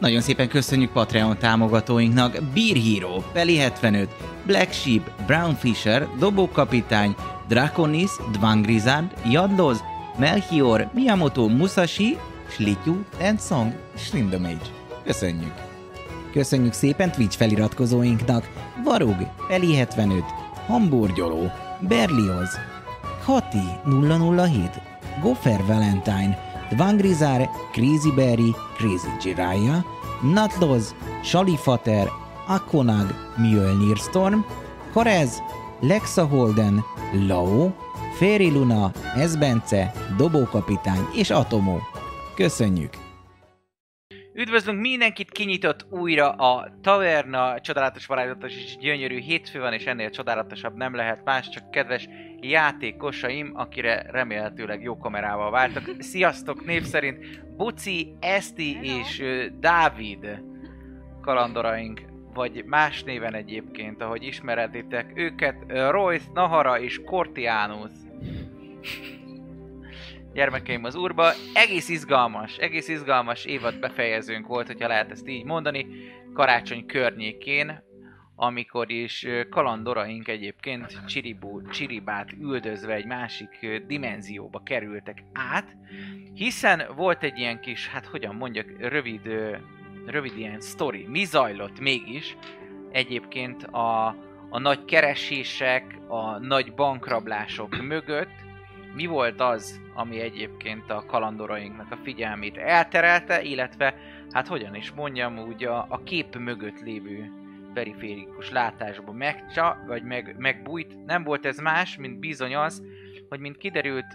Nagyon szépen köszönjük Patreon támogatóinknak Beer Hero, Peli 75, Black Sheep, Brown Fisher, Dobókapitány, Draconis, Dvangrizard, Jadloz, Melchior, Miyamoto Musashi, Slityu, Tensong, Slindomage. Köszönjük! Köszönjük szépen Twitch feliratkozóinknak Varug, Peli 75, Hamburgyoló, Berlioz, Hati 007, Goffer Valentine, Dvangrizar, Crazy Berry, Crazy Jiraiya, Natloz, Shalifater, Akonag, Mjölnir Storm, Korez, Lexa Holden, Lao, Féri Luna, Ezbence, Dobókapitány és Atomó. Köszönjük! Üdvözlünk mindenkit, kinyitott újra a taverna, csodálatos, varázslatos és gyönyörű hétfő van, és ennél csodálatosabb nem lehet más, csak kedves játékosaim, akire remélhetőleg jó kamerával vártak. Sziasztok, név szerint Buci, Eszti és Dávid kalandoraink, vagy más néven egyébként, ahogy ismeretitek őket, Royce, Nahara és Cortianus gyermekeim az úrba. Egész izgalmas, egész izgalmas évad befejezőnk volt, hogyha lehet ezt így mondani, karácsony környékén, amikor is kalandoraink egyébként Csiribú, Csiribát üldözve egy másik dimenzióba kerültek át, hiszen volt egy ilyen kis, hát hogyan mondjak, rövid, rövid ilyen sztori. Mi zajlott mégis egyébként a, a nagy keresések, a nagy bankrablások mögött, mi volt az, ami egyébként a kalandorainknak a figyelmét elterelte, illetve hát hogyan is mondjam, úgy a, a kép mögött lévő periférikus látásba megcsa, vagy meg, megbújt. Nem volt ez más, mint bizony az, hogy mint kiderült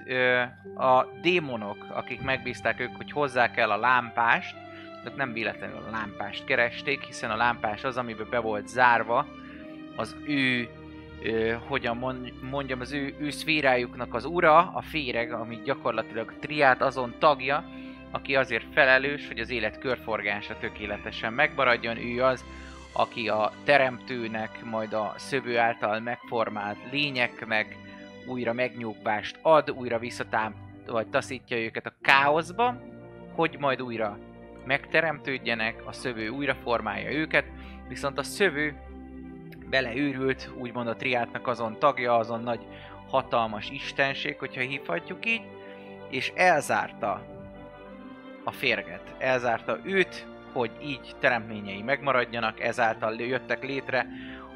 a démonok, akik megbízták ők, hogy hozzák el a lámpást, tehát nem véletlenül a lámpást keresték, hiszen a lámpás az, amiben be volt zárva az ő ö, hogyan mond, mondjam, az ő, ő szférájuknak az ura, a féreg, ami gyakorlatilag triát azon tagja, aki azért felelős, hogy az élet körforgása tökéletesen megmaradjon, ő az, aki a teremtőnek, majd a szövő által megformált lényeknek újra megnyugvást ad, újra visszatám, vagy taszítja őket a káoszba, hogy majd újra megteremtődjenek, a szövő újra formálja őket, viszont a szövő beleőrült, úgymond a triátnak azon tagja, azon nagy hatalmas istenség, hogyha hívhatjuk így, és elzárta a férget, elzárta őt, hogy így teremtményei megmaradjanak, ezáltal jöttek létre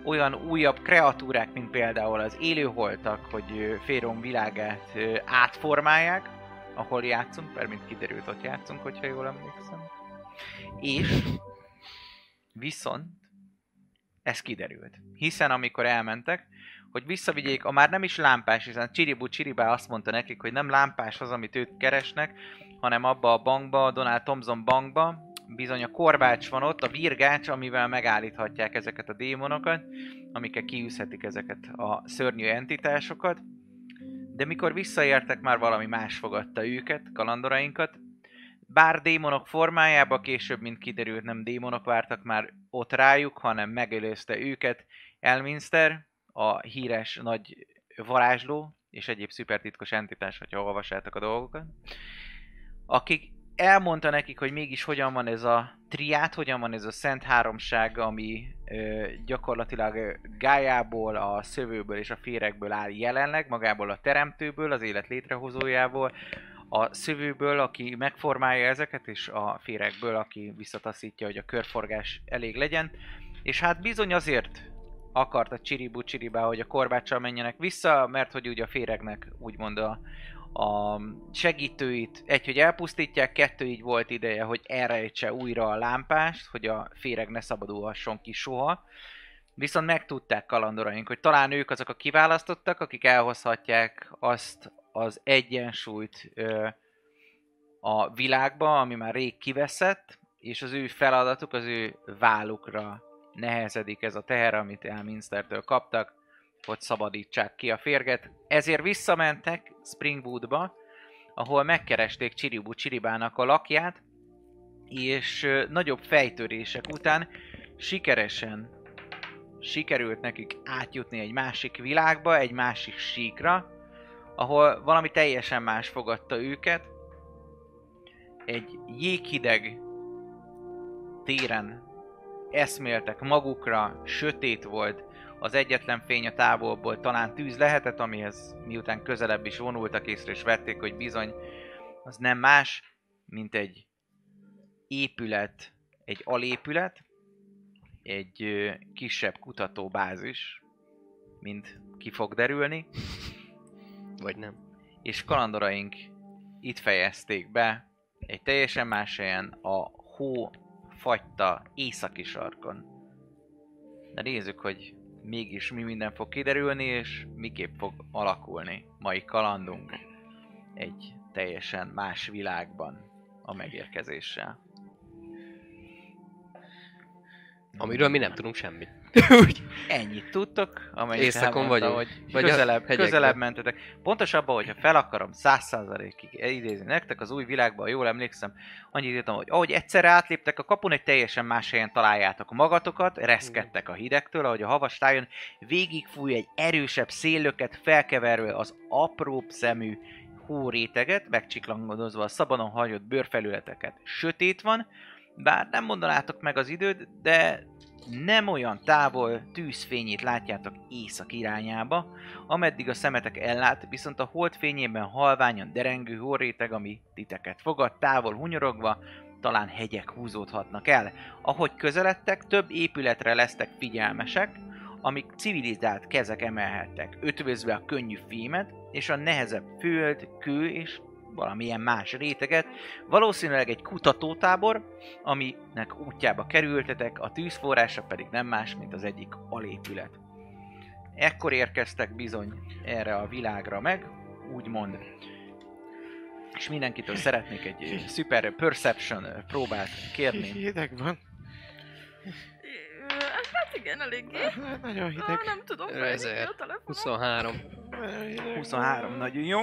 olyan újabb kreatúrák, mint például az élőholtak, hogy Féron világát átformálják, ahol játszunk, mert mint kiderült, ott játszunk, hogyha jól emlékszem. És viszont ez kiderült. Hiszen amikor elmentek, hogy visszavigyék a már nem is lámpás, hiszen Csiribu Csiribá azt mondta nekik, hogy nem lámpás az, amit ők keresnek, hanem abba a bankba, a Donald Thompson bankba, bizony a korbács van ott, a virgács, amivel megállíthatják ezeket a démonokat, amikkel kiűzhetik ezeket a szörnyű entitásokat. De mikor visszaértek, már valami más fogadta őket, kalandorainkat. Bár démonok formájába később, mint kiderült, nem démonok vártak már ott rájuk, hanem megelőzte őket Elminster, a híres nagy varázsló, és egyéb szupertitkos entitás, hogyha olvassátok a dolgokat, akik elmondta nekik, hogy mégis hogyan van ez a triát, hogyan van ez a szent háromság, ami ö, gyakorlatilag Gájából, a szövőből és a férekből áll jelenleg, magából a teremtőből, az élet létrehozójából, a szövőből, aki megformálja ezeket, és a férekből, aki visszataszítja, hogy a körforgás elég legyen. És hát bizony azért akart a Csiribu Csiribá, hogy a korbáccsal menjenek vissza, mert hogy ugye a féregnek úgymond a, a segítőit, egy, hogy elpusztítják, kettő így volt ideje, hogy elrejtse újra a lámpást, hogy a féreg ne szabadulhasson ki soha. Viszont megtudták kalandoraink, hogy talán ők azok a kiválasztottak, akik elhozhatják azt az egyensúlyt ö, a világba, ami már rég kiveszett, és az ő feladatuk, az ő vállukra nehezedik ez a teher, amit Elminstertől kaptak, hogy szabadítsák ki a férget. Ezért visszamentek Springwoodba, ahol megkeresték Csiribu Csiribának a lakját, és nagyobb fejtörések után sikeresen sikerült nekik átjutni egy másik világba, egy másik síkra, ahol valami teljesen más fogadta őket. Egy jéghideg téren eszméltek magukra, sötét volt, az egyetlen fény a távolból talán tűz lehetett, amihez miután közelebb is vonultak észre, és vették, hogy bizony az nem más, mint egy épület, egy alépület, egy kisebb kutatóbázis, mint ki fog derülni, Vagy nem. és kalandoraink itt fejezték be egy teljesen más helyen a hó fagyta északi sarkon. De nézzük, hogy mégis mi minden fog kiderülni, és miképp fog alakulni mai kalandunk egy teljesen más világban a megérkezéssel. Amiről mi nem tudunk semmit. Ennyit tudtok, amennyit Éjszakon elmondta, vagyunk. hogy Vagy a közelebb, hegyekben. közelebb mentetek. Pontosabban, hogyha fel akarom 100%-ig idézni nektek az új világban, jól emlékszem, annyit írtam, hogy ahogy egyszerre átléptek a kapun, egy teljesen más helyen találjátok magatokat, reszkedtek a hidegtől, ahogy a havas tájon végigfúj egy erősebb szélöket felkeverve az apróbb szemű hóréteget, megcsiklangodozva a szabadon hagyott bőrfelületeket. Sötét van, bár nem mondanátok meg az időt, de nem olyan távol tűzfényét látjátok észak irányába, ameddig a szemetek ellát, viszont a hold fényében halványan derengő hóréteg, ami titeket fogad, távol hunyorogva, talán hegyek húzódhatnak el. Ahogy közeledtek, több épületre lesztek figyelmesek, amik civilizált kezek emelhettek, ötvözve a könnyű fémet és a nehezebb föld, kő és valamilyen más réteget, valószínűleg egy kutatótábor, aminek útjába kerültetek, a tűzforrása pedig nem más, mint az egyik alépület. Ekkor érkeztek bizony erre a világra meg, úgymond. És mindenkitől szeretnék egy super perception próbát kérni. Hideg van. Hát igen, eléggé. Hát Nagyon Ah, hideg. nem tudom, felhívni a telefonom. 23. Nagyon hideg. 23, nagyon jó.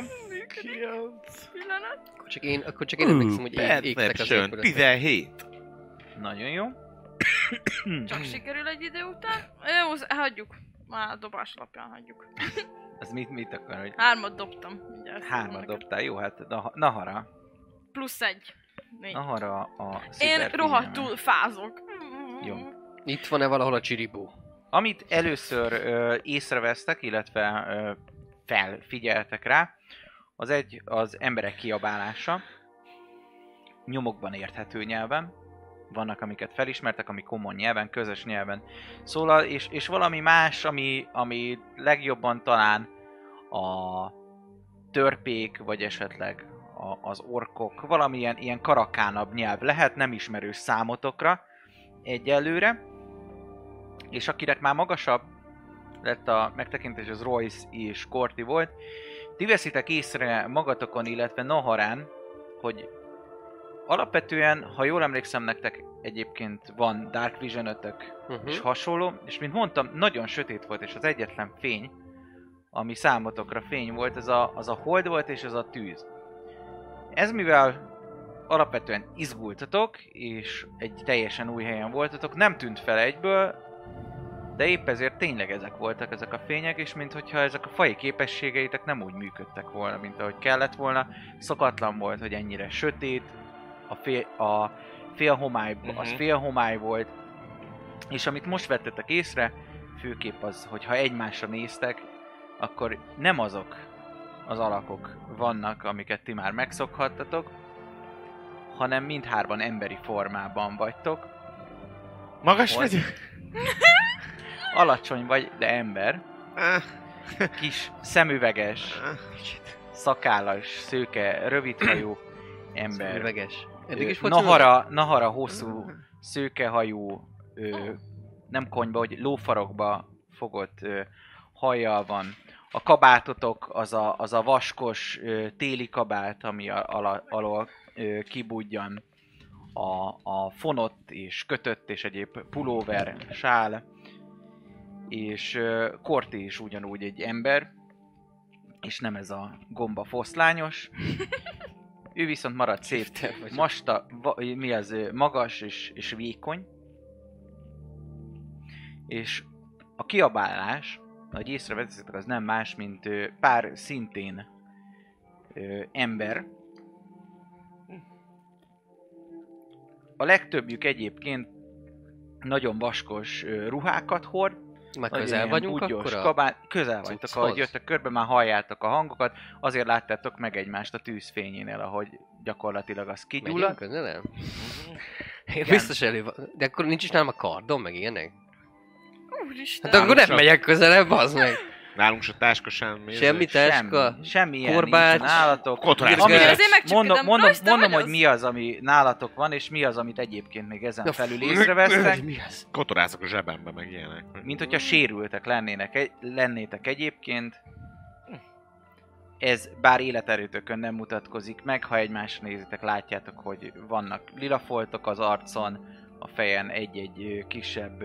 Kilenc. Pillanat. Akkor csak én, akkor csak én emlékszem, hogy ég, égtek az Perception, épületek. 17. Nagyon jó. Csak sikerül egy idő után. Jó, hagyjuk. Már dobás alapján hagyjuk. Ez mit, mit akar, hogy Hármat dobtam. Mindjárt hármat dobtál? Jó, hát nah- Nahara. Plusz egy. Négy. Nahara a Én rohadtul fázok. Jó. Itt van-e valahol a csiribó? Amit először ö, észrevesztek, illetve ö, felfigyeltek rá, az egy az emberek kiabálása. Nyomokban érthető nyelven. Vannak, amiket felismertek, ami common nyelven, közös nyelven szólal, és, és valami más, ami, ami legjobban talán a törpék, vagy esetleg a, az orkok, valamilyen ilyen karakánabb nyelv lehet, nem ismerős számotokra egyelőre és akinek már magasabb lett a megtekintés, az Royce és Corti volt, ti veszitek észre magatokon, illetve Noharán, hogy alapvetően, ha jól emlékszem nektek, egyébként van Dark vision Uh-huh. és hasonló, és mint mondtam, nagyon sötét volt, és az egyetlen fény, ami számotokra fény volt, ez a, az a hold volt, és ez a tűz. Ez mivel alapvetően izgultatok, és egy teljesen új helyen voltatok, nem tűnt fel egyből, de épp ezért tényleg ezek voltak ezek a fények, és minthogyha ezek a fai képességeitek nem úgy működtek volna, mint ahogy kellett volna. Szokatlan volt, hogy ennyire sötét, a fél, a fél homály, uh-huh. az fél homály volt, és amit most vettetek észre, főképp az, hogy ha egymásra néztek, akkor nem azok az alakok vannak, amiket ti már megszokhattatok, hanem mindhárman emberi formában vagytok. Magas Hol? vagyok? Alacsony vagy, de ember. Ah, Kis szemüveges, ah. szakállas, szőke, rövidhajú ember. Üveges. Ö, Eddig is volt Nahara, Nahara hosszú, szőkehajú, ö, nem konyba, hogy lófarokba fogott ö, hajjal van. A kabátotok az a, az a vaskos ö, téli kabát, ami ala, alól ö, kibudjan. A, a fonott és kötött és egyéb pulóver, sál. És Korti is ugyanúgy egy ember, és nem ez a gomba foszlányos. Ő viszont marad szép, masta, va, mi az, magas és, és vékony. És a kiabálás, ahogy észreveszitek, az nem más, mint pár szintén ö, ember. A legtöbbjük egyébként nagyon vaskos ruhákat hord, Már közel ilyen vagyunk buggyos akkor a... kabát, közel vagytok, cucchoz? ahogy jöttek körbe, már halljátok a hangokat, azért láttátok meg egymást a tűzfényénél, ahogy gyakorlatilag az Megyünk kigyullad. közelem? Én Igen. biztos elő van. De akkor nincs is nálam a kardom, meg ilyenek? Úristen. Hát akkor nem megyek közelebb, az meg. Nálunk se táska semmi. Semmi teska. Semmi, semmi ilyen korbács, nincs nálatok. kotorász. Azért mondom, mondom, mondom hogy mi az, ami nálatok van, és mi az, amit egyébként még ezen Na, felül észrevesztek. Mi az? Kotorászok a zsebembe, meg ilyenek. mint hogyha sérültek lennének, egy, lennétek egyébként. Ez bár életerőtökön nem mutatkozik meg, ha egymásra nézitek, látjátok, hogy vannak lila foltok az arcon, a fejen egy-egy kisebb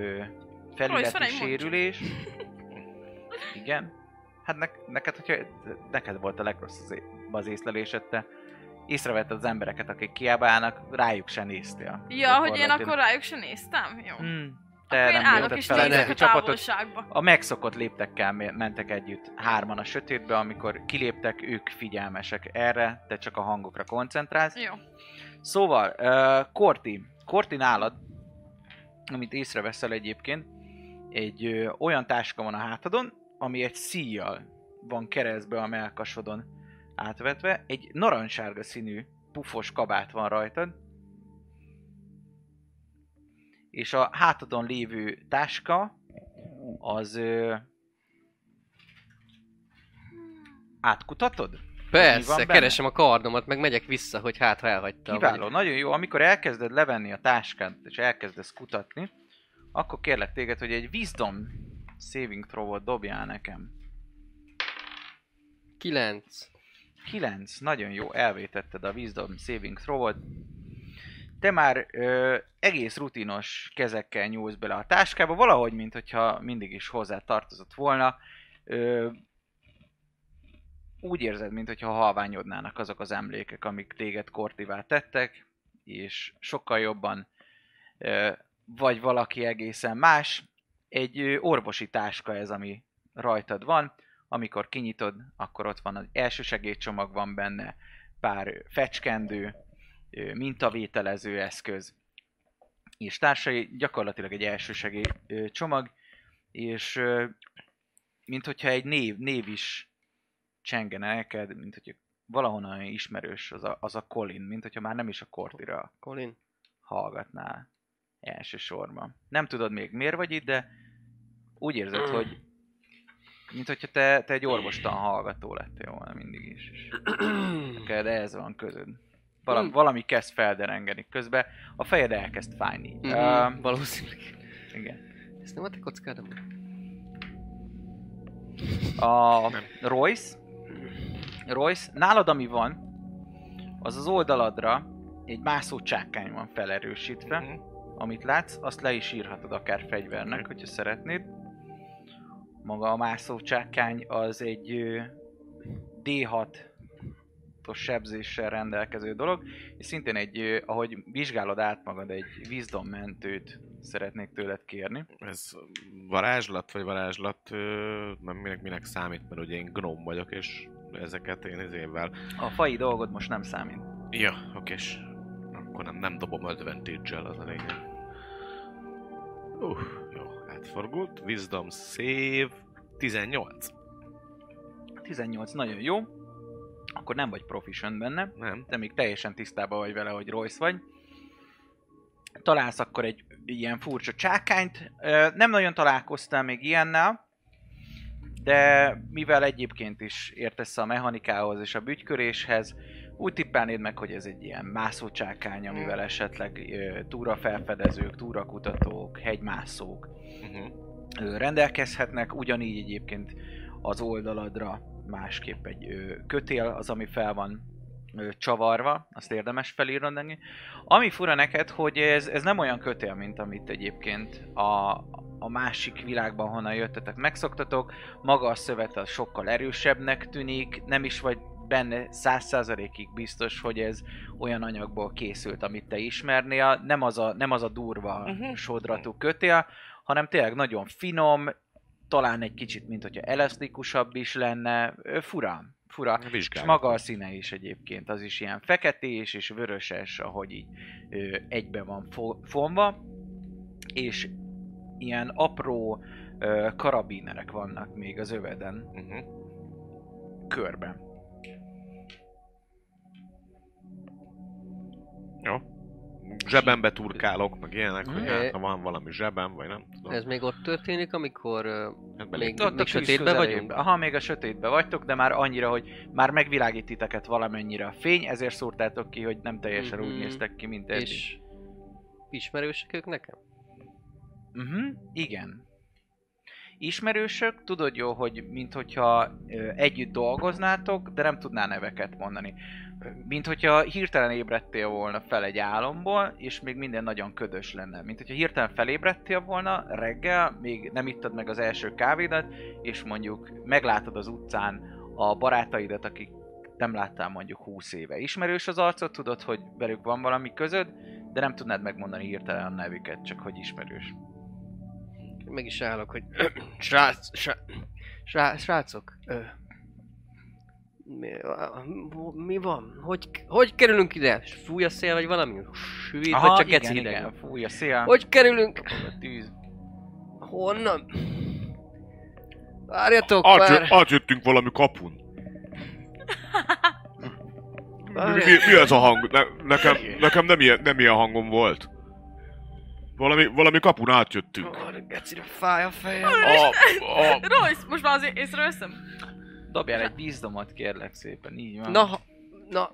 felületi sérülés. Igen. Hát ne, neked, hogyha neked volt a legrosszabb az, az észlelésed, te észrevetted az embereket, akik kiabálnak, rájuk se néztél. Ja, hogy én akkor rájuk se néztem? Jó. Hmm. Akkor én nem állok lépted és fel nézek a távolságba. a megszokott léptekkel me- mentek együtt hárman a sötétbe, amikor kiléptek, ők figyelmesek erre, te csak a hangokra koncentrálsz. Jó. Szóval, uh, Korti, Korti nálad, amit észreveszel egyébként, egy ö, olyan táska van a hátadon, ami egy szíjjal van keresztbe a melkasodon átvetve, egy narancssárga színű pufos kabát van rajtad, és a hátadon lévő táska az ö, átkutatod? Persze, keresem a kardomat, meg megyek vissza, hogy hát ha elhagytam. Kiváló, nagyon jó. Amikor elkezded levenni a táskát, és elkezdesz kutatni, akkor kérlek téged, hogy egy Wisdom saving throw-ot dobjál nekem. 9. 9, nagyon jó, elvétetted a Wisdom saving throw-ot. Te már ö, egész rutinos kezekkel nyúlsz bele a táskába, valahogy, mint hogyha mindig is hozzá tartozott volna. Ö, úgy érzed, mint hogyha halványodnának azok az emlékek, amik téged kortivá tettek, és sokkal jobban ö, vagy valaki egészen más. Egy orvosi táska ez, ami rajtad van. Amikor kinyitod, akkor ott van az elsősegélycsomag van benne, pár fecskendő, mintavételező eszköz, és társai gyakorlatilag egy elsősegély csomag, és mint hogyha egy név, név is csengene neked, mint hogyha valahonnan ismerős az a, az a Colin, mint hogyha már nem is a Kortira Colin. hallgatnál elsősorban. Nem tudod még miért vagy itt, de úgy érzed, hogy mint hogyha te, te egy orvostan hallgató lettél volna mindig is. Neked ez van közöd. Valami, valami kezd felderengeni közben, a fejed elkezd fájni. Mhm, Uh, Valószínűleg. igen. Ez nem a te kockád? A Royce, Royce, nálad ami van, az az oldaladra egy mászó csákány van felerősítve, Mhm. Amit látsz, azt le is írhatod akár fegyvernek, hogyha szeretnéd. Maga a mászó csákány az egy ö, D6-os sebzéssel rendelkező dolog, és szintén egy, ahogy vizsgálod át magad, egy wisdom mentőt szeretnék tőled kérni. Ez varázslat, vagy varázslat, nem minek, minek számít, mert ugye én gnóm vagyok, és ezeket én ezével... A fai dolgod most nem számít. Ja, okés. Akkor nem, nem dobom advantage az a lényeg. Uh, jó, átfordult. Wisdom save 18. 18 nagyon jó. Akkor nem vagy proficient benne. Nem. te még teljesen tisztában vagy vele, hogy Royce vagy. Találsz akkor egy ilyen furcsa csákányt. Nem nagyon találkoztál még ilyennel, de mivel egyébként is értesz a mechanikához és a bütyköréshez, úgy tippelnéd meg, hogy ez egy ilyen mászócsákány, amivel esetleg ö, túrafelfedezők, túrakutatók, hegymászók Uh-huh. rendelkezhetnek, ugyanígy egyébként az oldaladra másképp egy kötél, az ami fel van csavarva, azt érdemes felírni. Ami fura neked, hogy ez, ez nem olyan kötél, mint amit egyébként a, a másik világban, honnan jöttetek, megszoktatok. Maga a szövet az sokkal erősebbnek tűnik, nem is vagy benne száz százalékig biztos, hogy ez olyan anyagból készült, amit te ismernél. Nem az a, nem az a durva Mhm. sodratú kötél, hanem tényleg nagyon finom, talán egy kicsit, mint hogyha elasztikusabb is lenne, fura, fura. És Vizsgáljuk. maga a színe is egyébként, az is ilyen feketés és vöröses, ahogy így ö, egybe van fo- fonva, és ilyen apró ö, karabinerek vannak még az öveden Uh-huh. körben. Jó. Zsebembe turkálok, meg ilyenek, hogy Mhm. hát, ha van valami zsebem, vagy nem tudom. Ez még ott történik, amikor Hát még, még tűz sötétben vagyunk? Aha, még a sötétbe vagytok, de már annyira, hogy már megvilágít titeket valamennyire a fény, ezért szúrtátok ki, hogy nem teljesen úgy Mhm. néztek ki, mint eddig. És ismerősök ők nekem? Uh-huh, igen. Ismerősök, tudod jó, hogy minthogyha ö, együtt dolgoznátok, de nem tudnál neveket mondani. Mint hogyha hirtelen ébredtél volna fel egy álomból, és még minden nagyon ködös lenne. Mint hogyha hirtelen felébredtél volna reggel, még nem ittad meg az első kávédat, és mondjuk meglátod az utcán a barátaidat, akik nem láttál mondjuk 20 éve. Ismerős az arcod, tudod, hogy velük van valami közöd, de nem tudnád megmondani hirtelen a nevüket, csak hogy ismerős. Meg is állok, hogy srác, srác, srác, srácok, ö, mi, mi van? Hogy, hogy kerülünk ide? Fúj a szél, vagy valami? Sűvít, vagy csak igen, hideg? igen, fúj a szél, Hogy kerülünk? a tűz. Honnan? Várjatok Átjö, már! átjöttünk valami kapun. Mi, mi, mi ez a hang? Ne, nekem, nekem nem, ilyen, nem ilyen hangom volt. Valami, valami kapun átjöttünk. Ó, Gecire fáj a fejem. A, a, Royce, most már azért észreveszem. Dobjál egy vízdomot, kérlek szépen, így van. Na, ha- na,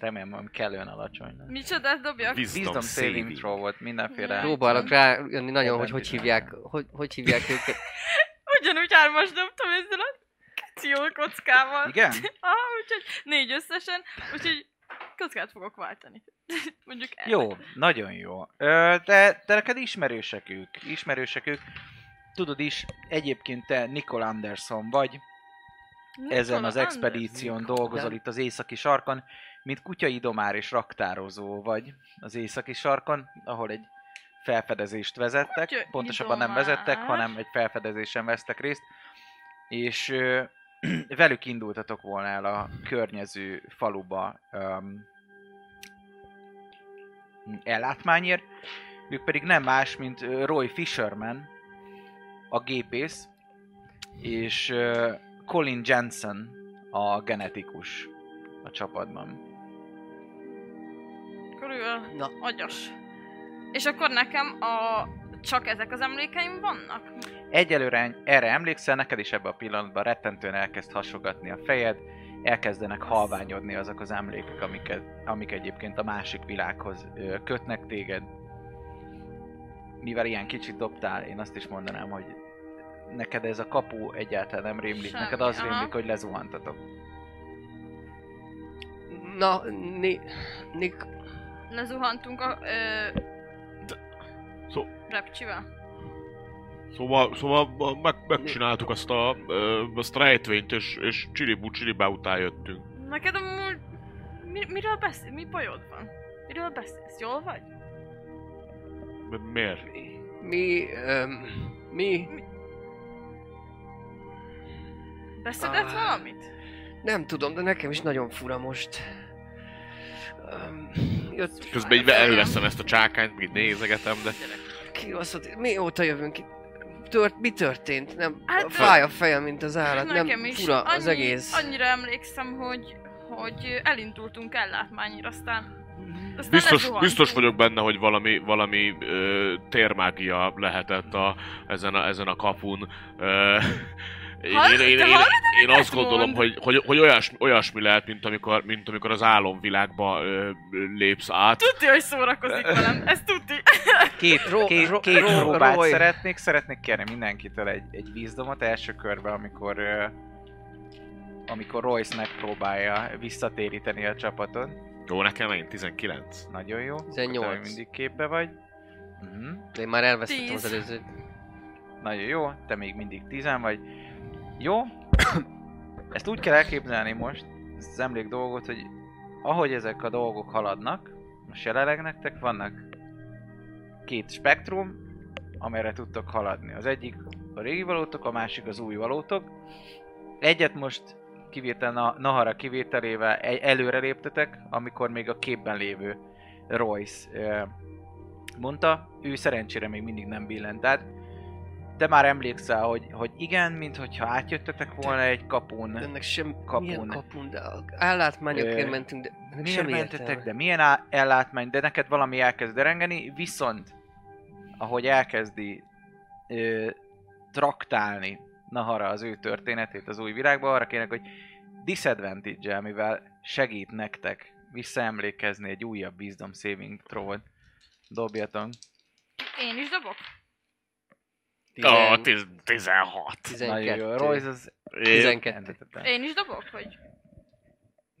Remélem, hogy kellően alacsony lesz. Micsodát dobjak? Wisdom Wisdom saving saving. throw volt mindenféle. próbálok rá jönni nagyon, hogy hogy hívják, hogy, hogy hívják őket. Ugyanúgy hármas dobtam ezzel a keci jó kockával. Igen? Aha, úgyhogy négy összesen, úgyhogy kockát fogok váltani. Mondjuk el. Jó, nagyon jó. Ö, de, de neked ismerősek ők, ismerősek ők. Tudod is, egyébként te Nicol Anderson vagy, Nikola ezen az expedíción dolgozol itt az északi sarkon, mint kutyaidomár és raktározó vagy az északi sarkon, ahol egy felfedezést vezettek, Kutyaidomár. pontosabban nem vezettek, hanem egy felfedezésen vesztek részt, és ö, velük indultatok volna el a környező faluba um, ellátmányért, ők pedig nem más, mint Roy Fisherman, a gépész, és Colin Jensen, a genetikus a csapatban. Körül Na. agyas. És akkor nekem a... csak ezek az emlékeim vannak? Egyelőre erre emlékszel, neked is ebben a pillanatban rettentően elkezd hasogatni a fejed, elkezdenek halványodni azok az emlékek, amiket, amik egyébként a másik világhoz ö, kötnek téged. Mivel ilyen kicsit dobtál, én azt is mondanám, hogy neked ez a kapu egyáltalán nem rémlik, Semmi, neked az aha. rémlik, hogy lezuhantatok. Na, ni, nik, Lezuhantunk a... Ö, Szó- repcsivel. Szóval, szóval meg, megcsináltuk azt a, ö, azt a rejtvényt, és, és csiribú csiribá után jöttünk. Neked amúgy... Mi, miről beszél? Mi bajod van? Miről beszélsz? Jól vagy? Mi- Miért? mi, öm, mi, Beszedett Ah. valamit? nem tudom, de nekem is nagyon fura most. Öm, jött, Közben így előveszem ezt a csákányt, így nézegetem, de... kibaszott, mióta jövünk itt? Tört, mi történt? Nem, Hát, fáj a fejem, mint az állat, Nekem nem is. fura annyi, az egész. Annyira emlékszem, hogy, hogy elindultunk ellátmányra, aztán... aztán Biztos, biztos vagyok benne, hogy valami, valami ö, térmágia lehetett a, ezen, a, ezen a kapun. Ö, Én, én, én, én, én azt gondolom, hogy, hogy, hogy olyas, olyasmi lehet, mint amikor, mint amikor az álomvilágba ö, lépsz át. Tudja, hogy szórakozik velem. Ez tuti. Két, Ro- két, ro- két ro- próbát Roy. szeretnék. Szeretnék kérni mindenkitől egy, egy vízdomot első körben, amikor ö, amikor Royce megpróbálja visszatéríteni a csapatot. Jó, nekem megint 19. Nagyon jó. 18. Te még mindig képbe vagy. Uh-huh. Én már elvesztettem az előzőt. Nagyon jó, te még mindig tizen vagy. Jó. Ezt úgy kell elképzelni most, ezt az emlék dolgot, hogy ahogy ezek a dolgok haladnak, most jelenleg nektek vannak két spektrum, amelyre tudtok haladni. Az egyik a régi valótok, a másik az új valótok. Egyet most kivétel Na- Nahara kivételével egy- előre léptetek, amikor még a képben lévő Royce ö, mondta, ő szerencsére még mindig nem billent át. Te már emlékszel, hogy, hogy igen, mintha átjöttetek volna egy kapun. Ennek sem Kapun. milyen kapun, de állátmányokért Ö, mentünk, de ennek Miért semmi mentetek, értelme. de milyen á- ellátmány, de neked valami elkezd derengeni, viszont ahogy elkezdi ö, traktálni Nahara az ő történetét az új világba, arra kérnek, hogy disadvantage mivel segít nektek visszaemlékezni egy újabb Wisdom Saving throw-ot. Dobjatok. Én is dobok? Ó, Tizen- tiz- 16. Nagyon jó. 12. Royce az... Én, 12. Én is dobok, vagy?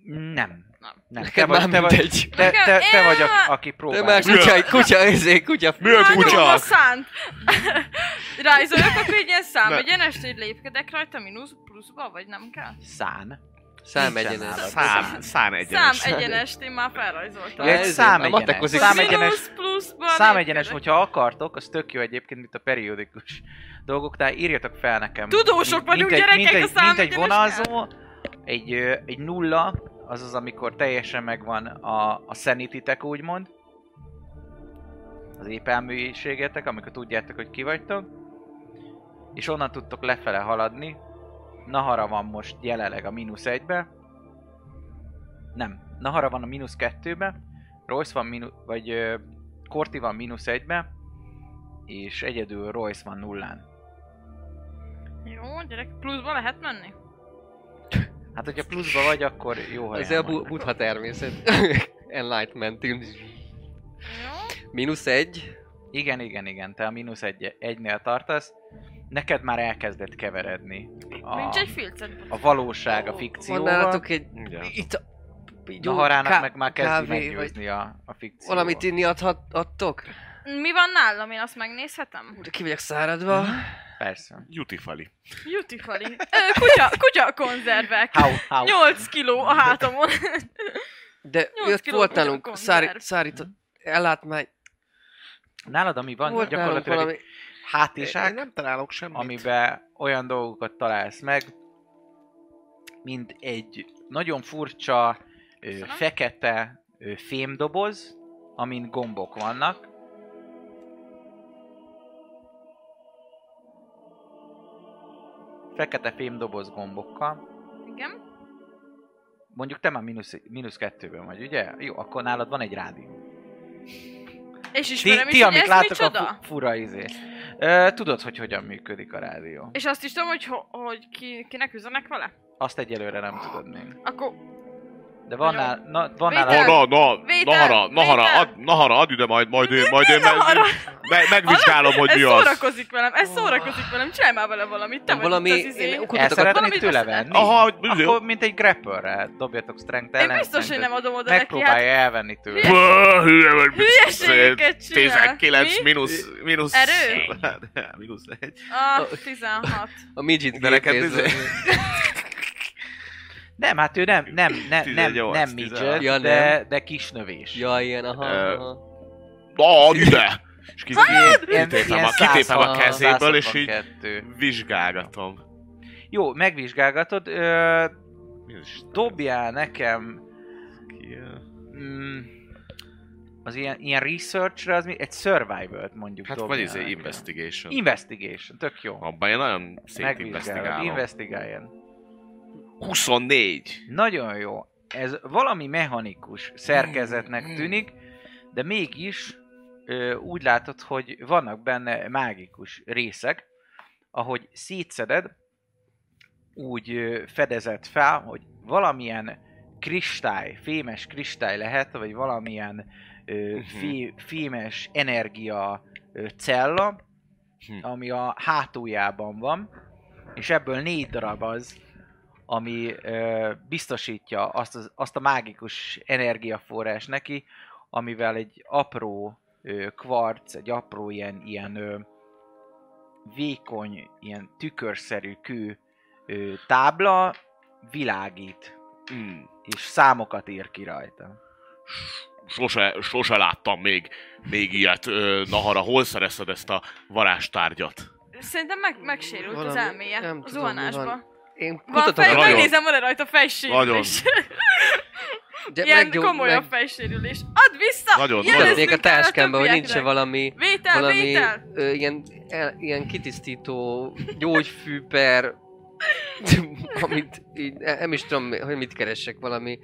Nem. Nem. Nem. Neked már te vagy, mindegy. te, te, te vagy, a- aki Te próbál. már kutya, kutya, ezé, kutya. Mi a Már kutya? nyomva szánt. Rajzolok, akkor egy ilyen szám egyenest, hogy lépkedek rajta mínusz pluszba, vagy nem kell? Szán. Szám egyenes. Szám, szám egyenes. Szám egyenest, én már felrajzoltam. Ja, szám egyenes. Szám egyenes, szám egyenes, hogyha akartok, az tök jó egyébként, mint a periódikus dolgok, tehát írjatok fel nekem. Tudósok vagyunk, egy, gyerekek, mint egy, a szám mint egy vonalzó, egy, egy nulla, az az, amikor teljesen megvan a, a sanity úgymond. Az épelműségetek, amikor tudjátok, hogy ki vagytok. És onnan tudtok lefele haladni. Nahara van most jelenleg a mínusz egybe. Nem. Nahara van a mínusz kettőbe. Royce van mínusz, vagy ö, Korti van mínusz egybe. És egyedül Royce van nullán. Jó, gyerek, pluszba lehet menni? Hát, hogyha pluszba vagy, akkor jó helyen Ez a bu- buddha természet. Enlightenment. Jó. Mínusz egy. Igen, igen, igen, te a mínusz egy, egynél tartasz. Neked már elkezdett keveredni a, Nincs egy filcet. a valóság a fikcióval. nálatok egy... Itt a... Naharának ká- meg már kezdi meggyőzni a, a fikció. Valamit inni adhat, adtok? Mi van nálam? Én azt megnézhetem? De ki vagyok száradva. Persze. Jutifali. Jutifali. Kutya, kutya konzervek. How, how. 8 kiló a hátamon. De Nyolc ott volt nálunk szári, szárított ellátmány. Nálad, ami van, Volt gyakorlatilag valami... egy hátizsák, nem találok semmit. amiben olyan dolgokat találsz meg, mint egy nagyon furcsa, ö, fekete ö, fémdoboz, amin gombok vannak. Fekete fémdoboz gombokkal. Igen. Mondjuk te már mínusz, mínusz kettőben vagy, ugye? Jó, akkor nálad van egy rádió. És Ti, ismerem ti is, hogy amit ez láttok, micsoda? a fu- fura izé. Tudod, hogy hogyan működik a rádió. És azt is tudom, hogy, ho- hogy ki, kinek üzenek vele? Azt egyelőre nem tudod még. Akkor De van, Nagyon. nál, na, van Vétel. nálad... Na, na, na, Vétel, Nahara, Nahara, ad, Nahara, add ide majd, majd én, majd én meg, meg, megvizsgálom, hogy ez mi az. szórakozik velem, ez szórakozik velem, csinálj már vele valamit, te valami- itt az izé. én El szeretnéd tőle venni? Aha, Akkor mint egy grapple dobjatok strength Én ellen. biztos, hogy nem adom oda neki, hát Megpróbálja elvenni tőle. Hülye- Bö, Hülye vagy. Hülyeségeket csinál. 19 Mi? mínusz, mínusz... Erő? mínusz egy. Ah, 16. A midget De neked Nem, hát ő nem, nem, nem, nem, 18, nem 16. midget, Ja, de, de kisnövés. Ja, ilyen, aha, Ö, aha. Ide! És Ilyen, kitépem a, kitépem a kezéből, és így 162. vizsgálgatom. Jó, megvizsgálgatod. Ö, dobjál nekem mm, az ilyen, ilyen researchre, az mi? Egy survival-t mondjuk Hát vagy izé nekem. investigation. Investigation, tök jó. Abban én nagyon szép Megvizsgálod, investigálom. investigáljen. 24. Nagyon jó. Ez valami mechanikus szerkezetnek Mm. tűnik, de mégis ö, úgy látod, hogy vannak benne mágikus részek, ahogy szétszeded, úgy fedezett fel, hogy valamilyen kristály, fémes kristály lehet, vagy valamilyen ö, Mhm. fé, fémes energia ö, cella, Hm. ami a hátuljában van, és ebből négy darab az, ami ö, biztosítja azt, az, azt a mágikus energiaforrás neki, amivel egy apró ö, kvarc, egy apró ilyen, ilyen ö, vékony, ilyen tükörszerű kő ö, tábla világít, Mm. és számokat ír ki rajta. Sose, sose láttam még, még ilyet. Ö, Nahara, hol szerezted ezt a varázstárgyat? Szerintem meg, megsérült az Valami- elméje nem a tudom, van. Én Van kutatom, fej, Nagyon. megnézem, van-e rajta fejsérülés. de Ilyen meggyó- komolyabb meg- fejsérülés. Add vissza! Nagyon, nagyon. A el táskámba, hogy nincs valami, Vétel, valami vétel! ö, ilyen, el, ilyen kitisztító gyógyfű per, amit így, e- nem is tudom, hogy mit keresek, valami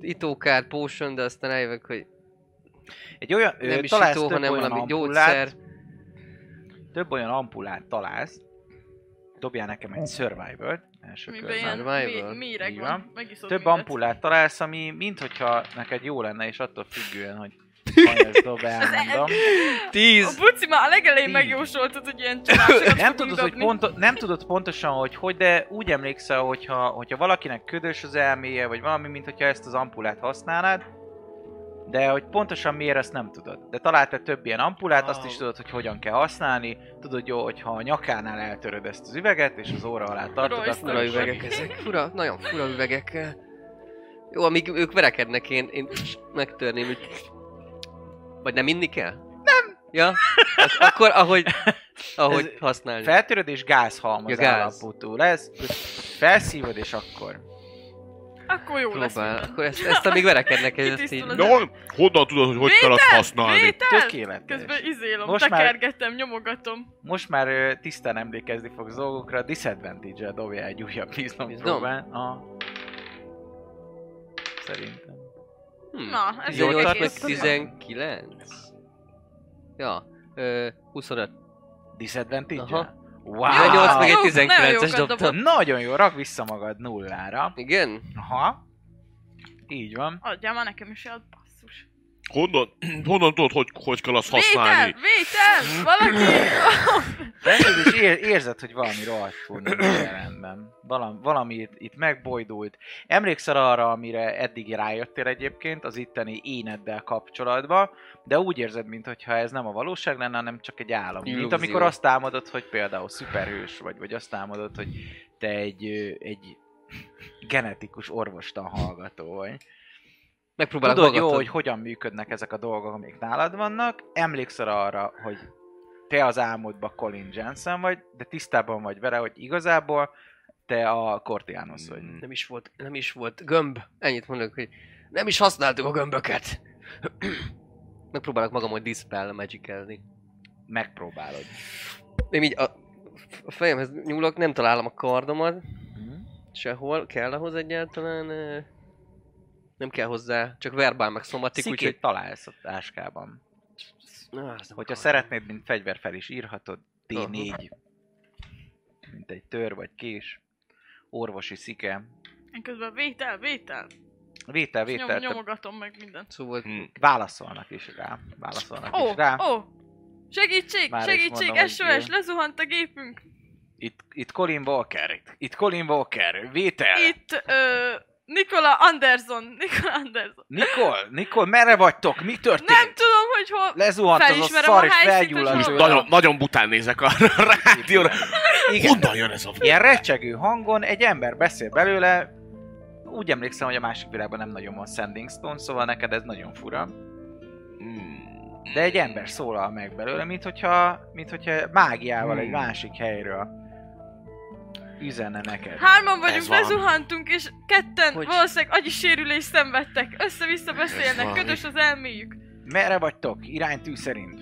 itókár, potion, de aztán eljövök, hogy Egy olyan, nem is találsz itó, több hanem valami ampullát, gyógyszer. több olyan ampullát találsz, dobjál nekem egy survival első ilyen Survival? mi- míreg Így van. Megiszod Több mindet. ampullát találsz, ami minthogyha neked jó lenne, és attól függően, hogy hanyas dob, elmondom. A Tíz! buci már a legelején megjósoltad, hogy ilyen csalásokat Nem tudod, hogy ponto, nem tudod pontosan, hogy hogy, de úgy emlékszel, hogyha, hogyha valakinek ködös az elméje, vagy valami, mint hogyha ezt az ampullát használnád, de hogy pontosan miért, ezt nem tudod. De találtál több ilyen ampullát, azt is tudod, hogy hogyan kell használni. Tudod jó, hogyha a nyakánál eltöröd ezt az üveget, és az óra alá tartod, akkor Fura is üvegek ezek, fura, nagyon fura üvegek. Jó, amíg ők verekednek, én, én megtörném, hogy... Vagy nem inni kell? Nem! Ja? Ak- akkor ahogy, ahogy használni. Feltöröd és gázhalmaz Ja, gáz. állapotú lesz, felszívod és akkor Akkor jó lesz Próbál. minden. Akkor ezt, ezt amíg verekednek, ez ezt így... De hon, honnan tudod, hogy hogy kell azt használni? Vétel! tökéletes. Közben izélom, Most már- tekergetem, nyomogatom. Most már ö, tisztán emlékezni fogsz dolgokra, disadvantage-el dobja egy újabb Biznom? biznompróbán. Aha. Szerintem. Hm. Na, ez Jól egy 18 meg egész... 19. Ja, ö, 25. Disadvantage-el? Wow! 18 meg egy Jó, 19-es nagyon jókat dobtam. Nagyon jó, rak vissza magad nullára. Igen? Aha. Így van. Adjál már nekem is basszus. Honnan, honnan tudod, hogy, hogy kell azt használni? Vétel! Valaki! Rendben, és ér- érzed, hogy valami nincs rendben. Valami, valami itt, itt megbojdult. Emlékszel arra, amire eddig rájöttél egyébként, az itteni éneddel kapcsolatban, de úgy érzed, mintha ez nem a valóság lenne, hanem csak egy. Mint Illúzió. amikor azt álmodod, hogy például szuperhős vagy, vagy azt álmodod, hogy te egy, egy genetikus orvostan hallgató vagy. Megpróbálok Tudod jó, magadtad. hogy hogyan működnek ezek a dolgok, amik nálad vannak. Emlékszel arra, hogy te az álmodban Colin Jensen vagy, de tisztában vagy vele, hogy igazából te a Cortianus vagy. Nem is volt, nem is volt gömb. Ennyit mondok, hogy nem is használtuk a gömböket. Megpróbálok magam, hogy dispel magicalni. Megpróbálod. Én így a, a fejemhez nyúlok, nem találom a kardomat. Mhm. Sehol. Kell ahhoz egyáltalán? Nem kell hozzá, csak verbál meg szomatik, Szikét úgyhogy... találsz a táskában. Na, Hogyha szeretnéd, mint fegyver fel is írhatod, D4. Mint egy tör vagy kés. Orvosi szike. Én közben vétel, vétel. Vétel, Nyom, vétel. te- nyomogatom meg mindent. Szóval Hm. Válaszolnak is rá. Válaszolnak Ó, is rá. ó! Segítség, Már segítség, mondom, hogy SOS, lezuhant a gépünk. Itt, itt Colin Walker. Itt, itt Colin Walker. Vétel. Itt, ö, Nikola Anderson, Nikola Anderson. Nikol, Nikol, merre vagytok? Mi történt? Nem tudom, hogy hol... Lezuhant az a szar, és felgyulladt. Nagyon, nagyon bután nézek a rádióra. Igen. Honnan jön ez a... Ilyen recsegő hangon egy ember beszél belőle. Úgy emlékszem, hogy a másik világban nem nagyon van Sending Stone, szóval neked ez nagyon fura. De egy ember szólal meg belőle, mint hogyha, mint hogyha mágiával egy Hmm. másik helyről üzenne neked. Hárman vagyunk, lezuhantunk, és ketten Hogy? valószínűleg agyi sérülést szenvedtek. Össze-vissza beszélnek, ködös az elméjük. Merre vagytok? Iránytű szerint.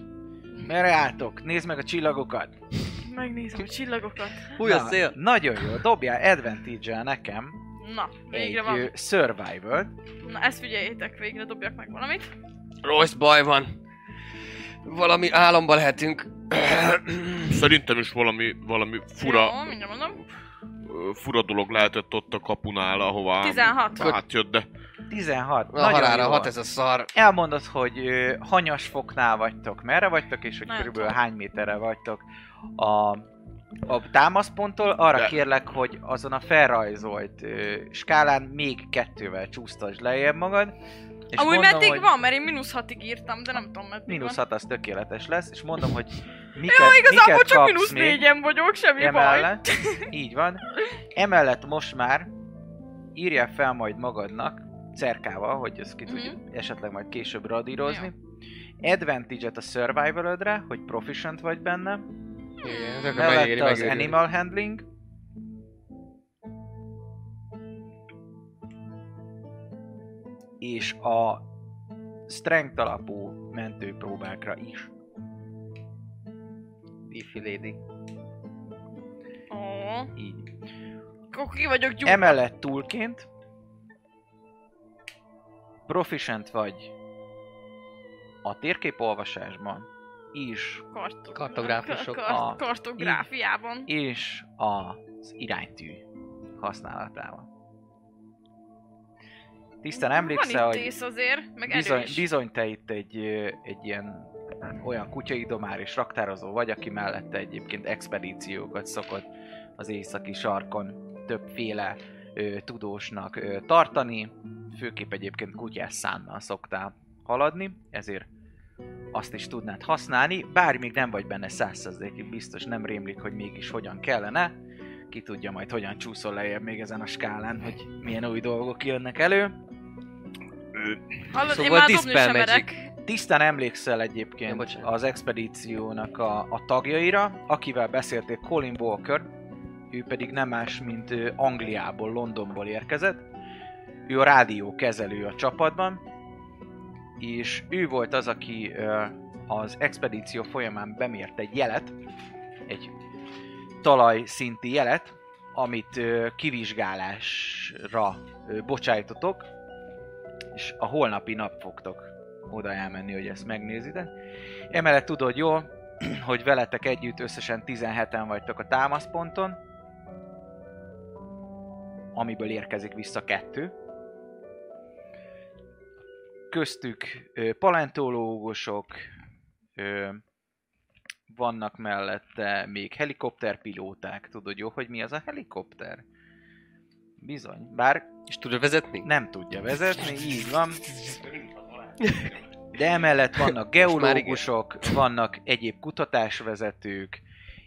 Merre álltok? Nézd meg a csillagokat. Megnézem a csillagokat. Fúj a Na, szél. Nagyon jó. Dobjál advantage nekem Na, végre egy van. ö, survival Na, ezt figyeljétek, végre dobjak meg valamit. Rossz baj van. Valami álomba lehetünk. Szerintem is valami, valami fura Jó, mindjárt mondom. fura dolog lehetett ott a kapunál, ahová 16. átjött, de 16. Na Nagyon harára jó. hat ez a szar. Elmondod, hogy ö, hanyas foknál vagytok, merre vagytok, és hogy Nem körülbelül tudom. hány méterre vagytok a, a támaszponttól. Arra De- kérlek, hogy azon a felrajzolt ö, skálán még kettővel csúsztasd lejjebb magad. És Amúgy mondom, meddig hogy van, mert én mínusz hatig írtam, de nem tudom meddig Mínusz van. 6 az tökéletes lesz, és mondom, hogy miket, Jó, igazából miket csak mínusz négyen vagyok, semmi baj. emellett. Így van. Emellett most már írjál fel majd magadnak, cerkával, hogy ezt ki tudjuk Mhm. esetleg majd később radírozni. Advantage-et a survival hogy proficient vagy benne. Igen, Mellette megéri, az megéri. animal handling. És a strength alapú mentőpróbákra is. Beefy lady. Ó, Így. akkor ki vagyok gyújtva. Emellett túlként proficient vagy a térképolvasásban is, Kartog- Kartográfusok. Kar- A- kartográfiában. és az iránytű használatával. Tisztán emlékszel, Van hogy itt azért, meg bizony, bizony te itt egy, egy ilyen olyan kutyaidomár és raktározó vagy, aki mellette egyébként expedíciókat szokott az északi sarkon többféle ö, tudósnak ö, tartani, főképp egyébként kutyás szánnal szoktál haladni, ezért azt is tudnád használni, bár még nem vagy benne százszerzékig biztos, nem rémlik, hogy mégis hogyan kellene, ki tudja majd hogyan csúszol lejjebb még ezen a skálán, hogy milyen új dolgok jönnek elő. Hallod, én Szóval már Magic. merek. Tisztán emlékszel Ja, egyébként bocsánat. az expedíciónak a, a tagjaira, akivel beszéltél Colin Walker, ő pedig nem más, mint Angliából, Londonból érkezett. Ő a rádió kezelő a csapatban, és ő volt az, aki az expedíció folyamán bemért egy jelet, egy talajszinti jelet, amit kivizsgálásra bocsájtotok, és a holnapi nap fogtok oda elmenni, hogy ezt megnézitek. Emellett tudod jól, hogy veletek együtt összesen 17-en vagytok a támaszponton, amiből érkezik vissza kettő. Köztük ö, paleontológusok, ö, vannak mellette még helikopterpilóták. Tudod jó, hogy mi az a helikopter? Bizony. Bár És tudod vezetni? nem tudja vezetni, így van. De emellett vannak geológusok, vannak egyéb kutatásvezetők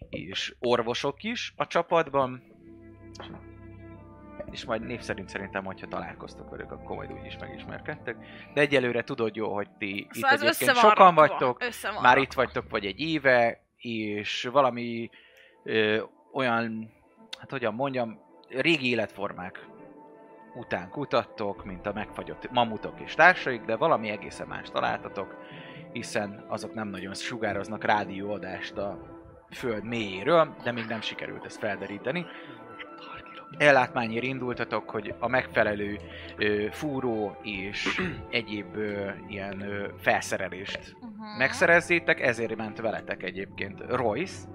és orvosok is a csapatban. És majd név szerint szerintem, hogyha találkoztok velük, akkor majd úgy is megismerkedtek. De egyelőre tudod jó, hogy ti itt Szóval össze egyébként sokan vagytok, van már itt vagytok vagy egy éve, és valami ö, olyan, hát hogyan mondjam, régi életformák után kutattok, mint a megfagyott mamutok és társaik, de valami egészen más találtatok, hiszen azok nem nagyon sugároznak rádióadást a föld mélyéről, de még nem sikerült ezt felderíteni. Ellátmányért indultatok, hogy a megfelelő ö, fúró és egyéb ö, ilyen ö, felszerelést Uh-huh. megszerezzétek, ezért ment veletek egyébként Royce,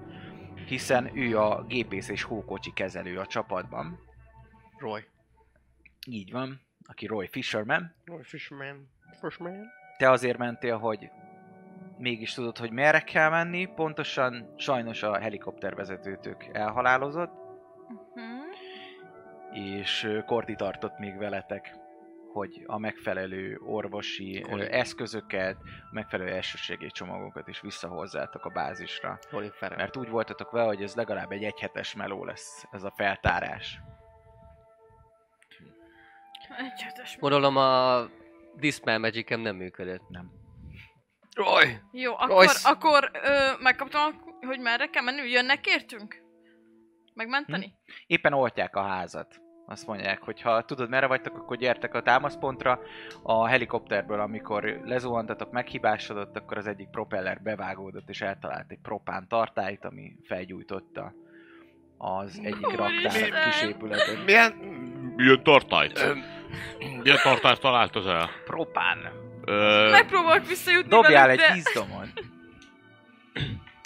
hiszen ő a gépész és hókocsi kezelő a csapatban. Roy. Így van, aki Roy Fisherman. Roy Fishman. Fishman. Te azért mentél, hogy mégis tudod, hogy merre kell menni, pontosan sajnos a helikoptervezetőtök elhalálozott, Uh-huh. és Korti tartott még veletek, hogy a megfelelő orvosi ö, eszközöket, a megfelelő elsőségi csomagokat is visszahozzátok a bázisra. Colin Farrell. Mert úgy voltatok vele, hogy ez legalább egy egyhetes meló lesz, ez a feltárás. Egy hetes. Gondolom a Dispel magic nem működött. Nem. Roy! Jó, akkor, Royce. akkor ö, megkaptam, hogy merre kell menni? Jönnek értünk? Megmenteni? Hm? Éppen oltják a házat. Azt mondják, hogy ha tudod merre vagytok, akkor gyertek a támaszpontra. A helikopterből, amikor lezuhantatok, meghibásodott, akkor az egyik propeller bevágódott, és eltalált egy propán tartályt, ami felgyújtotta az egyik raktár Úristen! kisépületet. Milyen, milyen tartályt? Milyen tartályt talált az el? Propán. Ö, Megpróbálok visszajutni Dobjál velük, egy de... vízdomon.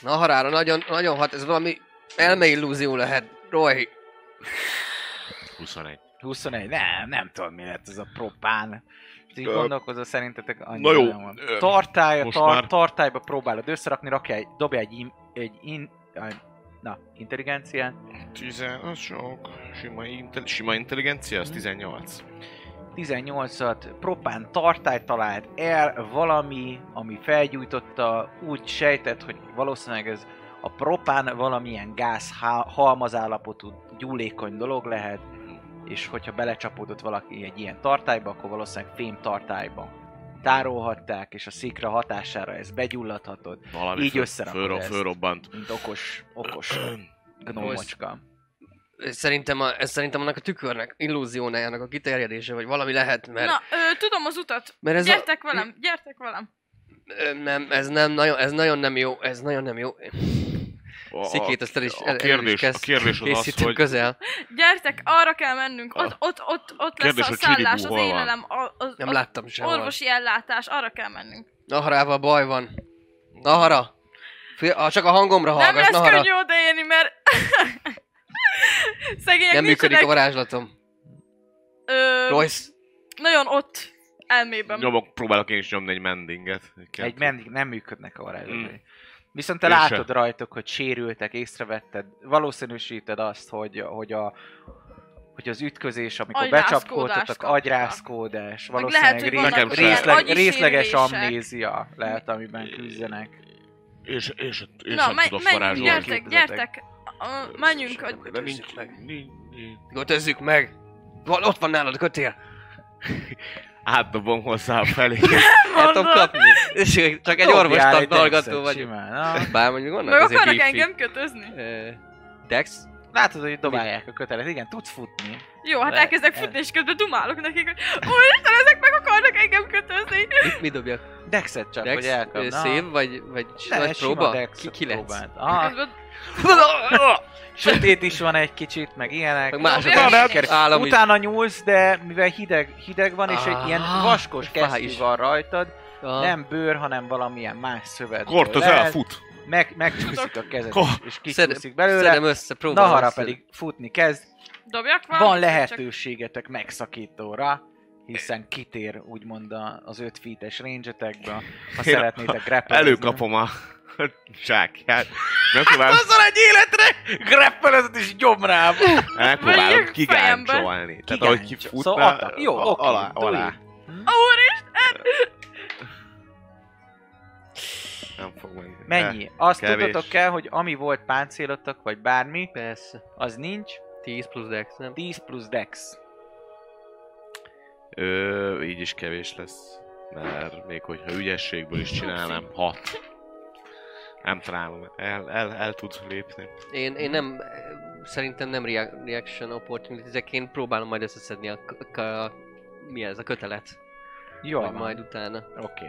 Na harára, nagyon, nagyon hat, ez valami elmeillúzió lehet. Roy! 21. 21, nem, nem tudom mi lett ez a propán. És így gondolkozol, szerintetek annyi na jó, nem van. Tartály, tar, már- tartályba próbálod összerakni, rakja egy, dobja egy, in, egy in, na, intelligenciát. 10, az sok. Sima, inte, sima intelligencia, az 18. 18-at propán tartály talált el, valami, ami felgyújtotta, úgy sejtett, hogy valószínűleg ez a propán valamilyen gáz halmazállapotú gyúlékony dolog lehet, és hogyha belecsapódott valaki egy ilyen tartályba, akkor valószínűleg fém tartályba tárolhatták, és a szikra hatására ez begyulladhatott, Valami Így föl- összerakod fölro- ezt. fölrobbant. mint okos, okos gnómocska. Szerintem, a, ez szerintem annak a tükörnek, illúziónájának a kiterjedése, vagy valami lehet, mert, Na, ö, tudom az utat. mert ez Gyertek velem, gyertek velem. a, ö, nem, ez nem nagyon, ez nagyon nem jó, ez nagyon nem jó. A, Szikét azt el is, a el is kérdés, a kérdés az az, hogy közel. Gyertek, arra kell mennünk. Ott, ott, ott, ott Kérdés, lesz a hogy Csiribú szállás, az élelem, a- az, Nem az láttam sehol. orvosi ellátás, arra kell mennünk. Naharával baj van. Nahara. Ah, csak a hangomra Nem hallgass, lesz Nahara. könnyű odaérni, mert szegények Nem működik a varázslatom. ö, Royce, nagyon ott elmében. nyomok, próbálok én is nyomni egy mendinget. Egy mendig nem működnek a varázslatai. Mm. Viszont te Én látod se. rajtuk, hogy sérültek, észrevetted, valószínűsíted azt, hogy, hogy a hogy az ütközés, amikor agyrázkódás, Meg valószínűleg lehet, részleg, agyi részleges amnézia lehet, amiben küzdenek. És, és, és Na, nem menj, tudok menjünk, varázsolni. gyertek, gyertek. Menjünk, hogy De nincs, nincs, nincs. kötözzük meg. Van, ott van nálad a kötél. Átdobom hozzá felé. El tudom kapni. És csak egy egy hallgató vagy. Simán, na. Bár mondjuk vannak meg akarnak engem kötözni? Dex? Látod, hogy dobálják a kötelet. Igen, tudsz futni. Jó, hát elkezdek el- futni, és közben dumálok nekik, hogy úristen, ezek meg akarnak engem kötözni. Mit, mit dobjak? Dexet csak, Dex? hogy elkap. Szév, vagy, vagy, Ne, vagy próba? Dexet Ki, ki lesz? próbáld. Sötét is van egy kicsit, meg ilyenek. Meg mások is. Siker- Állam. Utána nyúlsz, de mivel hideg, hideg van, és egy ilyen Ah, vaskos kesztyű van rajtad, nem bőr, hanem valamilyen más szövet. Kort az elfut. Meg, megcsúszik a kezed, és kicsúszik belőle. Szedem össze, próbálom Nahara pedig futni kezd. dobjak valamit? Van lehetőségetek megszakítóra, hiszen kitér úgymond a- az 5 feet-es range-etekbe, ha szeretnétek grapplezni. Előkapom a zsákját. Megpróbálom, Azzal egy életre grappelezed és gyomrába. megpróbálom Vegyük kigáncsolni. Tehát ahogy kifutna, Szóval. Jó, a- oké, alá, alá. Úristen! Nem fog menni. Mennyi? Azt kevés. tudnotok kell, hogy ami volt páncélotok, vagy bármi, Persze. az nincs. 10 plusz Dex, nem? 10 plusz dex. Ö, így is kevés lesz. Mert még hogyha ügyességből is csinálnám, 6. Nem találom, el, el, el tud lépni. Én, én nem, szerintem nem rea- reaction opportunity én próbálom majd összeszedni a, k- a, mi ez, a kötelet. Jó, Vagy majd utána. Oké.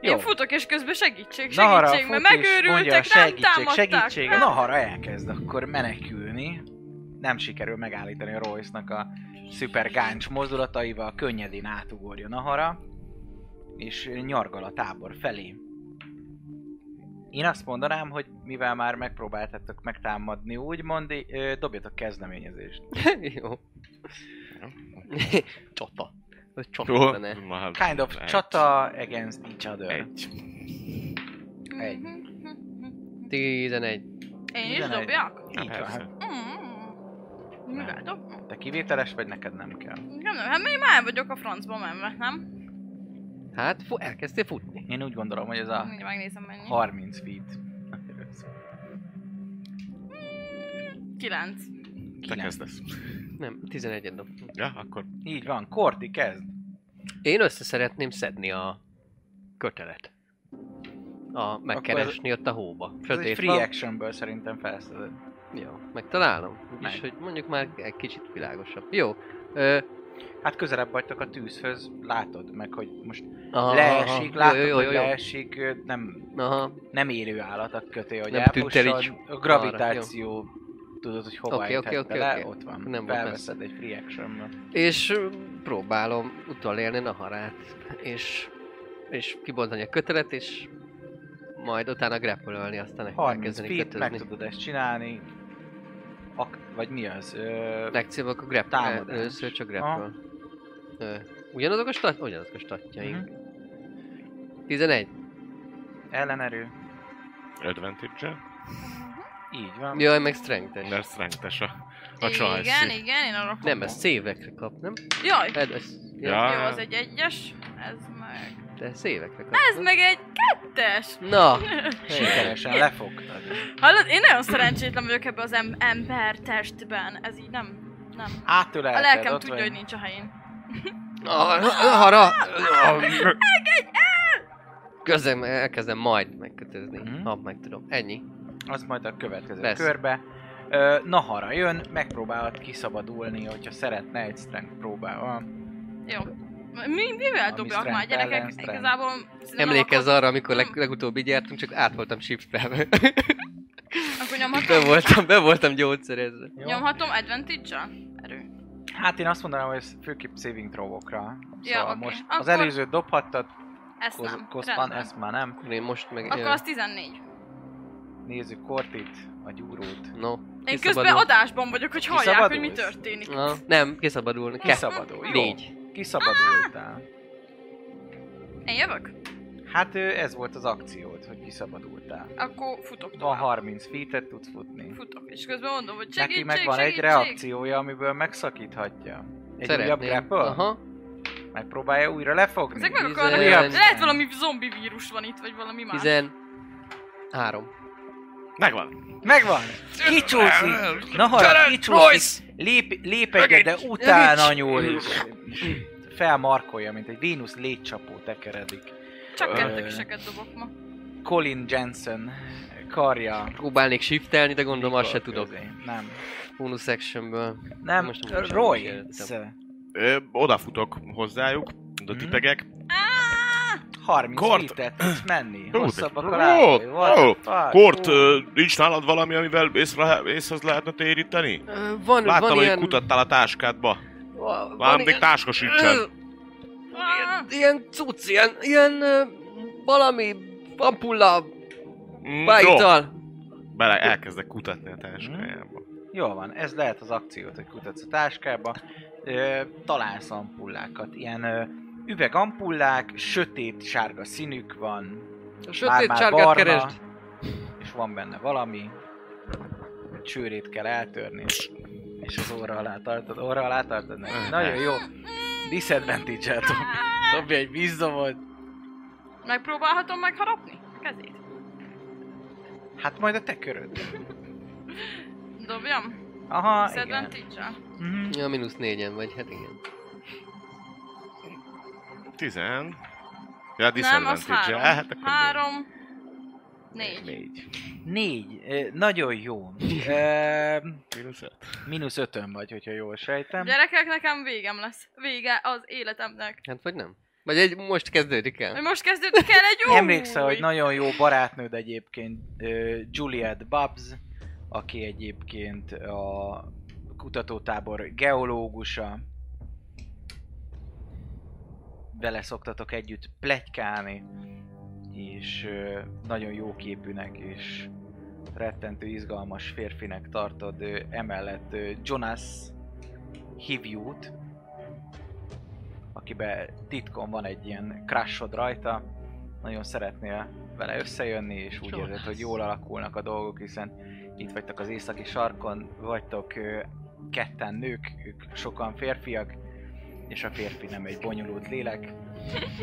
Én Jó. futok, és közben segítség, Nahara segítség, mert fut és mondja, megőrültek, nem segítség, támadták. segítség. nem. Nahara elkezd akkor menekülni. Nem sikerül megállítani a Royce-nak a szuper gáncs mozdulataival, könnyedén átugorja Nahara, és nyargal a tábor felé. Én azt mondanám, hogy mivel már megpróbáltatok megtámadni, úgymond, ö, dobjatok kezdeményezést. Jó. Csata. Ez csata benne. hát Kind of egy. csata against each other. Egy. Egy. 11. Én is 11. dobjak? Így persze. hát Mm. Mivel dob? te kivételes vagy, neked nem kell. Nem, nem, hát még már vagyok a francba menve, nem? Hát, fu- elkezdtél futni. Én úgy gondolom, hogy ez a Mindjárt megnézem mennyi. 30 feet. 9. Te kezdesz. Nem, 11 dob. Ja, akkor Így van, Korti kezd. Én össze szeretném szedni a kötelet. A, megkeresni ott a hóba. Ez egy Sötét free van. actionből szerintem felszeded. Jó, megtalálom. Úgyis, Meg. hogy mondjuk már egy kicsit világosabb. Jó. Ö, Hát közelebb vagytok a tűzhöz, látod meg, hogy most aha, leesik, aha, látod, jó, jó, hogy jó, jó. leesik, nem, Aha, nem élő állat a kötél, hogy tünderics A gravitáció, tudod, hogy hova oké, ejthet oké, bele, oké. ott van. Nem Felveszed egy free actionből. és próbálom utolérni Naharát, és, és kibontani a kötelet, és majd utána grappolölni, aztán 30 elkezdeni feet, meg kötözni. tudod ezt csinálni. Ak- vagy mi az? Ö, Legcélva akkor grab. Támadás. Először csak grab Ugyanazok a stat? Ugyanazok a statjaink. Mhm. 11. ellenerő. Advantage-e? Így van. Jaj, meg strength Mert strength a, a Igen, csajszi. igen, én arra Nem, fogom. ez szévekre kap, nem? Jaj, Ez, ez, Ja. ja. jó, az egy egyes, ez meg... De szévekre kap. Ez meg egy kettes! Na! Sikeresen lefogtad. Hallod, én nagyon szerencsétlen vagyok ebbe az em- ember testben. Ez így nem... Nem. A Átölelted, lelkem ott tudja, vagy. hogy nincs a helyén. Hara! Közben elkezdem majd megkötözni, Mhm. ha meg tudom. Ennyi. Az majd a következő Lesz. körbe. Ö, Nahara jön, megpróbálhat kiszabadulni, hogyha szeretne egy strength próbával. Jó. Mi, mivel dobjak már, gyerekek? ellen. Igazából... Emlékezz arra, amikor leg, legutóbb így jártunk, csak át voltam shiftrelve. Akkor nyomhatom? be voltam, be voltam gyógyszerezve. Jó? Nyomhatom advantage Erő. Hát én azt mondanám, hogy ez főképp saving throw-okra. Ja, Szóval oké. most az Akkor- előzőt dobhattad, Ezt Koz- nem. Koszpan, ezt már nem. Akkor én most meg... Akkor az 14. Nézzük Kortit, a gyúrót. No. Én kiszabadul. közben adásban vagyok, hogy hallják, hogy mi történik. Na, nem, Kiszabadul, jó. Négy. Kiszabadultál. Én jövök? Hát ez volt az akciód, hogy kiszabadultál. Akkor futok tovább. Van 30 feet tudsz futni. Futok, és közben mondom, hogy segítség, Neki megvan segítség. egy reakciója, amiből megszakíthatja. Egy Szeretném. újabb grapple? Aha. Megpróbálja újra lefogni. Ezek meg akarnak. Lehet valami zombi vírus van itt, vagy valami más. 13. Megvan. Megvan! Kicsúszik! Nahara kicsúszik! Lép, lép egyet, de utána nyúl is. Felmarkolja, mint egy Vénusz légycsapó tekeredik. Csak Ö. kettőkiseket dobok ma. Colin Jensen karja. Próbálnék shiftelni, de gondolom azt se tudok. közé. Nem. Bonus actionből. Nem, Most. Ö, odafutok hozzájuk, oda Mhm. tipegek. 30 Kort. feet tudsz menni. Ó, Hosszabbak de- a lábai. ó, What ó, the fuck? Kort, nincs nálad valami, amivel észre, észhez lehetne téríteni? Van, Láttam, van hogy ilyen... kutattál a táskádba. Már van még táska sincsen. Ilyen, cucc, ilyen, ilyen valami ampulla Mm, jó, bájital. bele elkezdek kutatni a táskájába. Jól van, ez lehet az akciót, hogy kutatsz a táskába. Ö, találsz ampullákat. Ilyen ö, üvegampullák, sötét sárga színük van. A sötét már-már sárgát barna, keresd. És van benne valami. Csőrét kell eltörni. És az óra alá tartod. Óra alá tartod neki. Nagyon jó. Disadvantage-el dobja egy vízdomot. Megpróbálhatom megharapni a kezét? Hát majd a te köröd. Dobjam? Aha, igen. Disadvantage-el? Mhm. Ja, mínusz négyen vagy, hát igen. Tizen. Ja, Nem, az három. Hát akkor Három. Négy. Négy. Négy. Ö, Nagyon jó. Ö, Mínusz öt. Mínusz ötön vagy, hogyha jól sejtem. Gyerekek, nekem végem lesz. Vége az életemnek. Hát vagy nem? Vagy egy, most kezdődik el. Most kezdődik el egy új... Emlékszel, hogy nagyon jó barátnőd egyébként ö, Juliet Babs, aki egyébként a kutatótábor geológusa. Vele szoktatok együtt plegykálni, és nagyon jó képűnek és rettentő izgalmas férfinek tartod. Emellett Jonas Hivjút, akiben titkon van egy ilyen crushod rajta, nagyon szeretnél vele összejönni, és úgy érzed, hogy jól alakulnak a dolgok, hiszen itt vagytok az északi sarkon, vagytok ketten nők, ők sokan férfiak, és a férfi nem egy bonyolult lélek,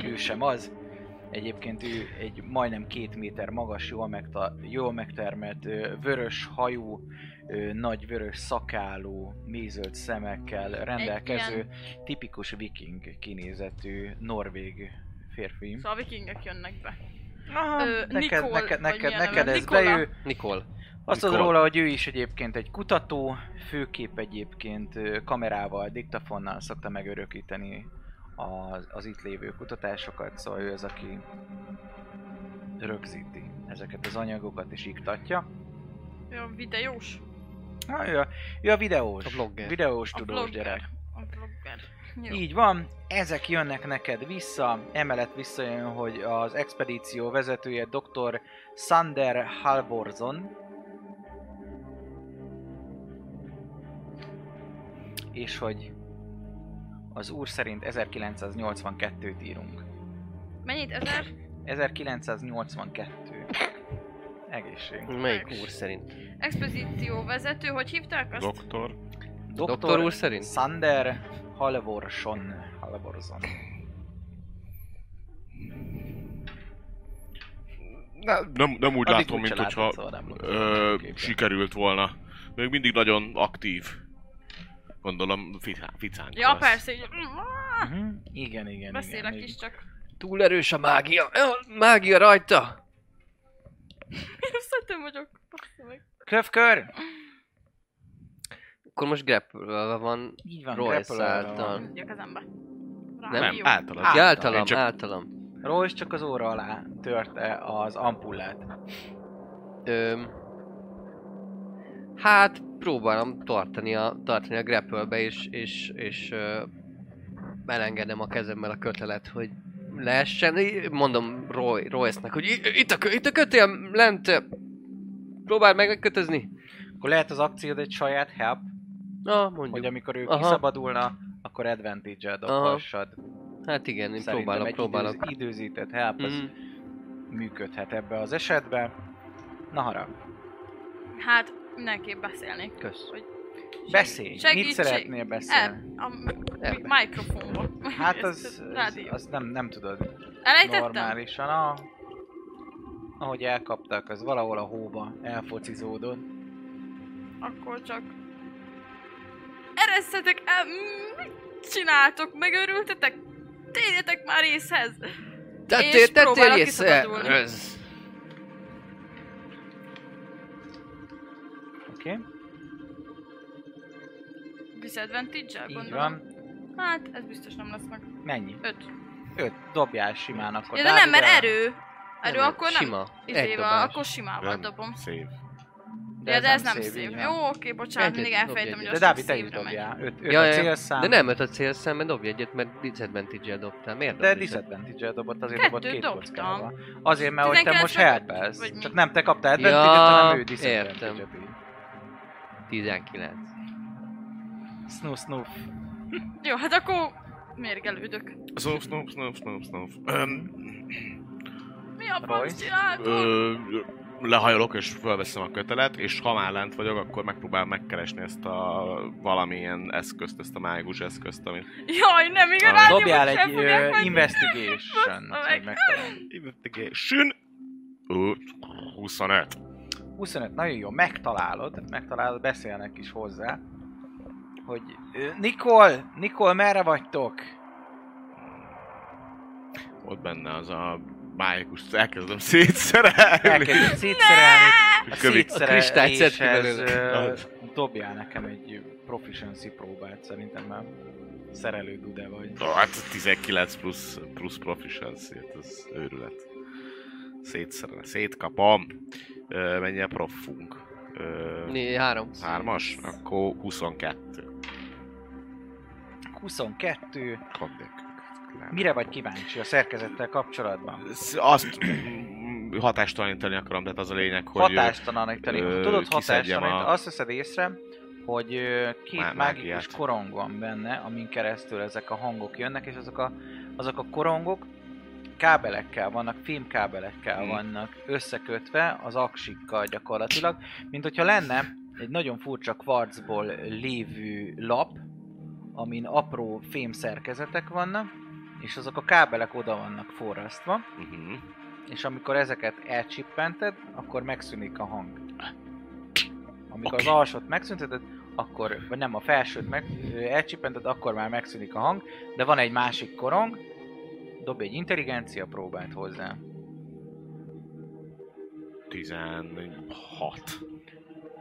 ő sem az. Egyébként ő egy majdnem két méter magas, jól, megta- jól megtermelt, vörös hajú, nagy vörös szakálú, mézölt szemekkel rendelkező, tipikus viking kinézetű norvég férfi. Szóval a vikingek jönnek be. Aha, Ö, neked, Nikol, neked, neked, neked ez Nikola? bejő. Nikol. Azt tudod róla, hogy ő is egyébként egy kutató, főképp egyébként kamerával, diktafonnal szokta megörökíteni az, az itt lévő kutatásokat, szóval ő az, aki rögzíti ezeket az anyagokat és iktatja. Jó, videós. Na, ő, a, ő a videós, A vlogger. videós A tudós vlogger. gyerek. A vlogger. Jó. Így van, ezek jönnek neked vissza, emellett visszajön, hogy az expedíció vezetője dr. Sander Halvorson és hogy az úr szerint 1982-t írunk. Mennyit? Ezer? 1982. Egészség. Melyik úr szerint? Expozíció vezető, hogy hívták azt? Doktor. Doktor úr szerint? Sander Halvorson. Halvorson. Ne, nem, nem úgy Addig látom, mint hogyha szóval nem ö, sikerült volna. Még mindig nagyon aktív. Gondolom ficán, ficánk Ja, lesz. persze, így... Uh-huh. Igen, igen, Beszélek igen. is csak. Túl erős a mágia. Mágia rajta. Szerintem vagyok. Kövkör! Akkor most grapple van. Így van, Royce által. Nem, jó. általad. Á, Ja, Által. általam, Én csak- általam. Royce csak az óra alá törte az ampullát. Öm, hát próbálom tartani a, tartani a grapple-be, és, és, és ö, elengedem a kezemmel a kötelet, hogy lehessen. Í- Mondom Roy, Royce-nek, hogy itt a, kö- itt a kötél, lent, próbáld meg megkötözni. Akkor lehet az akciód egy saját help, Na, hogy mondjuk. amikor ő Aha. kiszabadulna, akkor advantage-el dobhassad. Hát igen, én Szerintem próbálok, egy próbálok. Időz, időzített help, az Mhm. működhet ebbe az esetben. Na harag, Hát, mindenképp beszélnék. Kösz. Hogy beszélj! Mit segítség. szeretnél El, beszélni? a El. mi- mikrofonba. Hát az, az, az nem, nem tudod Elejtettem? normálisan. A, ahogy elkaptak, az valahol a hóba elfocizódott. Akkor csak... Eresszetek el! Mit csináltok? Megőrültetek? Térjetek már észhez! Tettél, És tettél próbálok Oké? Okay? Disadvantage-el Így gondolom. van. Hát, ez biztos nem lesz meg. Mennyi? Öt. Öt. Dobjál simán akkor. Ja, de nem, mert erő. Erő Nem, akkor nem. Sima. Dobás. akkor simával Nem, dobom. Szép. Ja, de ez nem szép, szép. Jó, oké, bocsánat, Egyet, mindig elfejtem, hogy De Dávid, te is dobjál. Öt, öt Ja, a ja. célszám. De nem öt a célszám, dobj egyet, mert disadvantage-el dobtál. Miért De disadvantage-el dobott, azért Kettőt dobott két dobtam. kockával. Azért, mert hogy te 19 most helpelsz. Csak nem te kaptál Ja, advantage-et, hanem ő disadvantage-et. Értem. 19. Snoof, snoof. Jó, hát akkor mérgelődök. Snoof, snoof, snoof, snoof, snoof. Öm, Mi a franc csináltok? ö, lehajolok és felveszem a kötelet, és ha már lent vagyok, akkor megpróbálom megkeresni ezt a valamilyen eszközt, ezt a mágus eszközt, amit... Jaj, nem, a Ah, Dobjál egy ö, investigation Bassza hogy meg. megtalálj. Investigation. Ö, 25. 25, nagyon jó, megtalálod, megtalálod, beszélnek is hozzá, hogy Nikol, Nikol, merre vagytok? Ott benne az a mágikus, elkezdem szétszerelni. Elkezdett szétszerelni, a a kristályt ö, dobjál nekem egy proficiency próbát, szerintem már szerelő dude vagy. Hát 19 plusz, plusz proficiency, hát ez őrület. Szétszerel, szétkapom. Ö, mennyi a profunk? Ö, Né, három. hármas? Akkor 22. 22, Kapják. mire vagy kíváncsi a szerkezettel kapcsolatban? Sz- Azt mm, hatástalanítani akarom, tehát az a lényeg, hogy... Hatástalanítani. ö, Tudod kiszedjem hatástalanítani, a- azt veszed észre, hogy ö, két Má- mágikus mágiát. korong van benne, amin keresztül ezek a hangok jönnek, és azok a, azok a korongok kábelekkel vannak, fémkábelekkel Hmm. vannak összekötve az aksikkal gyakorlatilag, mint hogyha lenne egy nagyon furcsa kvarcból lévő lap, amin apró fémszerkezetek vannak, és azok a kábelek oda vannak forrasztva, Uh-huh. és amikor ezeket elcsippented, akkor megszűnik a hang. Amikor Oké. az alsót megszünteted, akkor, vagy nem, a felsőt meg, elcsippented, akkor már megszűnik a hang, de van egy másik korong, dobj egy intelligencia próbát hozzá. 16.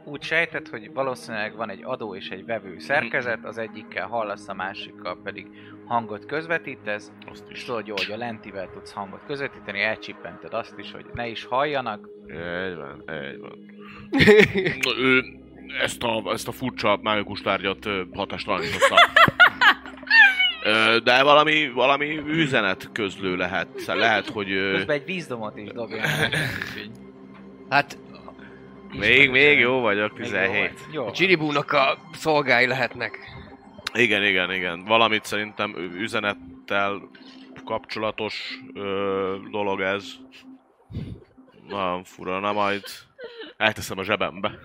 Úgy sejted, hogy valószínűleg van egy adó és egy vevő szerkezet, az egyikkel hallasz, a másikkal pedig hangot közvetítesz, Azt és is. tudod jó, hogy a lentivel tudsz hangot közvetíteni, elcsippented azt is, hogy ne is halljanak, Egy van, egy van. Ő ezt a, ezt a furcsa mágikus tárgyat hatástalanította. De valami, valami üzenet közlő lehet. Lehet, hogy... közben egy vízdomot is dobja. Hát Még, még jó vagyok, Még jó 17. vagy. Jó. a Csiribúnak a szolgái lehetnek. Igen, igen, igen. Valamit szerintem üzenettel kapcsolatos ö, dolog ez. Nagyon fura, na majd elteszem a zsebembe.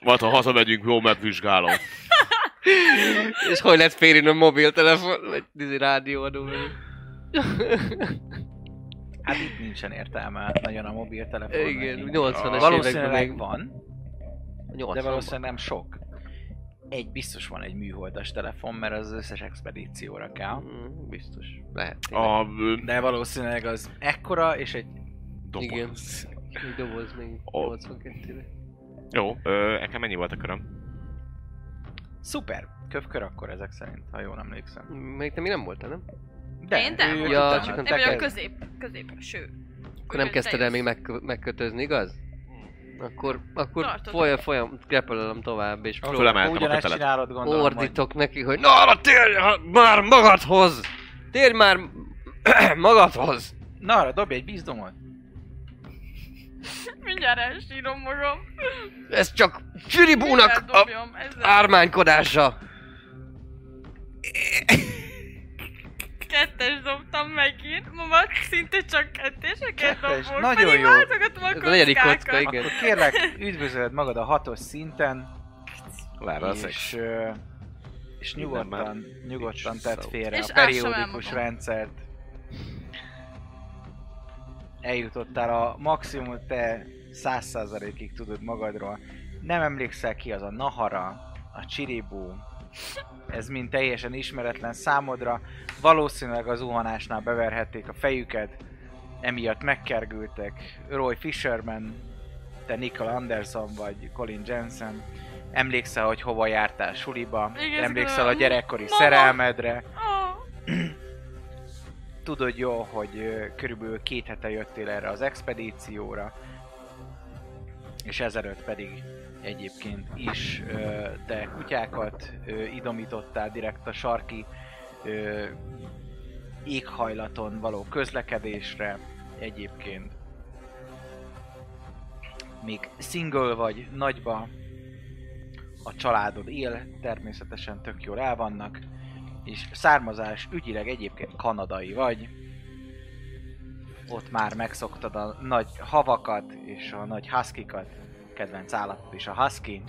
Majd ha hazamegyünk, jó megvizsgálom. És hogy lehet férni a mobiltelefon, vagy izé rádióadó? Hát itt nincsen értelme nagyon a mobiltelefon. Igen, neki. 80-as években Valószínűleg még van, de 80 valószínűleg nem sok. Egy biztos van egy műholdas telefon, mert az összes expedícióra kell. Mm, Biztos. Lehet. A De valószínűleg az ekkora, és egy doboz. Igen. Egy doboz még Ó. 82-re. Jó, ö, nekem mennyi volt a köröm? Szuper kövkör akkor ezek szerint, ha jól emlékszem. Még te mi nem voltál, nem? De, Én nem ő. Ja, csak nem Én vagyok közép, közép, ső. Akkor nem kezdted el még meg, megkötözni, igaz? Akkor, akkor Tartod. folyam, folyam, grapplelem tovább, és Akkor Fölemeltem a ugyanezt kötelet. csinálod, gondolom, ordítok neki, hogy Na, na térj már magadhoz! Térj már magadhoz! Na, arra dobj egy bizdomot. Mindjárt elsírom magam. Ez csak Csiribúnak a ezzel. ármánykodása! Kettes dobtam megint. Mama szinte csak ketteseket Kettes, dobok. nagyon jó. váltogatom a Ez a negyedik kockákat. kocka, igen. Akkor kérlek, üdvözöld magad a hatos szinten, az és, ö, és nyugodtan, nyugodtan tedd félre És a periódikus magam. rendszert. Eljutottál a maximum, te 100%-ig tudod magadról. Nem emlékszel ki az a Nahara, a Chiribu, ez mind teljesen ismeretlen számodra. Valószínűleg az zuhanásnál beverhették a fejüket, emiatt megkergültek. Roy Fisherman, te Nicol Anderson vagy Colin Jensen. Emlékszel, hogy hova jártál suliba, Igen, emlékszel a gyerekkori Mama. szerelmedre, Oh, tudod jó, hogy körülbelül két hete jöttél erre az expedícióra, és ezelőtt pedig egyébként is te kutyákat idomítottál direkt a sarki éghajlaton való közlekedésre egyébként. Még single vagy nagyba, a családod él, természetesen tök jól el vannak, és származás ügyileg egyébként kanadai vagy. Ott már megszoktad a nagy havakat és a nagy huskikat. Kedvenc állatod is a husky.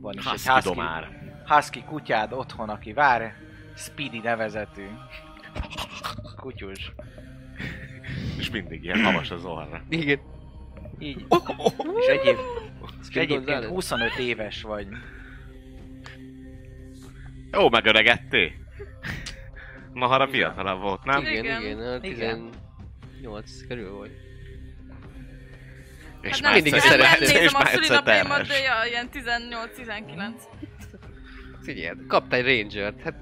Van is egy Husky husky, domár. husky kutyád otthon, aki vár. Speedy nevezetű. Kutyus. És mindig ilyen havas az orra. Igen. Így. És egyéb, és egyébként Gonzales. 25 éves vagy. Jó, megöregetté. Mahara fiatalabb volt, nem? Igen, Igen. igen, a Igen. 18 körül volt. És hát már nem, mindig nem, nem szerettem. és nézem a már egyszer szülinapjaimat, terhes. de ja, ilyen 18-19. Figyelj, kaptál egy Rangert, hát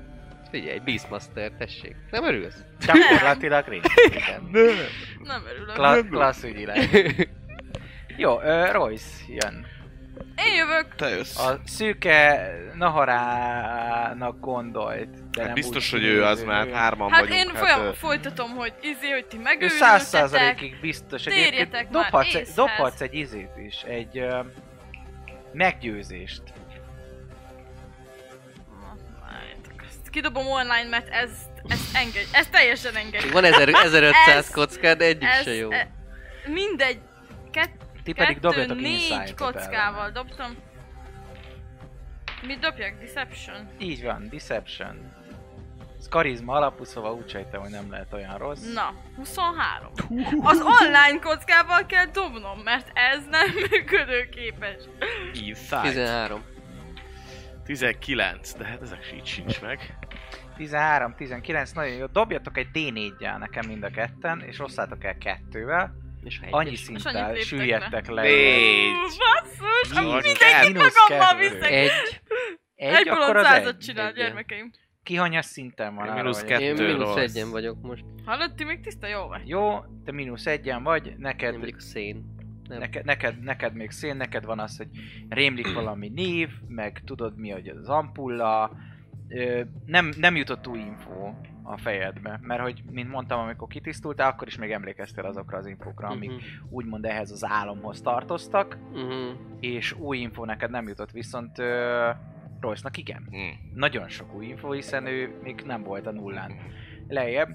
figyelj, Beastmaster, tessék. Nem örülsz? Gyakorlatilag rész. Igen. Nem örülök. Kla- klassz ügyileg. Jó, uh, Royce jön. Én jövök. Te jössz. A szűke Naharának gondolt, de Hát nem biztos, úgy hogy ő az, mert hárman Hát vagyunk. én folyam, ö, folytatom, hogy izé, hogy ti megőrültetek. száz százalékig biztos. Térjetek már dobhatsz, egy, észhez. dobhatsz egy izét is, egy uh, meggyőzést. Kidobom online, mert ez, ez engedj, ez teljesen engedj. Van 1000 1500 Ez- kockád, de egyik Ez, se jó. e, mindegy, Ti pedig kettő, dobjatok négy kockával dobtam. Mit dobjak? Deception? Így van, Deception. Ez karizma alapú, szóval úgy sejtem, hogy nem lehet olyan rossz. Na, 23. Az online kockával kell dobnom, mert ez nem működőképes. Inside. 13. 19, de hát ezek így sincs meg. 13, 19, nagyon jó. Dobjatok egy D4-jel nekem mind a ketten, és osszátok el kettővel. És ha Annyi szinttel süllyedtek le. Négy. Basszus! Mindenkit magammal viszek. Egy. Egy, Egy akkor az egy. csinál, Igen. gyermekeim. Ki hanyas szinten van? Én mínusz kettő. Én mínusz egyen vagyok most. Hallod, ti még tiszta jó vagy? Jó, te mínusz egyen vagy, Én neked, a szén. Nem. neked, neked, neked még szén, neked van az, hogy rémlik valami név, meg tudod mi, hogy az ampulla, Ö, nem, nem jutott új info a fejedbe, mert hogy, mint mondtam, amikor kitisztultál, akkor is még emlékeztél azokra az infókra, amik Mhm. úgymond ehhez az álomhoz tartoztak, Mhm. és új info neked nem jutott, viszont ö, Royce-nak igen. Hmm. Nagyon sok új info, hiszen ő még nem volt a nullán lejjebb.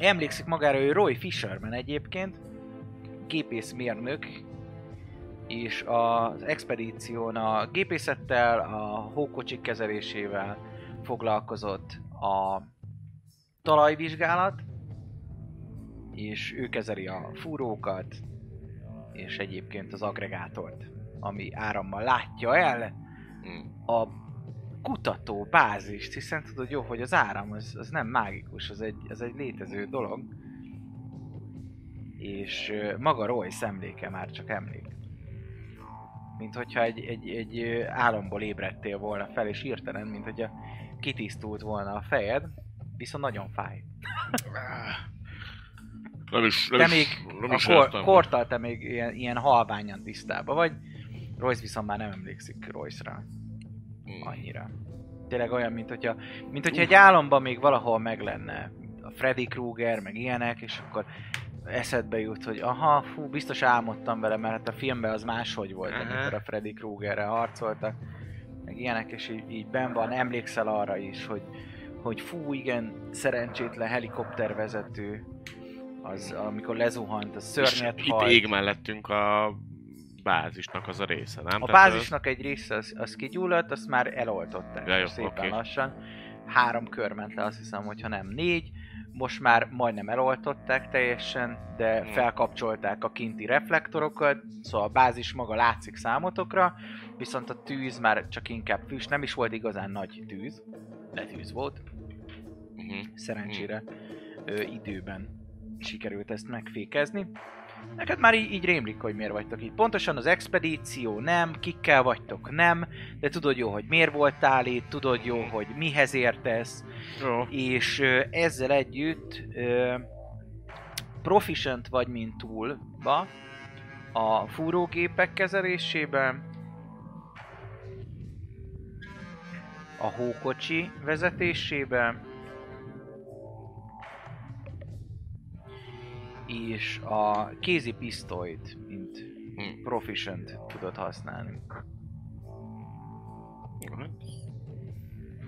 Emlékszik magára, ő Roy Fisherman egyébként, gépészmérnök, és az expedíción a gépészettel, a hókocsik kezelésével foglalkozott a talajvizsgálat, és ő kezeli a fúrókat, és egyébként az agregátort, ami árammal látja el Hmm. a kutató bázist, hiszen tudod jó, hogy az áram az, az nem mágikus, az egy, az egy létező dolog. És maga Royce emléke már csak emlék. Mint hogyha egy, egy, egy álomból ébredtél volna fel, és hirtelen, mint hogyha kitisztult volna a fejed, viszont nagyon fáj. Nem is, nem Te is, még nem a is kor, értem. kortal te még ilyen, ilyen halványan tisztába vagy. Royce viszont már nem emlékszik Royce-ra Hmm. annyira. Tényleg olyan, mint hogyha, mint hogyha egy álomban még valahol meg lenne a Freddy Krueger, meg ilyenek, és akkor eszedbe jut, hogy aha, fú, biztos álmodtam vele, mert hát a filmben az máshogy volt, Aha. amikor a Freddy Kruegerre harcoltak, meg ilyenek, és így, így ben van, emlékszel arra is, hogy, hogy fú, igen, szerencsétlen helikoptervezető, az, amikor lezuhant, az És szörnyet itt halt. ég mellettünk a bázisnak az a része, nem? A Tehát, bázisnak egy része az, az kigyulladt, azt már eloltották Ja, jó, szépen oké. lassan. Három kör ment le, azt hiszem, hogyha nem négy. Most már majdnem eloltották teljesen, de Hmm. felkapcsolták a kinti reflektorokat, szóval a bázis maga látszik számotokra, viszont a tűz már csak inkább füst, nem is volt igazán nagy tűz, de tűz volt, Uh-huh. szerencsére ö, időben sikerült ezt megfékezni. Neked már így, így rémlik, hogy miért vagytok itt. Pontosan az expedíció nem, kikkel vagytok nem, de tudod jó, hogy miért voltál itt, tudod jó, hogy mihez értesz, Jó. és ö, ezzel együtt ö, proficient vagy, mint túlba a fúrógépek kezelésében, a hókocsi vezetésében, és a kézi pisztolyt, mint Hm. proficient tudod használni.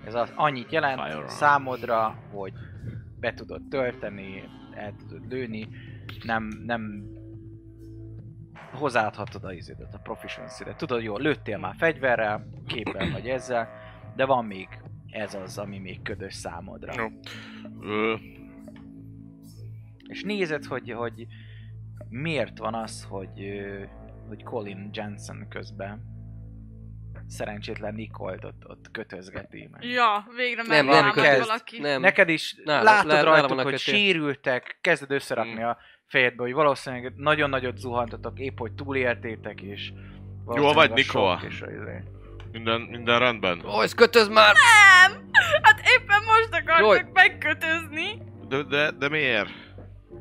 Ez az, annyit jelent Firearm. számodra, hogy be tudod tölteni, el tudod lőni, nem, nem hozzáadhatod a izédet, a proficiency-re. Tudod, jó, lőttél már fegyverrel, képpel vagy ezzel, de van még ez az, ami még ködös számodra. Jó. Ö, És nézed, hogy, hogy miért van az, hogy, hogy Colin Jensen közben szerencsétlen Nicolt ott, ott kötözgeti meg. Ja, végre Nem, nem kezd. valaki. Nem. Neked is Nála- látod nála rajtuk, a hogy kötél. sérültek, kezded összerakni Mm. a fejedbe, hogy valószínűleg nagyon nagyot zuhantatok, épp hogy túléltétek, és vagy, valószínűleg a Nikola? izé. minden, minden rendben. Royce, kötöz már! Nem! Hát éppen most akartak megkötözni. De, de, de miért?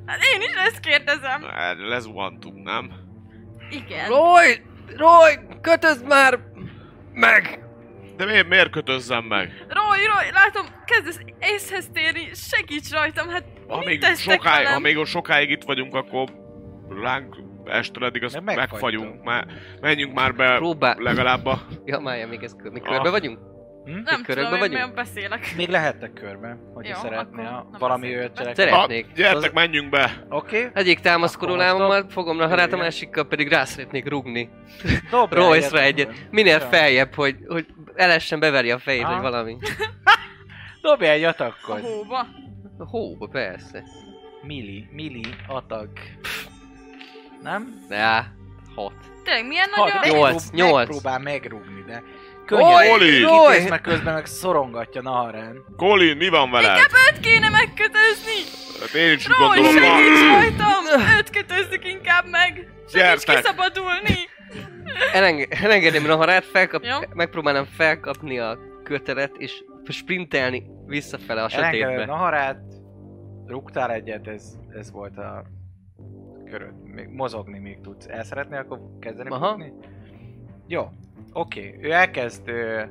Hát én is ezt kérdezem. Hát, Lezuhantunk, nem? Igen. Roy! Roy! Kötöz már! Meg! De miért, miért kötözzem meg? Roy, Roy, látom, kezdesz észhez térni, segíts rajtam, hát Ha mit még, sokáig, velem? ha még sokáig itt vagyunk, akkor ránk este eddig azt De megfagytunk. megfagyunk. Már, menjünk már be Próbál... legalább a... Ja, Mája, még ez kör... Még Ah. körbe vagyunk? Hm? Nem körökbe tudom, én vagyunk? olyan beszélek. Még lehettek körbe, hogyha Jó, szeretnél akkor nem valami cselekedni. Szeretnék. Ha, gyertek, Az- menjünk be! Oké, okay. Egyik támaszkodó lábammal fogom a harát, a másikkal pedig rá szeretnék rugni. dobj Royce-ra egyet. Minél feljebb, hogy, hogy elessen beverje a fejét, vagy valami. Dobj egy A attakkod. hóba. A hóba, persze. Mili, mili, attack. Nem? Á, hat. Tényleg, milyen nagyon... megprób- Nyolc, nyolc. Megpróbál megrúgni, de Roy, Oli! Roy! Kitész meg közben meg szorongatja Naharán. Colin, mi van veled? Inkább őt kéne megkötözni! Hát én is Roy, gondolom, segíts rajtam! Őt kötözzük inkább meg! Segíts kiszabadulni! Elenge- elengedném a harát, felkap, Jó. megpróbálnám felkapni a kötelet, és sprintelni visszafele a sötétbe. Naharát, rúgtál egyet, ez, ez volt a köröd. Még mozogni még tudsz. El szeretnél akkor kezdeni Aha. futni? Jó, oké. Ő elkezd ö,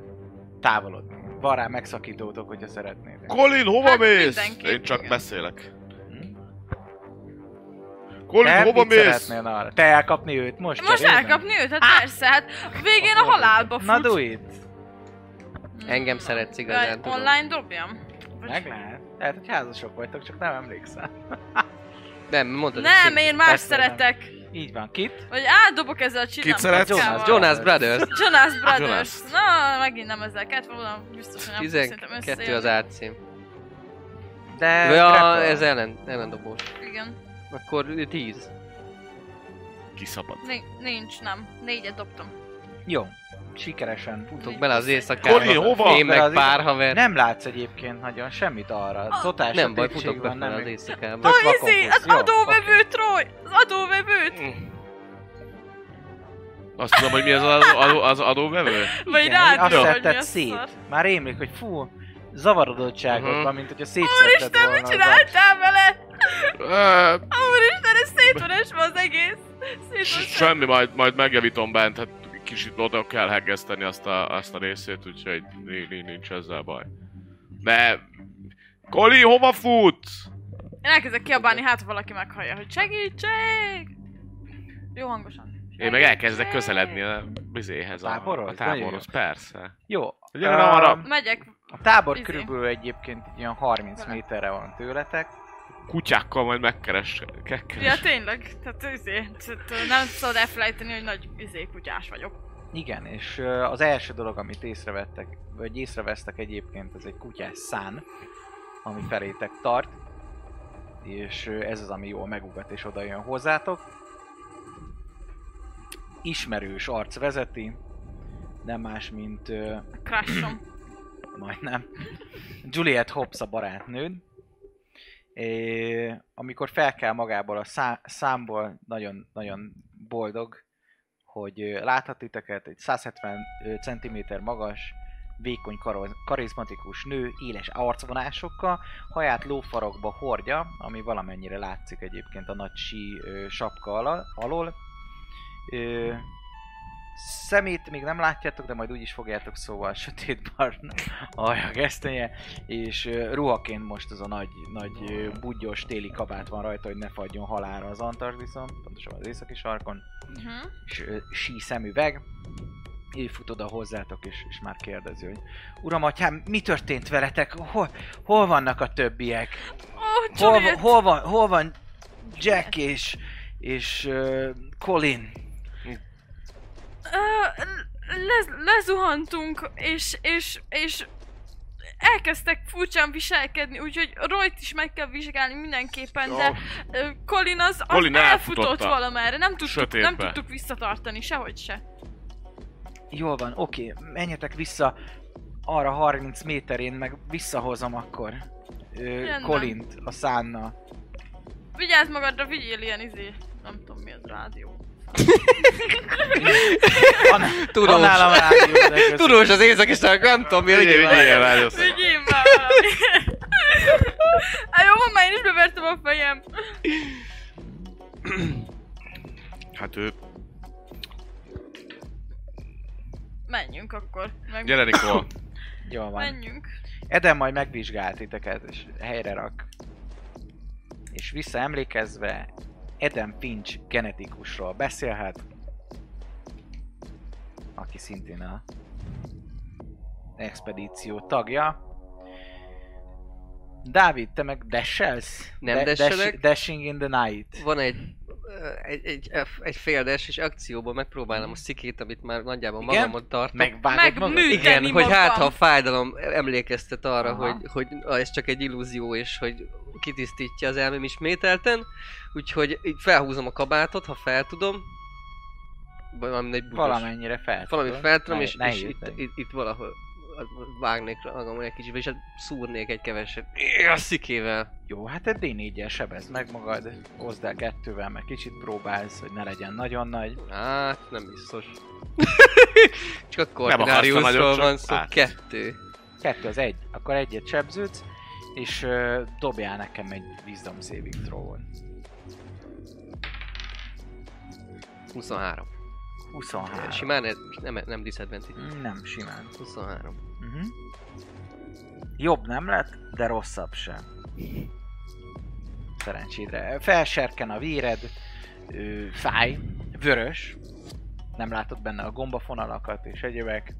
távolodni. Van rá megszakítótok, hogyha szeretnéd. Colin, hova Hát mész? Én csak igen. beszélek. Hm? Colin, Te hova mész? szeretnél Nahara? Te elkapni őt most? Most cserélben? elkapni őt? Hát persze, hát végén a halálba fut. Na do it! Engem szeretsz igazán, tudom. online dobjam? Vagy- Meg lehet. Lehet, hogy házasok vagytok, csak nem emlékszel. Nem, mondtad. Nem, én más Persze nem. Így van, kit? Vagy átdobok ezzel a csillam. Kit szeretsz? kockával. Jonas Brothers. Jonas Brothers. Jonas. Na, megint nem ezzel kellett volna, biztos, hogy nem szerintem 12 összejön. az átszím. De... Ja, ez ellen, ellendobós. Igen. Akkor 10. Kiszabad. Ni- nincs, nem. Négyet dobtam. Jó. Sikeresen. Futok bele az éjszakába. Kori, hova? Én meg az pár haver. Nem látsz egyébként nagyon semmit arra. Totál Nem baj, futok van, bele az nem éjszakába. A Tök vakon izé, az Jó, adóvevőt, Roy! Az adóvevőt! Azt tudom, hogy mi az adó, adó, az adóvevő? Vagy rád azt szedted a szét. szar. Már rémlik, hogy fú, zavarodottságot Mhm. van, mint hogyha szétszedted Úristen, volna. mit az csináltál vele? Úristen, ez szét van az egész. Semmi, majd, majd megjavítom bent, hát kicsit oda kell hegeszteni azt a, azt a részét, úgyhogy ni- ni- nincs ezzel baj. De... Koli, hova futsz? Én elkezdek kiabálni, hát ha valaki meghallja, hogy segítség! Jó hangosan. Én meg elkezdek közeledni a bizéhez, a, Táborhoz? a táborhoz, persze. Jó. Ö, arra. Megyek. A tábor Izé. körülbelül egyébként egy olyan 30 Vele. méterre van tőletek. Kutyákkal majd megkeres. Ja, megkeres. tényleg. Tehát izé, tehát, nem szabad elfelejteni, hogy nagy izé kutyás vagyok. Igen, és az első dolog, amit észrevettek, vagy észrevesztek egyébként, ez egy kutyás szán, ami felétek tart, és ez az, ami jól megugat és oda jön hozzátok. Ismerős arc vezeti, nem más, mint crushom. majdnem. Juliet Hobbs a barátnőd. É, amikor felkel magából a szá- számból, nagyon, nagyon boldog, hogy ö, láthat titeket egy 170 cm magas, vékony, karizmatikus nő, éles arcvonásokkal, haját lófarokba hordja, ami valamennyire látszik egyébként a nagy sí ö, sapka alól. Ö, szemét még nem látjátok, de majd úgy is fogjátok, szóval sötét barna alja gesztenye, és ruhaként most az a nagy, nagy budgyos téli kabát van rajta, hogy ne fagyjon halára az Antarktiszon, pontosabban az északi sarkon, Uh-huh. és sí szemüveg. Ő fut oda hozzátok, és, és már kérdezi, hogy Uram, atyám, mi történt veletek? Hol, hol vannak a többiek? Oh, Hol, hol, van, hol van Jack és, és uh, Colin? Le, lezuhantunk, és, és, és elkezdtek furcsán viselkedni, úgyhogy Royt is meg kell vizsgálni mindenképpen, de ö, Colin az, az Colin elfutott elfutotta. valamerre, nem tudtuk, Sötétbe. nem tudtuk visszatartani, sehogy se. Jól van, oké, menjetek vissza arra 30 méterén, meg visszahozom akkor Rendben. Colint a szánnal. Vigyázz magadra, vigyél ilyen izé, nem tudom mi az rádió. Tudós. van nálam rádió. Tudós az éjszaki sark, nem tudom mi, hogy Vigyél, várj, Vigyél már jó, van, már én is bevertem a fejem. Hát ő... Menjünk akkor. Meg... Gyere, Nikol. Jól van. Menjünk. Eden majd megvizsgált titeket, és helyre rak. És visszaemlékezve, Eden Finch genetikusról beszélhet, aki szintén a expedíció tagja. Dávid, te meg dashelsz? Nem dashelek. dashing in the night. Van egy, egy, egy, egy féldes, és akcióban megpróbálom a szikét, amit már nagyjából Igen? magamon tartok. Megvágod Meg magad? Igen, Tenni hogy hát magam. ha a fájdalom emlékeztet arra, Aha. hogy, hogy ez csak egy illúzió, és hogy kitisztítja az elmém ismételten, úgyhogy így felhúzom a kabátot, ha fel tudom, valami egy bugos. Valamennyire fel. Valami fel tudom, és, és itt, itt, itt valahol vágnék magamon egy kicsit, és hát szúrnék egy keveset a szikével. Jó, hát egy D4-jel sebezd meg magad, hozd el kettővel, meg kicsit próbálsz, hogy ne legyen nagyon nagy. Hát, nem biztos. csak a nagyot, van szó. át. Kettő. Kettő az egy, akkor egyet sebződsz, és uh, dobjál nekem egy Wisdom Saving throw-on. 23. 23. Simán ez, nem, nem disadvantage. Nem, simán. 23. Uh-huh. Jobb nem lett, de rosszabb sem. Szerencsédre. Felserken a véred, ö, fáj, vörös, nem látod benne a gombafonalakat és egyébek,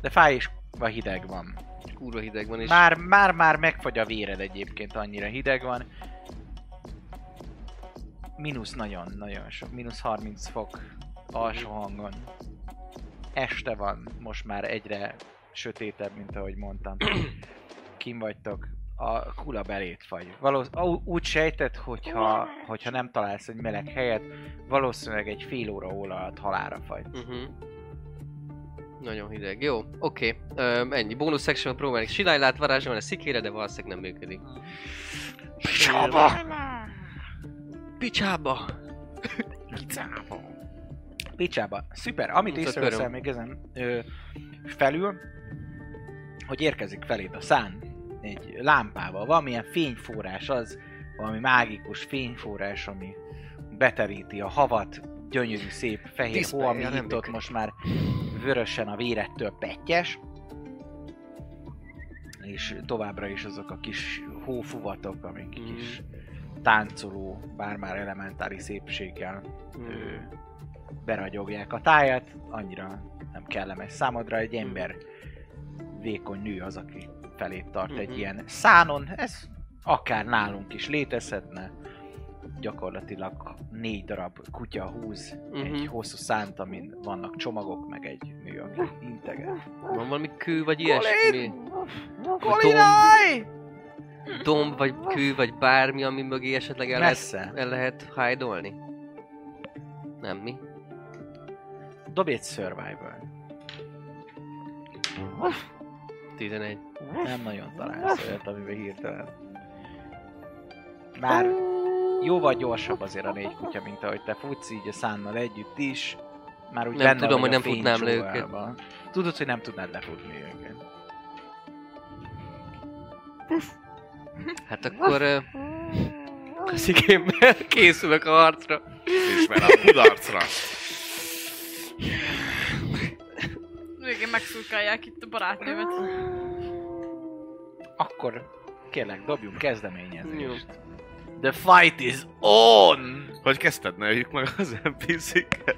de fáj és Vagy hideg van. Kurva hideg van, és Már, már, már megfagy a véred egyébként, annyira hideg van. Mínusz nagyon, nagyon sok. Mínusz 30 fok alsó hangon. Este van, most már egyre sötétebb, mint ahogy mondtam. Kim vagytok, a kula belét fagy. Valósz, ó, úgy sejtett, hogyha, hogyha nem találsz egy meleg helyet, valószínűleg egy fél óra óra alatt halára fagy. Uh-huh. Nagyon hideg. Jó, oké. Okay. ennyi. Bónusz section próbálni silálylát varázsolni a szikére, de valószínűleg nem működik. Picsába! Picsába! Picsába. Szuper, amit a észreveszel még ezen ö, felül, hogy érkezik feléd a szán egy lámpával, valamilyen fényforrás az, valami mágikus fényforrás, ami beteríti a havat, gyönyörű, szép, fehér hó, ami itt most már vörösen a vérettől pettyes, és továbbra is azok a kis hófuvatok, amik Mhm. kis táncoló, bár már elementári szépséggel Mm. beragyogják a tájat, annyira nem kellemes számodra, egy ember vékony nő az, aki felét tart egy Mhm. ilyen szánon, ez akár nálunk is létezhetne, gyakorlatilag négy darab kutya húz egy Mhm. hosszú szánt, amin vannak csomagok, meg egy nő, aki integet. Van valami kő vagy ilyesmi? Kolinaj! Domb vagy kő vagy bármi, ami mögé esetleg el lehet, Messze. el lehet hide Nem, mi? Dobj egy survival. 11. Nem nagyon találsz olyat, amiben hirtelen. Már jóval gyorsabb azért a négy kutya, mint ahogy te futsz így a szánnal együtt is. Már úgy Nem benne tudom, hogy nem futnám le fénycsóvában. Tudod, hogy nem tudnád lefutni őket. Hát akkor... A szikémmel készülök a harcra. És vele a kudarcra. Megszurkálják itt a barátnőmet. Akkor kérlek, dobjunk kezdeményezést. The fight is on! Hogy kezdted, neveljük meg az NPC-ket?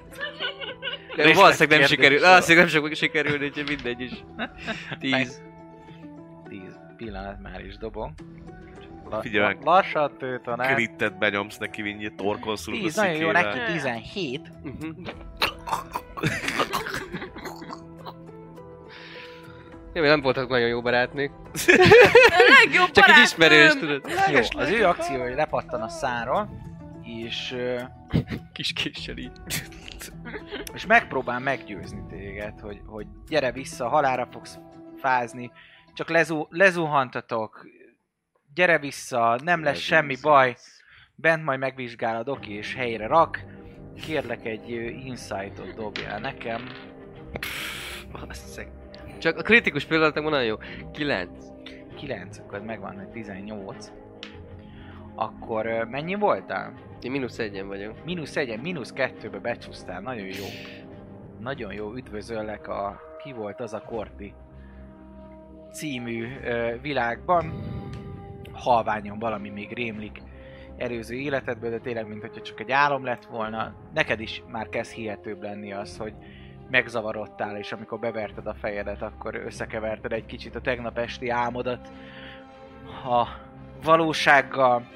De valószínűleg nem sikerül. Valószínűleg nem sok sikerülni, úgyhogy mindegy is. 10. 10 pillanat már is dobom. La- Figyelj meg. la- Lassan tőt a Krittet benyomsz neki, mindjárt torkolsz 10, nagyon jó, neki 17. Uh-huh. Jó, nem voltak nagyon jó barátnők. A legjobb Csak egy ismerős, tudod. Jó, az ő akció, hogy lepattan a száról, és, ö, Kis késsel így. és megpróbál meggyőzni téged, hogy, hogy gyere vissza, halára fogsz fázni, csak lezu, lezuhantatok, gyere vissza, nem lesz semmi baj, bent majd megvizsgálod, oké, és helyre rak. Kérlek egy ö, insightot dobjál nekem. Basszeg. Csak a kritikus pillanatokban nagyon jó. 9. 9, akkor megvan, hogy 18. Akkor ö, mennyi voltál? Én mínusz egyen vagyok. Mínusz egyen, mínusz kettőbe becsúsztál, nagyon jó. Nagyon jó, üdvözöllek a Ki volt az a Korti című ö, világban. Halványon valami még rémlik előző életedből, de tényleg, mint hogyha csak egy álom lett volna. Neked is már kezd hihetőbb lenni az, hogy megzavarodtál, és amikor beverted a fejedet, akkor összekeverted egy kicsit a tegnap esti álmodat a valósággal.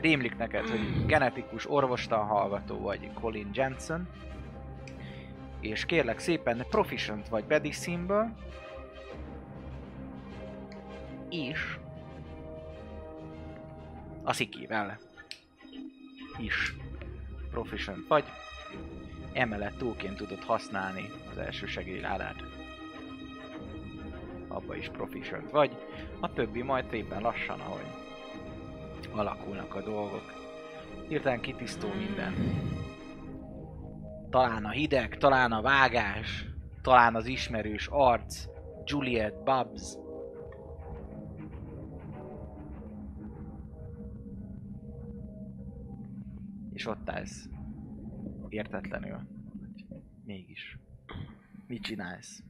Rémlik neked, hogy genetikus orvostan hallgató vagy Colin Jensen, és kérlek szépen proficient vagy medicine és a szikivel is proficient vagy. Emellett túlként tudod használni az első segélyládát. Abba is proficient vagy. A többi majd szépen lassan, ahogy alakulnak a dolgok. Hirtelen kitisztul minden. Talán a hideg, talán a vágás, talán az ismerős arc, Juliet Babs. És ott állsz. Értetlenül. Mégis. Mit csinálsz?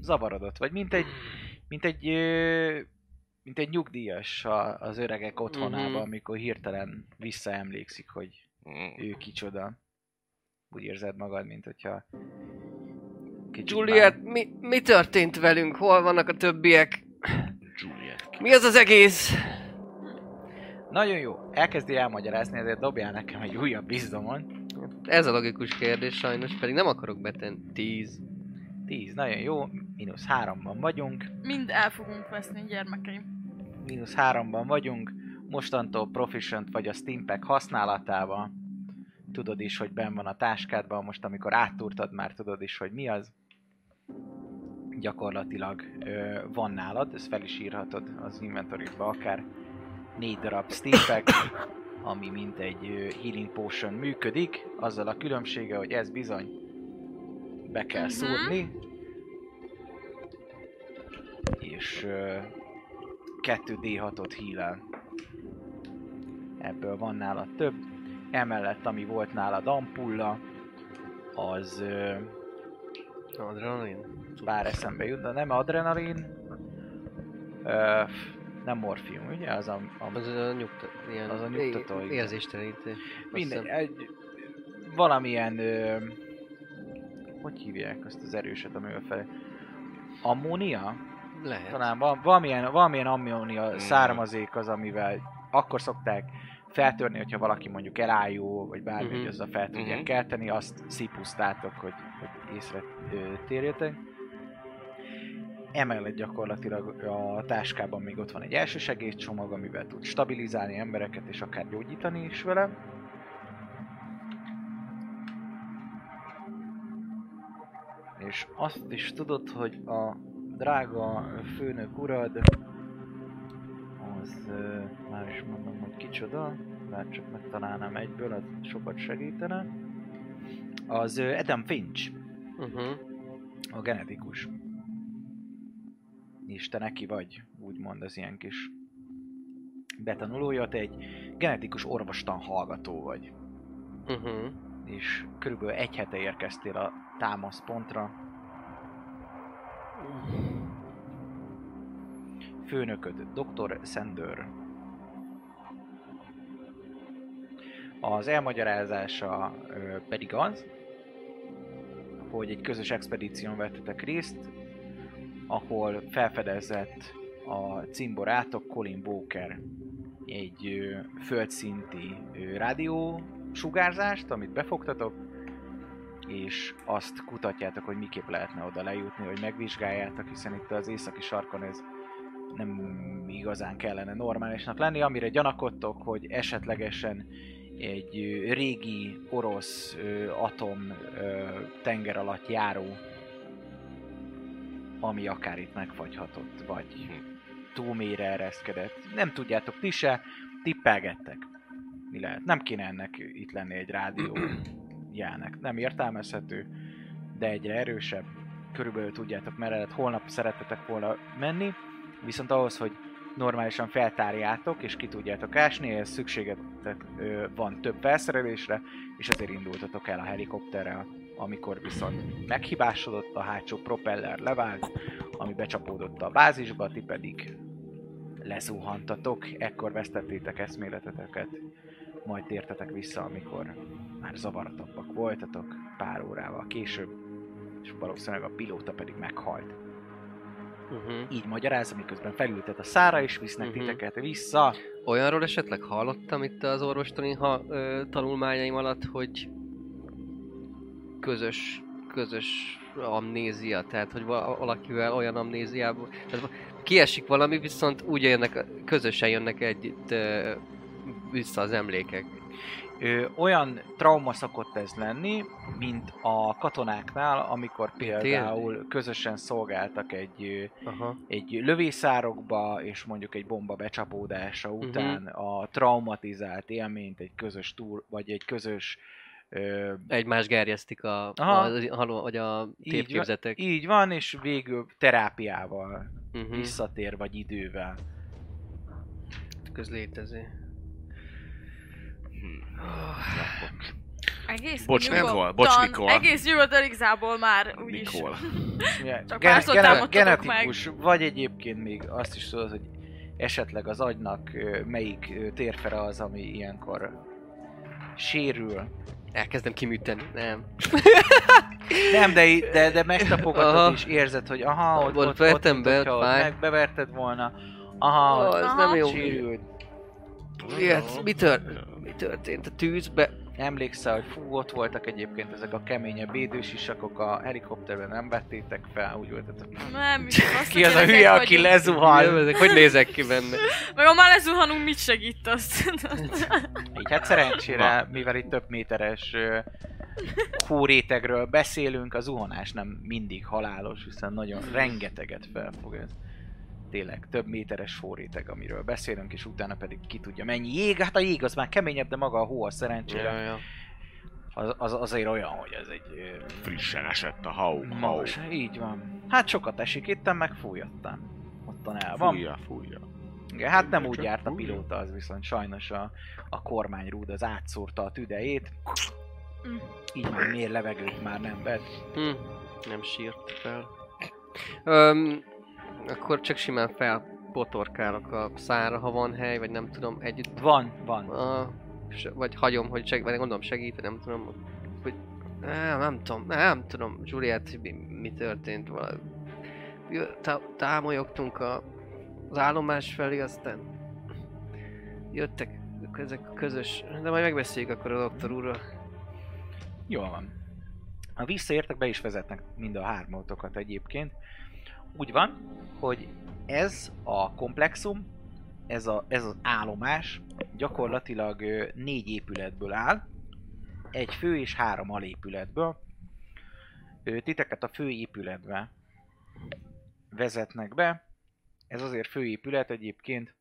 Zavarodott vagy, mint egy, mint egy, mint egy nyugdíjas a- az öregek otthonában, Mhm. amikor hirtelen visszaemlékszik, hogy ő kicsoda. Úgy érzed magad, mint hogyha Juliet, mi, mi történt velünk? Hol vannak a többiek? Juliet. Mi az az egész? Nagyon jó. Elkezdi elmagyarázni, ezért dobjál nekem egy újabb bizdomon. Ez a logikus kérdés sajnos, pedig nem akarok betenni. Tíz. 10, nagyon jó. Mínusz 3-ban vagyunk. Mind el fogunk veszni, gyermekeim. Mínusz 3-ban vagyunk. Mostantól proficient vagy a Steampack használatával. Tudod is, hogy benn van a táskádban, most amikor áttúrtad, már tudod is, hogy mi az. Gyakorlatilag ö, van nálad, ezt fel is írhatod az inventory-ba, akár négy darab Steampack, ami mint egy healing potion működik, azzal a különbsége, hogy ez bizony be kell Mhm. szúrni, és ö, 2D6-ot heal Ebből van nálad több. Emellett, ami volt nálad ampulla, az Adrenalin. bár eszembe jut, de nem adrenalin, nem morfium, ugye? Az a, a Az a nyugta, ilyen Az a nyugtató, é- Mindegy, hiszem. egy, valamilyen, ö, hogy hívják azt az erőset, amivel fel... Ammónia? Lehet. Talán val- valamilyen, valamilyen ammónia származék az, amivel akkor szokták feltörni, hogyha valaki mondjuk elájó, vagy bármi, Mhm. hogy azzal fel tudják Mhm. kelteni, azt szipusztátok, hogy, hogy észre térjetek. Emellett gyakorlatilag a táskában még ott van egy elsősegélycsomag, amivel tud stabilizálni embereket, és akár gyógyítani is vele. És azt is tudod, hogy a drága főnök urad, az már is mondom, hogy kicsoda, bár csak megtalálnám egyből, az sokat segítene. Az Adam Finch, Uh-huh. a genetikus. És te neki vagy, úgymond az ilyen kis betanulója, te egy genetikus orvostan hallgató vagy. Uh-huh. És körülbelül egy hete érkeztél a támaszpontra. Főnököd, Dr. Sender. Az elmagyarázása ö, pedig az, hogy egy közös expedíción vettetek részt, ahol felfedezett a cimborátok Colin Walker. Egy ö, földszinti ö, rádió sugárzást, amit befogtatok, és azt kutatjátok, hogy miképp lehetne oda lejutni, hogy megvizsgáljátok, hiszen itt az északi sarkon ez nem igazán kellene normálisnak lenni, amire gyanakodtok, hogy esetlegesen egy régi orosz ö, atom ö, tenger alatt járó, ami akár itt megfagyhatott, vagy túl mélyre ereszkedett. Nem tudjátok ti se, tippelgettek. Mi lehet? Nem kéne ennek itt lenni egy rádió jelnek. Nem értelmezhető, de egyre erősebb. Körülbelül tudjátok merre. Holnap szeretetek volna menni, viszont ahhoz, hogy normálisan feltárjátok és ki tudjátok ásni, ehhez szükségetek van több felszerelésre, és ezért indultatok el a helikopterrel, amikor viszont meghibásodott, a hátsó propeller levált, ami becsapódott a bázisba, ti pedig lezuhantatok, ekkor vesztettétek eszméleteteket, majd tértetek vissza, amikor már zavartabbak voltatok, pár órával később, és valószínűleg a pilóta pedig meghalt. Uh-huh. Így magyarázom, miközben felültet a szára, és visznek Mhm. titeket vissza. Olyanról esetleg hallottam itt az orvostani ha, ö, tanulmányaim alatt, hogy közös, közös amnézia, tehát hogy vala- valakivel olyan amnéziából, tehát kiesik valami, viszont úgy jönnek, közösen jönnek együtt vissza az emlékek. Ö, olyan trauma szokott ez lenni, mint a katonáknál, amikor például közösen szolgáltak egy, Aha. egy lövészárokba, és mondjuk egy bomba becsapódása Mhm. után a traumatizált élményt egy közös túl, vagy egy közös ö, Egymás gerjesztik a, Aha. a, a, haló- vagy a Így van. tépképzetek. így van, és végül terápiával Uh-huh. visszatér, vagy idővel. Ez létező. Egész Bocs, nyugodtan, Nikol, bocs, Nikol. Egész nyugodtan igazából már úgyis. Nikol. Csak gen- párszor genetikus, vagy egyébként még azt is tudod, hogy esetleg az agynak melyik térfere az, ami ilyenkor sérül, Elkezdem kiműteni. Nem. Nem, de, de, de megtapogatod Aha. és érzed, hogy aha, ott, Ott ott, vertem ott, be, ott, fáj. meg beverted volna. Aha, Oh, ez Aha. nem jó. sérült. Ilyet, mi, tört, mi történt a tűzbe? Emlékszel, hogy fú, ott voltak egyébként ezek a keményebb védősisakok a helikopterben, nem vettétek fel, úgy volt, hogy Nem, ki az a hülye, aki vagyunk. Hallj. lezuhan? Ezek hogy nézek ki benne? Meg ha már lezuhanunk, mit segít azt? Így hát szerencsére, mivel itt több méteres hórétegről beszélünk, a zuhanás nem mindig halálos, hiszen nagyon rengeteget felfog ez. Tényleg több méteres hóréteg, amiről beszélünk, és utána pedig ki tudja mennyi jég. Hát a jég az már keményebb, de maga a hó a szerencsére Ja, ja. az, az azért olyan, hogy ez egy Frissen esett a hau. hau. magas. Így van. Hát sokat esik itt, meg fújottam. Ottan el van. Fújja, fújja. Igen, hát nem úgy járt a pilóta, az viszont sajnos a, a kormányrúd az átszórta a tüdejét. Mm. Így már mér levegőt már nem vett. Hm, nem sírt fel. Öm, akkor csak simán felbotorkálok a szára, ha van hely, vagy nem tudom, együtt. Van, van. A, vagy hagyom, hogy seg, vagy gondolom segít, nem tudom, hogy nem, nem tudom, nem tudom, Juliet, mi, mi történt valami. Támolyogtunk a, az állomás felé, aztán jöttek ezek a közös, de majd megbeszéljük akkor a doktor úrral. Jól van. Ha visszaértek, be is vezetnek mind a hármótokat egyébként. Úgy van, hogy ez a komplexum, ez, a, ez az állomás gyakorlatilag négy épületből áll. Egy fő és három alépületből. Titeket a fő épületbe vezetnek be. Ez azért főépület egyébként,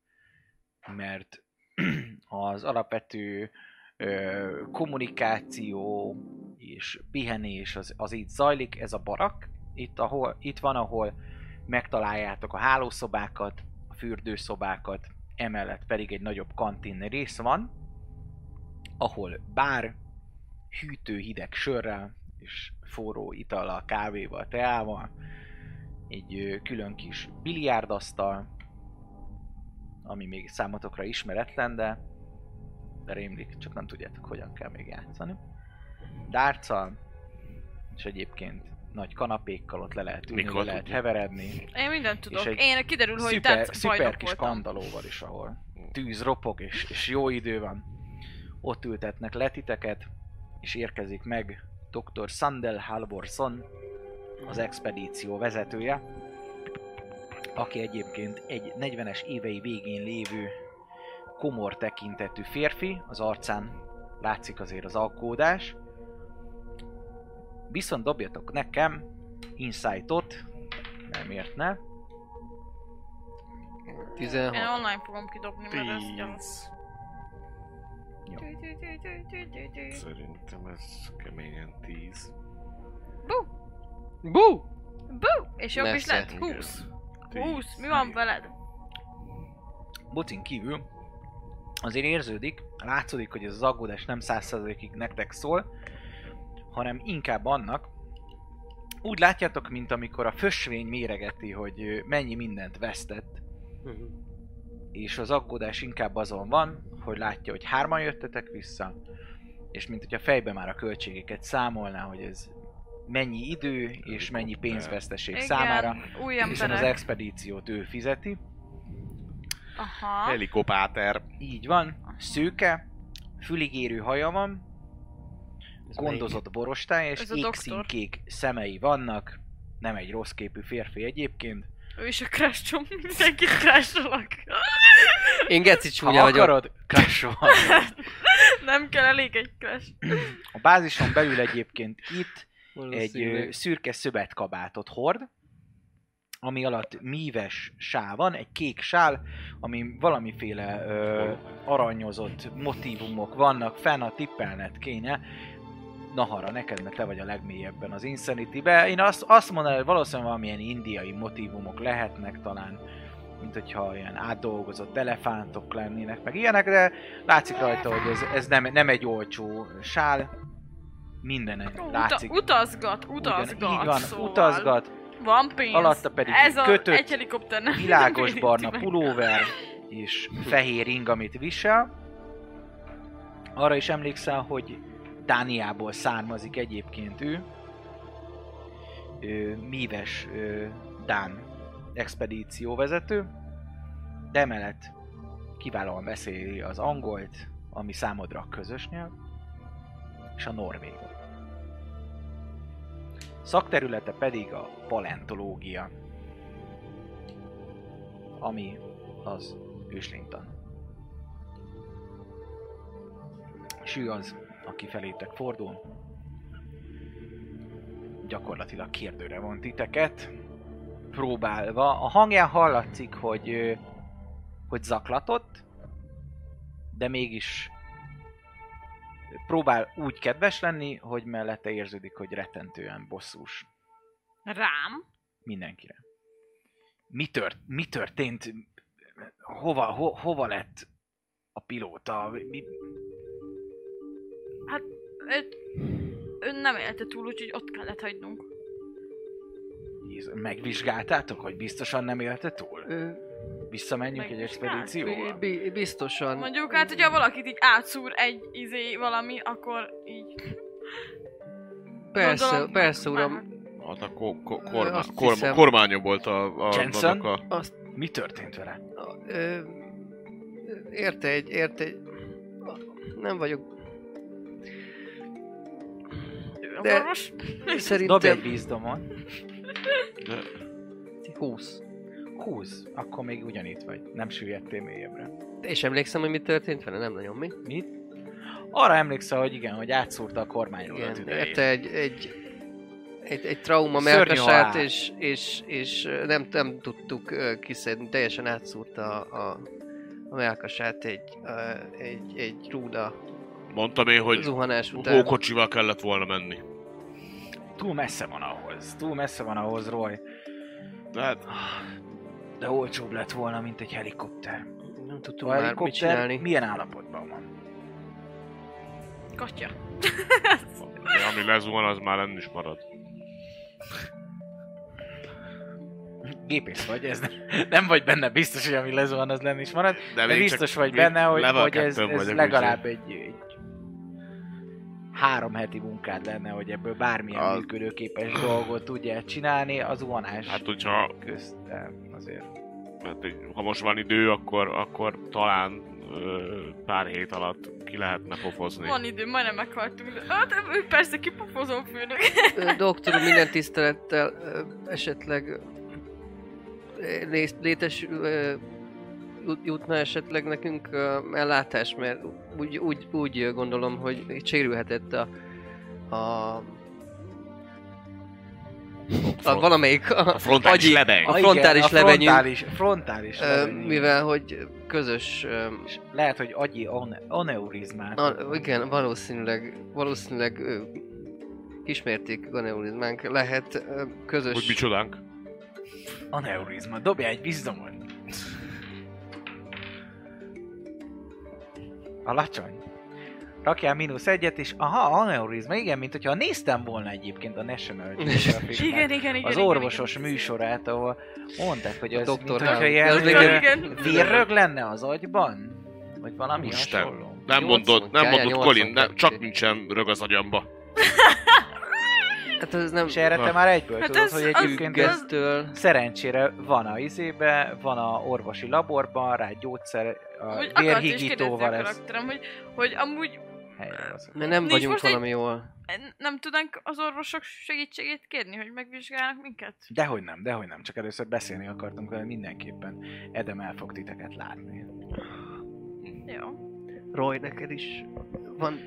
mert az alapvető ö, kommunikáció és pihenés az, az itt zajlik, ez a barak. Itt, ahol, itt van, ahol megtaláljátok a hálószobákat, a fürdőszobákat, emellett pedig egy nagyobb kantin rész van, ahol bár, hűtő hideg sörrel és forró itallal, kávéval, teával, egy külön kis biliárdasztal, ami még számotokra ismeretlen, de, de rémlik, csak nem tudjátok, hogyan kell még játszani. Dárccal, és egyébként nagy kanapékkal ott le lehet ülni, Mikor le lehet tudjuk? heveredni. Én mindent tudok. egy Én kiderül, hogy Szuper, tehát szuper bajnok kis voltam. kandalóval is, ahol tűz ropog és, és jó idő van. Ott ültetnek letiteket, és érkezik meg dr. Sandel Halvorson, az expedíció vezetője, aki egyébként egy 40-es évei végén lévő komor tekintetű férfi, az arcán látszik azért az aggódás. Viszont dobjatok nekem insightot, nem ért ne. 16. Én online fogom kidobni, mert ez gyanús. Jó. Szerintem ez keményen 10. Bú! Bú! Bú! És jobb is lett. 20. 20. Mi van veled? Bocin kívül azért érződik, látszódik, hogy ez az aggódás nem 100%-ig nektek szól, hanem inkább annak, úgy látjátok, mint amikor a fösvény méregeti, hogy mennyi mindent vesztett, Mhm. és az aggódás inkább azon van, hogy látja, hogy hárman jöttetek vissza, és mint hogyha fejbe már a költségeket számolná, hogy ez mennyi idő és mennyi pénzveszteség Igen, számára, új hiszen az expedíciót ő fizeti. Aha. Helikopáter. Így van, szőke, füligérő haja van, gondozott borostája, és égszínkék szemei vannak. Nem egy rossz képű férfi egyébként. Ő is a crash mindenkit crasholok. melyik? Én geci Ha csúnya vagyok. akarod, Nem kell elég egy crash. A bázison belül egyébként itt egy ö, szürke szövetkabátot hord, ami alatt míves sál van, egy kék sál, ami valamiféle ö, aranyozott motívumok vannak, fenn a tippelnet kéne. Nahara, neked, mert te vagy a legmélyebben az Insanity-be. Én azt, azt mondanám, hogy valószínűleg valamilyen indiai motívumok lehetnek talán, mint hogyha ilyen átdolgozott elefántok lennének, meg ilyenek, de látszik rajta, hogy ez, ez nem, nem egy olcsó sál. Minden Uta, látszik. utazgat, Ugyan- utazgat. Így van, szóval. utazgat, Van pénz. alatta pedig Ez a kötött, egy helikopter nem világos barna meg. pulóver és fehér ing, amit visel. Arra is emlékszel, hogy Dániából származik egyébként ő. Ö, míves ö, Dán expedícióvezető, de emellett kiválóan beszéli az angolt, ami számodra a közös nyelv, és a norvégot. Szakterülete pedig a paleontológia, ami az őslénytan. És ő az, aki felétek fordul. Gyakorlatilag kérdőre von titeket, próbálva. A hangján hallatszik, hogy, hogy zaklatott, de mégis próbál úgy kedves lenni, hogy mellette érződik, hogy rettentően bosszús Rám? mindenkire. Mi, tört, mi történt? Hova, ho, hova lett a pilóta? Mi, Őt, ő nem élte túl, úgyhogy ott kellett hagynunk. Jézus, megvizsgáltátok, hogy biztosan nem élte túl? Ö, Visszamenjünk egy Megvizsgált? expedícióval? bi- bi- biztosan. Mondjuk hát, hogyha valakit így átszúr egy izé valami, akkor így... Persze, gondolom, persze, már- uram. már- Hát a ko- ko- korma- azt korma- hiszem- kormánya volt a, a, Jensen? annak a... Azt, Mi történt vele? ö, érte egy, érte egy... Nem vagyok... De- orvos? Dobj Szerintem... egy vízdomon. De, 20. 20. Akkor még ugyanitt vagy. Nem süllyedtél mélyebbre. És emlékszem, hogy mi történt vele? Nem nagyon mi? Mit? Arra emlékszel, hogy igen, hogy átszúrta a kormányról Igen, idejét. érte egy, egy, egy, egy trauma melkasát, és, és, és nem, nem tudtuk kiszedni, teljesen átszúrta a, a, a melkasát egy, ö, egy, egy rúda mondtam én, hogy zuhanás után. hókocsival kellett volna menni. Túl messze van ahhoz. Túl messze van ahhoz, Roy. De hát, De olcsóbb lett volna, mint egy helikopter. Nem tudtunk A már mit helikopter csinálni. milyen állapotban van? Katya. ami lezuhan, az már lenni is marad. Gépész vagy, ez nem, nem vagy benne biztos, hogy ami lezuhan, az lenni is marad. De, még biztos vagy benne, hogy, hogy ez, ez legalább egy, egy három heti munkád lenne, hogy ebből bármilyen Az- működőképes dolgot tudjál csinálni, az úgyhogy- Hát, hogyha közt, de azért. hát, ha most van idő, akkor, akkor talán pár hét alatt ki lehetne pofozni. Van idő, majdnem meghaltunk. De, hát, persze kipofozom főnök. Doktor, minden tisztelettel esetleg létes jutna esetleg nekünk ellátás, mert úgy, úgy, úgy gondolom, hogy sérülhetett a, a a valamelyik a, A frontális agyi- lebeny. a frontális igen, lebenyünk, A frontális, frontális ö, lebenyünk. mivel hogy közös ö, És Lehet, hogy agyi ane- aneurizmát. A, igen, valószínűleg, valószínűleg ö, ismerték aneurizmánk, lehet ö, közös... Hogy micsodánk? Aneurizma, dobja egy bizdomot. Alacsony. Rakjál mínusz egyet, és aha, aneurizma, igen, mint hogyha néztem volna egyébként a National Geographic Igen, igen, igen. az orvosos igen. műsorát, ahol mondták, hogy A ez mint hogyha ilyen vérrög lenne az agyban? Vagy valami Isten. hasonló? Nem mondott, nem nyolc Colin, nem, csak nincsen rög az agyamba. Hát ez nem És erre te már egyből Hát tudod, ez- hogy az- egyébként ez. Szerencsére van a izébe, van a orvosi laborban, rá gyógyszer, a a vérhigítóval ez hogy, hogy amúgy. Mert nem Nincs vagyunk most egy- valami jól. nem tudnánk az orvosok segítségét kérni, hogy megvizsgálnak minket? Dehogy nem, dehogy nem, csak először beszélni akartunk vele mindenképpen. Edem el fog titeket látni. Jó. Roy, neked is van...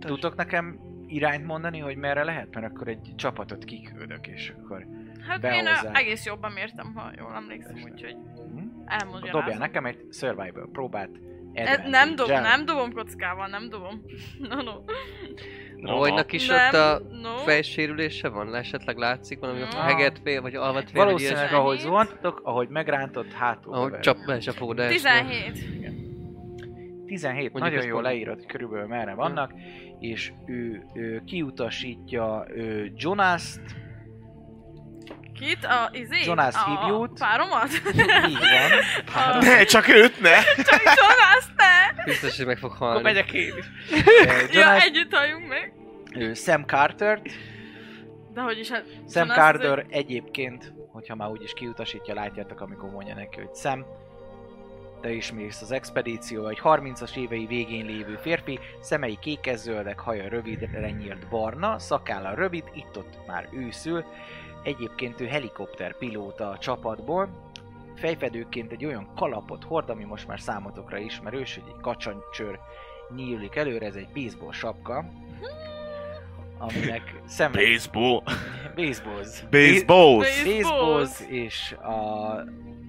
Tudtok nekem irányt mondani, hogy merre lehet? Mert akkor egy csapatot kiküldök, és akkor... Hát én Behozzák. egész jobban mértem, ha jól emlékszem, úgyhogy Hm? elmondja. Dobjál nekem egy survival próbát. E, nem, dob, advantage-el. nem dobom kockával, nem dobom. No, no. Roynak is nem, ott a no. fejsérülése van? Esetleg látszik valami No. heget fél, vagy alvat fél, Valószínűleg, ahogy zuhantatok, ahogy megrántott, hátul. Ahogy csap, becsapódás. 17. 17, Mondjuk nagyon jól leírod, hogy körülbelül merre vannak, és ő, ő kiutasítja ő Jonas-t, Kit? A izé? Jonas a, hívjuk. páromat? így van, A- Ne, csak őt ne! Jonas, ne! Biztos, hogy meg fog Akkor halni. megyek én is. Ja, Jonas, együtt halljunk meg. ő Sam Carter. De hogy is hát... Sam Jonas Carter egyébként, hogyha már úgyis kiutasítja, látjátok, amikor mondja neki, hogy Sam, te is mész az expedíció, egy 30-as évei végén lévő férfi, szemei kékes-zöldek, haja rövidre nyílt barna, szakálla rövid, itt-ott már őszül, egyébként ő helikopterpilóta a csapatból, fejfedőként egy olyan kalapot hord, ami most már számotokra ismerős, hogy egy kacsancsör nyílik előre, ez egy baseball sapka, aminek szeme... Baseball. Baseballs. Baseballs. Baseballs és a,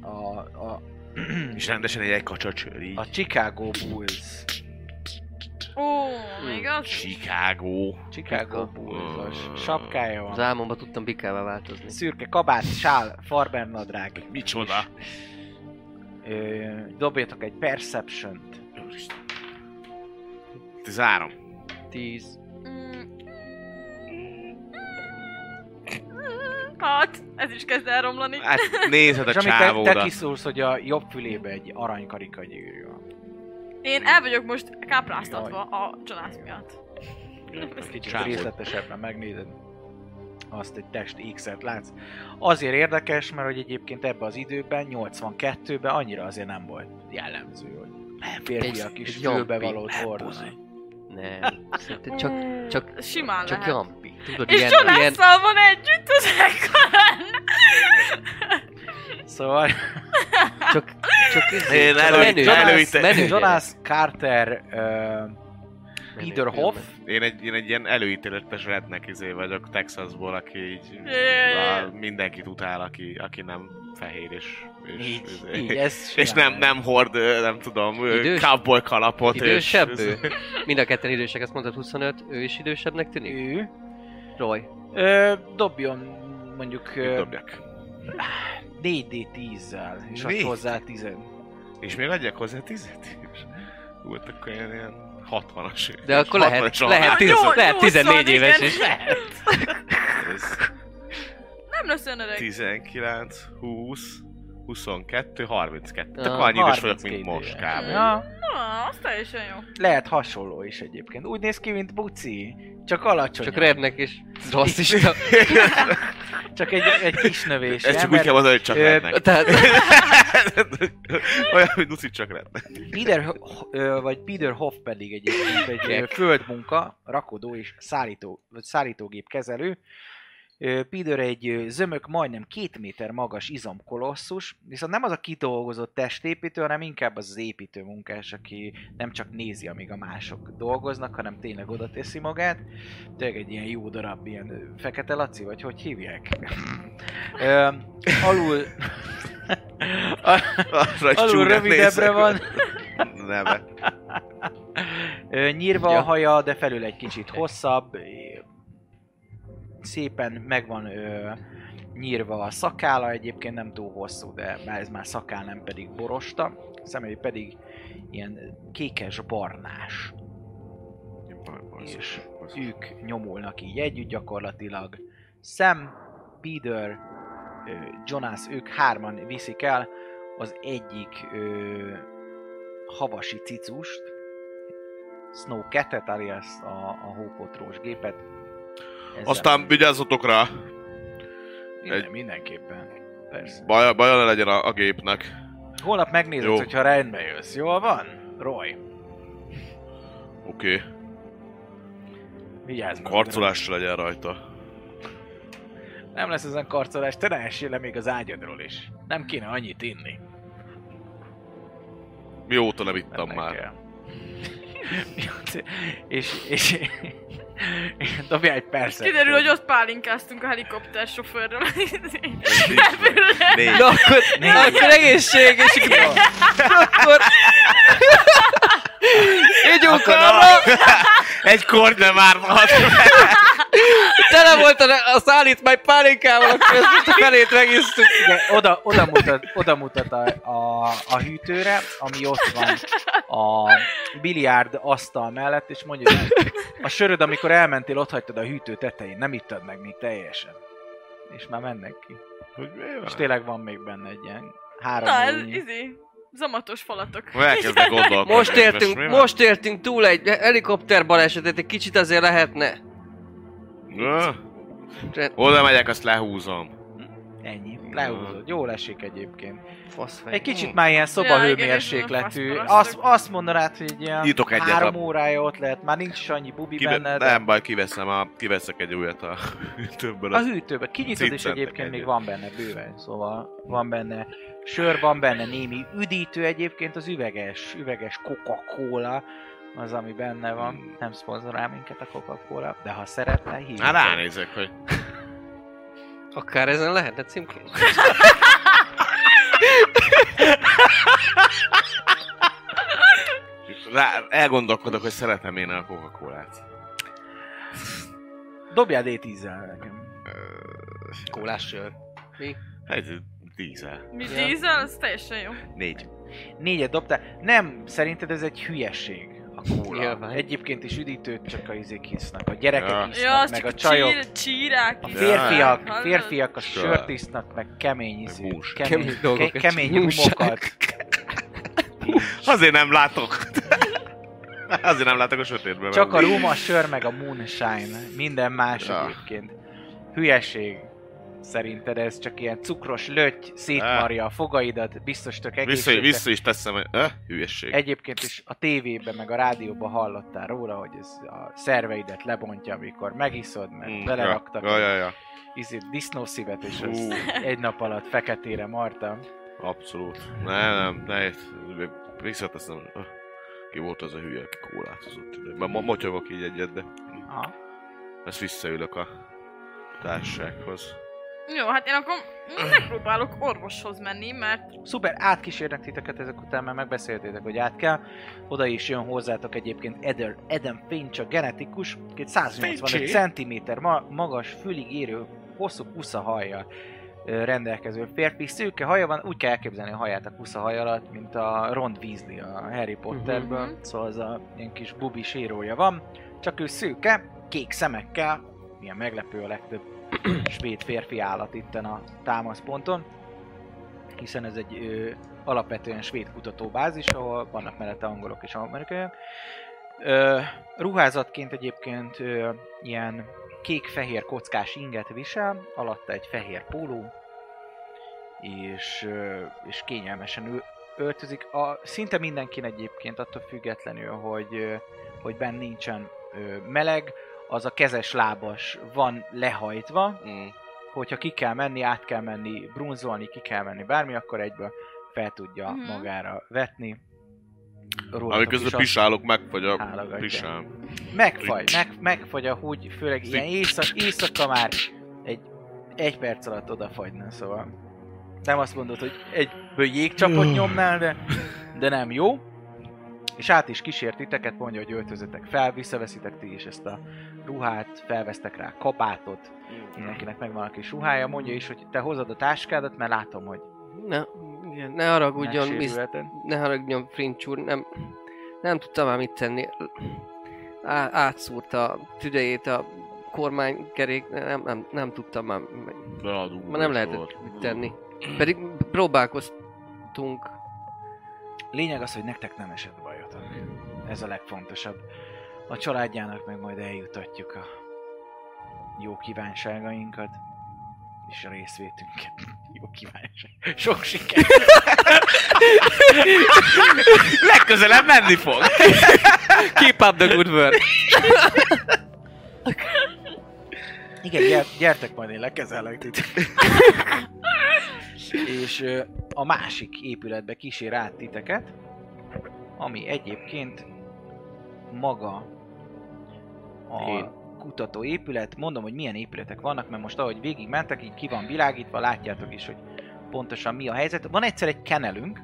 a, a, És rendesen egy egy kacsacsőr így. a Chicago Bulls. Ó, még az? Chicago. Chicago. Bulls sapkája Az van. álmomban tudtam bikává változni. Szürke kabát, sál, farmernadrág. Micsoda? Ö, dobjatok egy Perception-t. Tizárom. 10. Hát, ez is kezd elromlani. Hát nézed a És amit te, te kiszólsz, hogy a jobb fülébe egy aranykarika gyűrű van. Én el vagyok most kápráztatva a Jonas miatt. Kicsit Csávód. részletesebben megnézed azt egy test X-et látsz. Azért érdekes, mert hogy egyébként ebbe az időben, 82-ben annyira azért nem volt jellemző, hogy férfiak is egy fülbe jampi. valót hordani. Nem. Szerintem csak, csak, Simán csak lehet. Tudod, És ilyen, ilyen, Jonasszal van együtt az ekkorán. Szóval csak, csak Én csak elő- menő, Jonas- előtte, menő Jonas Carter, uh, Peter. Hoff, Én egy, én egy ilyen előítéletes redneck izé vagyok Texasból, aki így Yeah. mindenkit utál, aki, aki nem fehér és, és, így, izé- így, ez és nem, nem hord, nem tudom, Idős? cowboy kalapot. Idősebb és, ő? Mind a ketten idősek, azt mondtad 25, ő is idősebbnek tűnik? Ő. Roy. Ö, dobjon mondjuk ö, dobjak? 4D10-zel, és Négy? hozzá 10 És még adjak hozzá tizet is? Volt akkor ilyen, ilyen 60-as. De akkor 60-as lehet, lehet, tíz, Nyolc- lehet 14 nyolcvan, éves is. Ez Nem lesz olyan öreg. 19, 20, 22, 32. Ah, Tök annyi idős vagyok, 32 mint most kb. Ja, Na, az teljesen jó. lehet hasonló is egyébként. Úgy néz ki, mint Buci, csak alacsony. Csak rednek és rasszista. Csak egy, egy kis növés. Ez csak úgy kell mondani, hogy csak rednek. Tehát Olyan, mint Luci csak rednek. Peter, vagy Peter Hoff pedig egyébként egy földmunka, rakodó és szállító, vagy szállítógép kezelő. Peter egy zömök, majdnem két méter magas izomkolosszus, viszont nem az a kidolgozott testépítő, hanem inkább az az építő munkás, aki nem csak nézi, amíg a mások dolgoznak, hanem tényleg oda teszi magát. Tényleg egy ilyen jó darab, ilyen fekete laci, vagy hogy hívják? Ö, alul... Alul rövidebbre van. Neve. Nyírva Ja. a haja, de felül egy kicsit hosszabb. Szépen megvan ö, nyírva a szakála, egyébként nem túl hosszú, de már ez már szakál, nem pedig borosta. Szemei pedig ilyen kékes-barnás. És ők nyomulnak így együtt gyakorlatilag. Sam, Peter, Jonas, ők hárman viszik el az egyik ö, havasi cicust, Snow 2-et, alias a, a hópotrós gépet. Ezzel Aztán vigyázzatok rá, minden, egy- mindenképpen. Persze. baja, baja ne legyen a, a gépnek. Holnap megnézed, Jó. hogyha rendbe jössz. Jól van? Roy. Oké, okay. Vigyázz magadra. karcolás legyen rajta. Nem lesz ezen karcolás, te ne essél le még az ágyadról is. Nem kéne annyit inni. Mióta nem ittam Ennek már. kell. és, és, dobjál egy percet. Kiderül, hogy ott pálinkáztunk a helikopter sofőrrel. Na akkor, na akkor egészség, és akkor... Ígyunk arra! Egy kord nem árhat. Tele volt a, a szállítmány pálinkával, akkor ezt a felét megisztuk. Igen, oda, oda mutat, oda mutat a, a, a hűtőre, ami ott van a biliárd asztal mellett, és mondja, hogy a söröd, amikor elmentél, ott hagytad a hűtő tetején, nem ittad meg még teljesen. És már mennek ki. Hogy? És tényleg van még benne egy ilyen három Na, ez izé. zamatos falatok. Elkezdek gondolkodni. Most éltünk, most éltünk túl egy helikopter balesetet, egy kicsit azért lehetne. Oda megyek, azt lehúzom. Ennyi. Lehúzod. Jól esik egyébként. Faszfej. Egy kicsit már ilyen szobahőmérsékletű. Azt, azt mondanád, hogy ilyen Nyitok egyet három a- órája ott lehet. Már nincs is annyi bubi Kive- benne, de nem baj, kiveszem a, kiveszek egy újat a hűtőből. a hűtőbe kinyitod, és egyébként még egyet. van benne bőven. Szóval van benne sör, van benne némi üdítő egyébként, az üveges, üveges Coca-Cola az, ami benne van. Nem szponzorál minket a Coca-Cola, de ha szeretne, hívjuk. Hát ránézek, hogy Akár ezen lehetne címkézni. rá, elgondolkodok, hogy szeretem én a Coca-Colát. Dobjál D10-zel nekem. Kólás sör. Mi? Hát, dízel. Mi Ja. dízel, az teljesen jó. Négy. Négyet dobtál. Nem, szerinted ez egy hülyeség. Kóla. Nyilván. Egyébként is üdítőt csak a izék hisznek. A gyerekek Ja. hisznek, Ja, meg a csajok. csír, csírák A férfiak, Hallod? férfiak a Sör. sört isznak, meg kemény izé, hús. kemény, Kemény ke- kemény humokat. Azért nem látok. Azért nem látok a sötétben. Csak a rum, a sör, meg a moonshine. Minden más Ja. egyébként. Hülyeség. Szerinted ez csak ilyen cukros löty, szétmarja a fogaidat, biztos tök Vissza, egészségre. vissza is teszem, hogy... Eh, hülyesség. Egyébként is a tévében, meg a rádióban hallottál róla, hogy ez a szerveidet lebontja, amikor megiszod, mert Mm, beleraktak Ja, ja, ja. izét, disznószívet, és Hú. az egy nap alatt feketére marta. Abszolút. Nem, nem, ne, visszateszem. Ki volt az a hülye, aki kólát hozott ide? Motyogok így egyet, de Aha. ezt visszaülök a társasághoz. Jó, hát én akkor megpróbálok orvoshoz menni, mert Szuper, átkísérnek titeket ezek után, mert megbeszéltétek, hogy át kell. Oda is jön hozzátok egyébként Eder, Adam Finch, a genetikus, két 185 cm ma- magas, fülig érő, hosszú kusza hajjal rendelkező férfi. Szőke haja van, úgy kell elképzelni a haját a kusza haj alatt, mint a Ron Weasley a Harry Potterből. Mhm. Szóval az a ilyen kis bubi sérója van. Csak ő szőke, kék szemekkel, milyen meglepő a legtöbb svéd férfi állat itten a támaszponton hiszen ez egy ö, alapvetően svéd kutatóbázis, ahol vannak mellette angolok és amerikaiak. Ö, ruházatként egyébként ö, ilyen kék-fehér kockás inget visel, alatta egy fehér póló, és, ö, és kényelmesen ő, öltözik. A, szinte mindenkin egyébként attól függetlenül, hogy, ö, hogy benne nincsen ö, meleg, az a kezes lábas van lehajtva, Mm. hogyha ki kell menni, át kell menni, brunzolni, ki kell menni bármi, akkor egyből fel tudja Mhm. magára vetni. Rólatok Amiközben pisálok, megfagy a pisál. Megfagy, meg, megfagy a húgy, főleg ilyen éjszak, éjszaka már egy, egy perc alatt odafagyna, szóval nem azt mondod, hogy egyből jégcsapot nyomnál, de, de nem jó. És át is kísért titeket, mondja, hogy öltözetek fel, visszaveszitek ti is ezt a ruhát, felvesztek rá kabátot, mindenkinek megvan a kis ruhája, mondja is, hogy te hozod a táskádat, mert látom, hogy Ne, igen, ne haragudjon, megsérülheted. ne haragudjon, Frincs úr, nem, nem tudtam már mit tenni. Á, átszúrta a tüdejét a kormánykerék, nem, nem, nem tudtam már, Beadunk. már nem lehetett mit tenni. Pedig próbálkoztunk. Lényeg az, hogy nektek nem esett. Ez a legfontosabb. A családjának meg majd eljutatjuk a jó kívánságainkat és a részvétünket. Jó kívánság. Sok siker! Legközelebb menni fog. Keep up the good work! Igen, gyer, gyertek majd én lekezellek titeket. és a másik épületbe kísér át titeket, ami egyébként maga a Én. kutatóépület. Mondom, hogy milyen épületek vannak, mert most ahogy végig mentek, így ki van világítva, látjátok is, hogy pontosan mi a helyzet. Van egyszer egy kenelünk,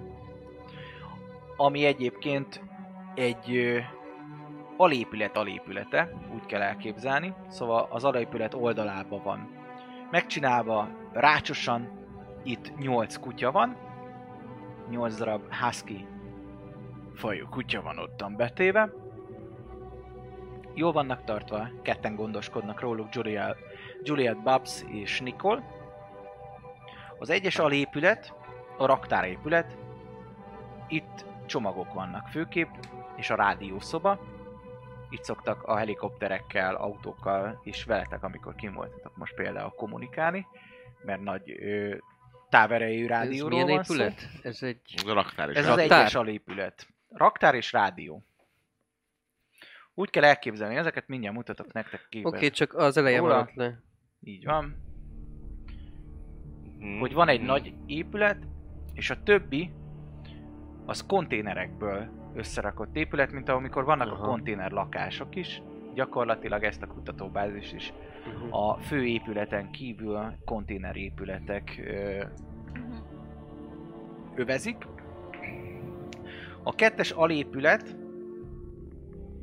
ami egyébként egy ö, alépület alépülete, úgy kell elképzelni. Szóval az alépület oldalában van megcsinálva, rácsosan, itt 8 kutya van, 8 darab husky fajú kutya van ottan betéve. Jól vannak tartva, ketten gondoskodnak róluk, Juliet, Juliet Babs és Nicole. Az egyes alépület, a raktárépület, itt csomagok vannak főképp, és a rádiószoba. Itt szoktak a helikopterekkel, autókkal és veletek, amikor kim voltatok most például kommunikálni, mert nagy ö, táverejű Ez rádióról milyen van szó. épület? Ez egy... A raktár. Ez az Raktár? egyes alépület. Raktár és rádió. Úgy kell elképzelni, ezeket mindjárt mutatok nektek képet. Oké, okay, csak az eleje Róla. maradt le. Így van. Mhm. Hogy van egy nagy épület, és a többi az konténerekből összerakott épület, mint amikor vannak Aha. a konténer lakások is. Gyakorlatilag ezt a kutatóbázis is Uh-huh. a fő épületen kívül konténer épületek ö, Mhm. övezik. A kettes alépület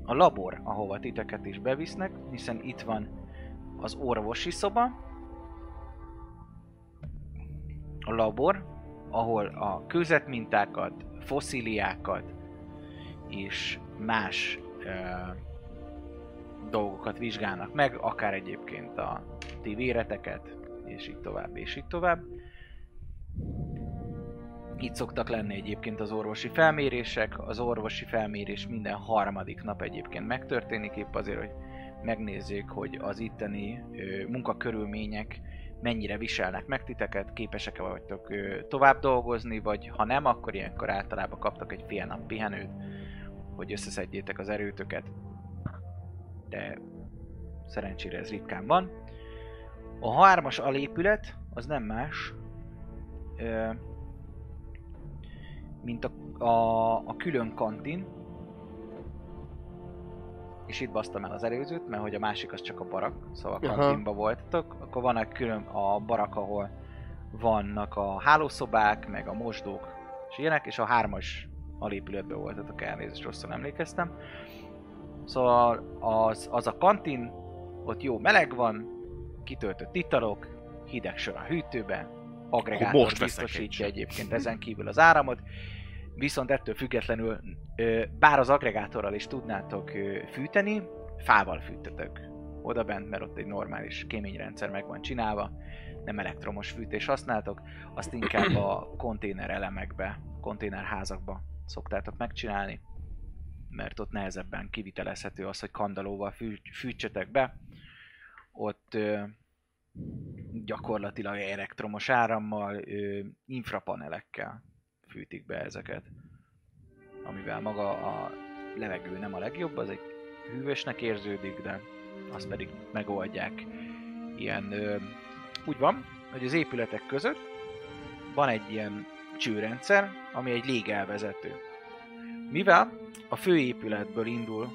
a labor, ahova titeket is bevisznek, hiszen itt van az orvosi szoba, a labor, ahol a kőzetmintákat, fosszíliákat és más ö, dolgokat vizsgálnak meg, akár egyébként a ti véreteket, és így tovább, és így tovább. Itt szoktak lenni egyébként az orvosi felmérések. Az orvosi felmérés minden harmadik nap egyébként megtörténik, épp azért, hogy megnézzék, hogy az itteni ö, munkakörülmények mennyire viselnek meg titeket, képesek-e vagytok ö, tovább dolgozni, vagy ha nem, akkor ilyenkor általában kaptak egy fél nap pihenőt, hogy összeszedjétek az erőtöket. De szerencsére ez ritkán van. A hármas alépület az nem más, ö, mint a, a, a külön kantin. És itt basztam el az előzőt, mert hogy a másik az csak a barak, szóval a kantinba voltatok. Akkor van egy külön a barak, ahol vannak a hálószobák, meg a mosdók, és ilyenek, és a hármas alépületben voltatok, elnézést rosszul emlékeztem. Szóval az, az a kantin, ott jó meleg van, kitöltött italok, hideg sor a hűtőbe, aggregátor most biztosítja egyébként ezen kívül az áramot, viszont ettől függetlenül, bár az aggregátorral is tudnátok fűteni, fával fűtetek oda bent, mert ott egy normális kéményrendszer meg van csinálva, nem elektromos fűtés használtok, azt inkább a konténer elemekbe, konténerházakba szoktátok megcsinálni, mert ott nehezebben kivitelezhető az, hogy kandalóval fű, fűtsetek be. Ott gyakorlatilag elektromos árammal, infrapanelekkel fűtik be ezeket. Amivel maga a levegő nem a legjobb, az egy hűvösnek érződik, de azt pedig megoldják. Ilyen, ö, úgy van, hogy az épületek között van egy ilyen csőrendszer, ami egy légelvezető. Mivel a főépületből indul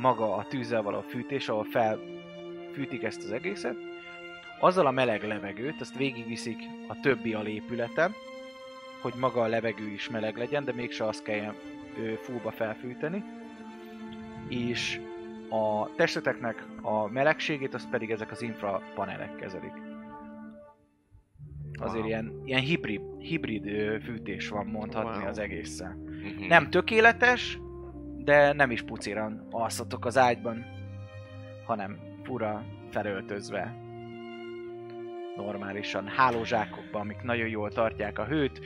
maga a tűzzel való fűtés, ahol felfűtik ezt az egészet, azzal a meleg levegőt, azt végigviszik a többi alépületen, hogy maga a levegő is meleg legyen, de mégse azt kelljen ö, fullba felfűteni. És a testeteknek a melegségét, azt pedig ezek az infrapanelek kezelik. Azért Wow. ilyen, ilyen hibrid, hibrid fűtés van mondhatni Wow. az egészen. Mhm. Nem tökéletes, de nem is puciran alszatok az ágyban, hanem fura felöltözve. Normálisan hálózsákokban, amik nagyon jól tartják a hőt.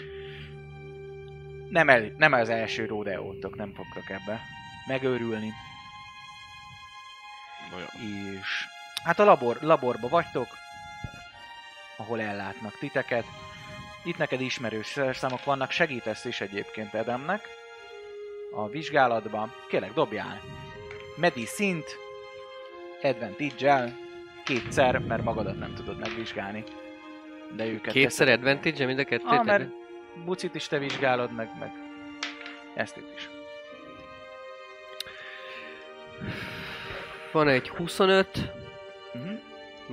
Nem, el, nem az első rodeótok, nem fogtok ebbe megőrülni. Na jó. És hát a labor, laborba vagytok, ahol ellátnak titeket. Itt neked ismerős szerszámok vannak, segítesz is egyébként Edemnek a vizsgálatban. Kérlek, dobjál! Medicint, advantage kétszer, mert magadat nem tudod megvizsgálni. De őket Kétszer teszed- advantage mind a kettőt? Ah, mert bucit is te vizsgálod, meg, meg ezt itt is. Van egy 25, Uh-huh.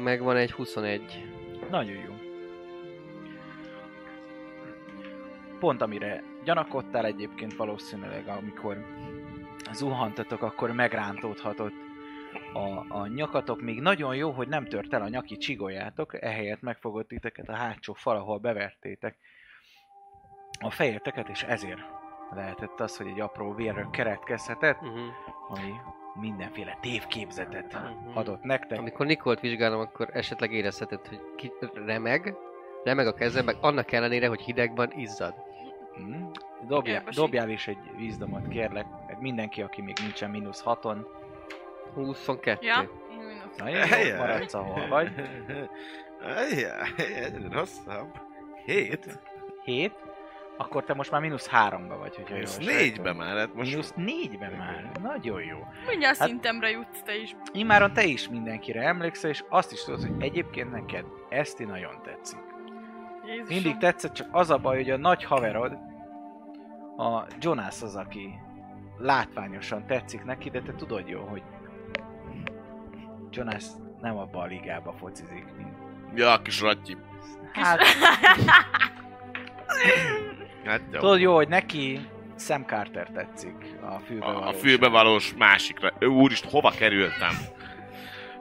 meg van egy 21. Nagyon jó. Pont amire gyanakodtál egyébként valószínűleg, amikor zuhantatok, akkor megrántódhatott a, a nyakatok. Még nagyon jó, hogy nem tört el a nyaki csigolyátok, ehelyett megfogott titeket a hátsó fal, ahol bevertétek a fejeteket, és ezért lehetett az, hogy egy apró vérről keretkezhetett, Uh-huh. ami mindenféle tévképzetet Mhm. adott nektek. Amikor Nikolt vizsgálom, akkor esetleg érezheted, hogy ki remeg, remeg a kezem, meg annak ellenére, hogy hideg van, izzad. Hm? Dobjál, dobjál is egy vízdomot, kérlek. Mindenki, aki még nincsen mínusz haton. 22. Ja? Én. Nagyon maradsz ahol vagy. Egyre rosszabb. Hét. 7. Akkor te most már mínusz háromba vagy, hogyha Mínusz jól négybe sejtem. már, hát most... Mínusz négybe már. Nagyon jó. Mindjárt Hát- szintemre jutsz te is. Immáron te is mindenkire emlékszel, és azt is tudod, hogy egyébként neked Eszti nagyon tetszik. Jézusom. Mindig tetszett, csak az a baj, hogy a nagy haverod, a Jonas az, aki látványosan tetszik neki, de te tudod jó, hogy Jonas nem abba a ligába focizik, mint... Ja, kis ratyi. Hát, Hát jó. tudod jó, hogy neki Sam Carter tetszik a A, fülbevalós. a fülbevalós másikra. Ő, Úristen, hova kerültem?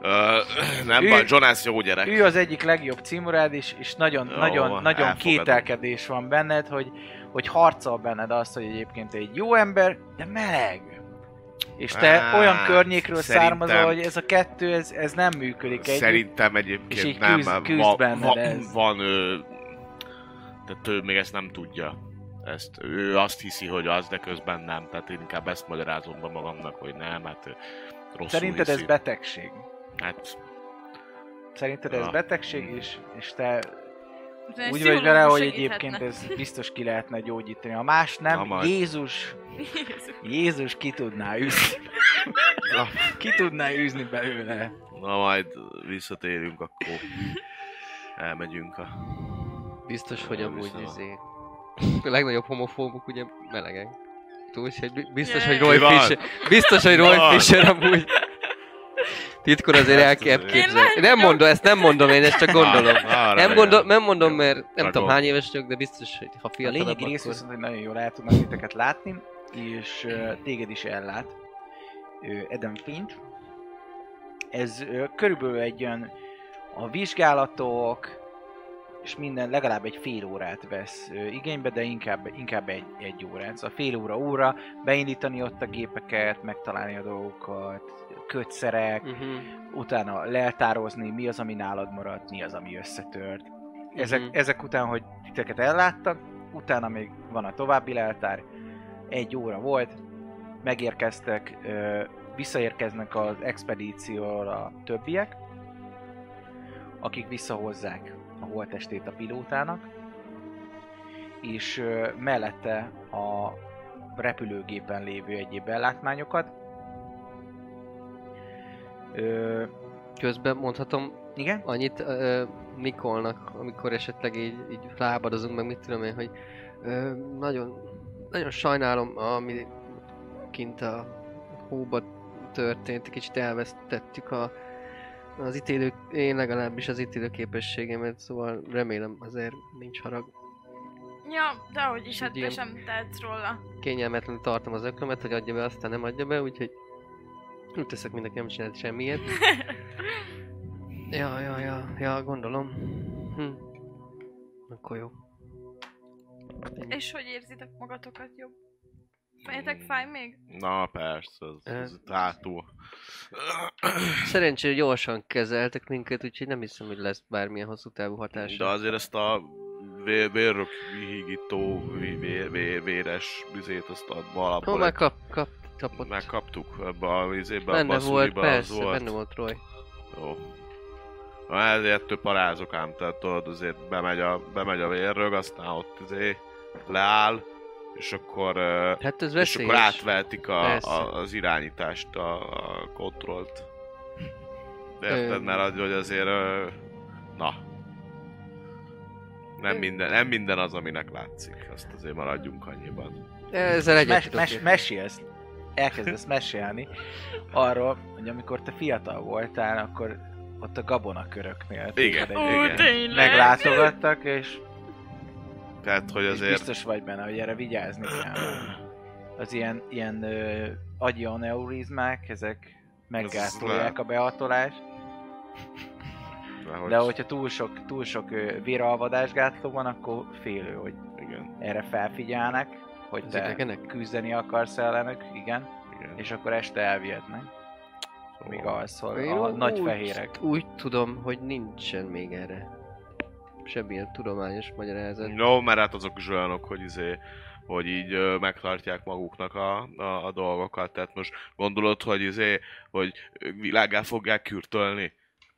Ö, nem Ő- baj, Jonas jó gyerek. Ő az egyik legjobb címurád, és, és nagyon, Jó, nagyon, nagyon elfogadom. kételkedés van benned, hogy, hogy harcol benned azt, hogy egyébként egy jó ember, de meleg. És te Á, olyan környékről szerintem- származol, hogy ez a kettő, ez, ez nem működik együtt. Szerintem És egyébként így nem, küzd- küzd va, va, ez. van ő, tehát ő még ezt nem tudja. Ezt, ő azt hiszi, hogy az, de közben nem. Tehát én inkább ezt magyarázom be magamnak, hogy nem, hát rosszul Szerinted ez hiszi. betegség? Hát, Szerinted ez Ja. betegség is? És te De úgy vagy vele, hogy egyébként ez biztos ki lehetne gyógyítani. Ha más nem, Na majd. Jézus, Jézus. Jézus ki tudná űzni. na, ki tudná űzni belőle. na majd visszatérünk, akkor elmegyünk a... Biztos, hogy amúgy izé... A legnagyobb homofóbok ugye melegek. Úgyhogy bi- biztos, hogy Roy? Fisher... Biztos, hogy Roy? Fisher amúgy... Titkor azért el kell képzelni. Nem mondom, ezt nem mondom én, ezt csak gondolom. Ah, Nem, gondol, nem mondom, mert nem tudom hány éves vagyok, de biztos, hogy ha A fiatalabb, lényegi rész viszont, hogy nagyon jól el tudnak titeket látni, és téged is ellát. Adam Finch. Ez körülbelül egy olyan a vizsgálatok és minden legalább egy fél órát vesz igénybe, de inkább, inkább egy, egy órát. Szóval fél óra óra, beindítani ott a gépeket, megtalálni a dolgokat, kötszerek, Uh-huh. utána leltározni, mi az, ami nálad maradt, mi az, ami összetört. Ezek, Mhm. ezek után, hogy titeket elláttak, utána még van a további leltár, egy óra volt, megérkeztek, ö, visszaérkeznek az expedícióra a többiek, akik visszahozzák a holttestét a pilótának, és ö, mellette a repülőgépen lévő egyéb ellátmányokat. Ö, Közben mondhatom igen? annyit ö, Nikolnak, amikor esetleg így, így rábadozunk, meg mit tudom én, hogy ö, nagyon, nagyon sajnálom, ami kint a hóba történt, kicsit elvesztettük a, az ítélő, én legalábbis az ítélő képességemet, szóval remélem azért nincs harag. Ja, de hogy is, hát sem tehetsz róla. Kényelmetlenül tartom az öklömet, hogy adja be, aztán nem adja be, úgyhogy úgy teszek mindenki nem csinált semmiért. Ja, ja, ja, ja, gondolom. Hm. Akkor jó. Ennyi. És hogy érzitek magatokat jobb? Fejetek fáj még? Na persze, ez, ez hátul. Szerencsére gyorsan kezeltek minket, úgyhogy nem hiszem, hogy lesz bármilyen hosszú távú hatása. De azért ezt a vér, vérrök hígító, vér, vér, véres bizét, azt a Ó, alapból már kap, kap, kapott. megkaptuk ebbe a izébe, benne a volt, persze, az volt. benne volt Roy. Jó. Na, ezért több parázok ám, tehát tudod, azért bemegy a, bemegy a vérrög, aztán ott izé leáll, és akkor, Hát ez és akkor átvehetik a, Persze. a, az irányítást, a, a kontrollt. Érted? Ö. Mert az, hogy azért, na, nem minden, nem minden az, aminek látszik. Azt azért maradjunk annyiban. Ezzel egyet Mes, mes, mesélsz, elkezdesz mesélni arról, hogy amikor te fiatal voltál, akkor ott a gabonaköröknél Igen, téged Ó, egy- igen. tényleg? meglátogattak, és, Tehát, hogy és azért... biztos vagy benne, hogy erre vigyázni kell. Az ilyen, ilyen ö, agyi aneurizmák, ezek meggátolják a beatolást, de hogyha túl sok, túl sok ö, véralvadásgátló van, akkor félő, hogy Igen, erre felfigyelnek, hogy Ezek te nekenek? küzdeni akarsz ellenük, igen, igen. és akkor este elvihetnek, míg alszol Én a úgy- nagy fehérek. Úgy tudom, hogy nincsen még erre semmilyen tudományos magyarázat. No, mert hát azok is olyanok, hogy izé, hogy így ö, megtartják maguknak a, a, a dolgokat. Tehát most gondolod, hogy izé, hogy világá fogják kürtölni?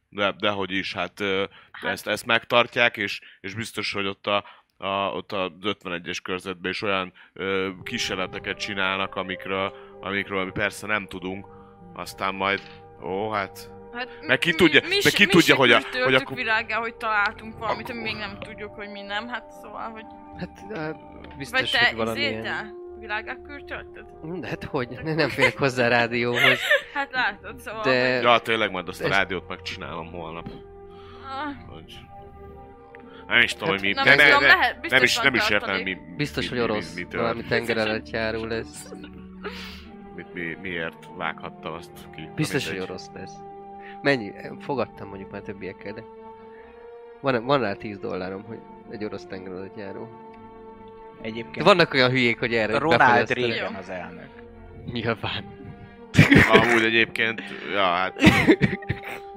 De, de hogy is, hát, ö, ezt, ezt megtartják, és, és biztos, hogy ott a, a, ott a 51-es körzetben is olyan ö, kísérleteket csinálnak, amikről, amikről mi persze nem tudunk, aztán majd, ó, hát Hát, Meg ki mi- tudja- mi, meg se- ki mi tudja, hogy a- hogy akkor- világá, hogy találtunk valamit, ami még nem tudjuk, hogy mi nem. Hát szóval, hogy... Hát Vagy biztos, te hogy valamilyen... izéltel? Világá kürtölted? De hát hogy? Nem férek hozzá a rádióhoz. Hát látod, szóval... De... Ja, tényleg majd azt a rádiót megcsinálom holnap. Ah, Hogy... Nem is tudom, Hát hogy mi... Nem ne, ne, lehet, nem is, nem is értem, mi, Biztos, mi, hogy orosz. Mi, mi, valami tenger alatt járó lesz. mit, mi, miért vághattam azt ki. Na Biztos, hogy orosz lesz. Mennyi? Fogadtam mondjuk már többiekkel, de... Van, van rá 10 dollárom, hogy egy orosz tenger alatt járó. De Egyébként vannak olyan hülyék, hogy erre Ronald. Reagan az elnök. Nyilván. Amúgy egyébként, ja, hát...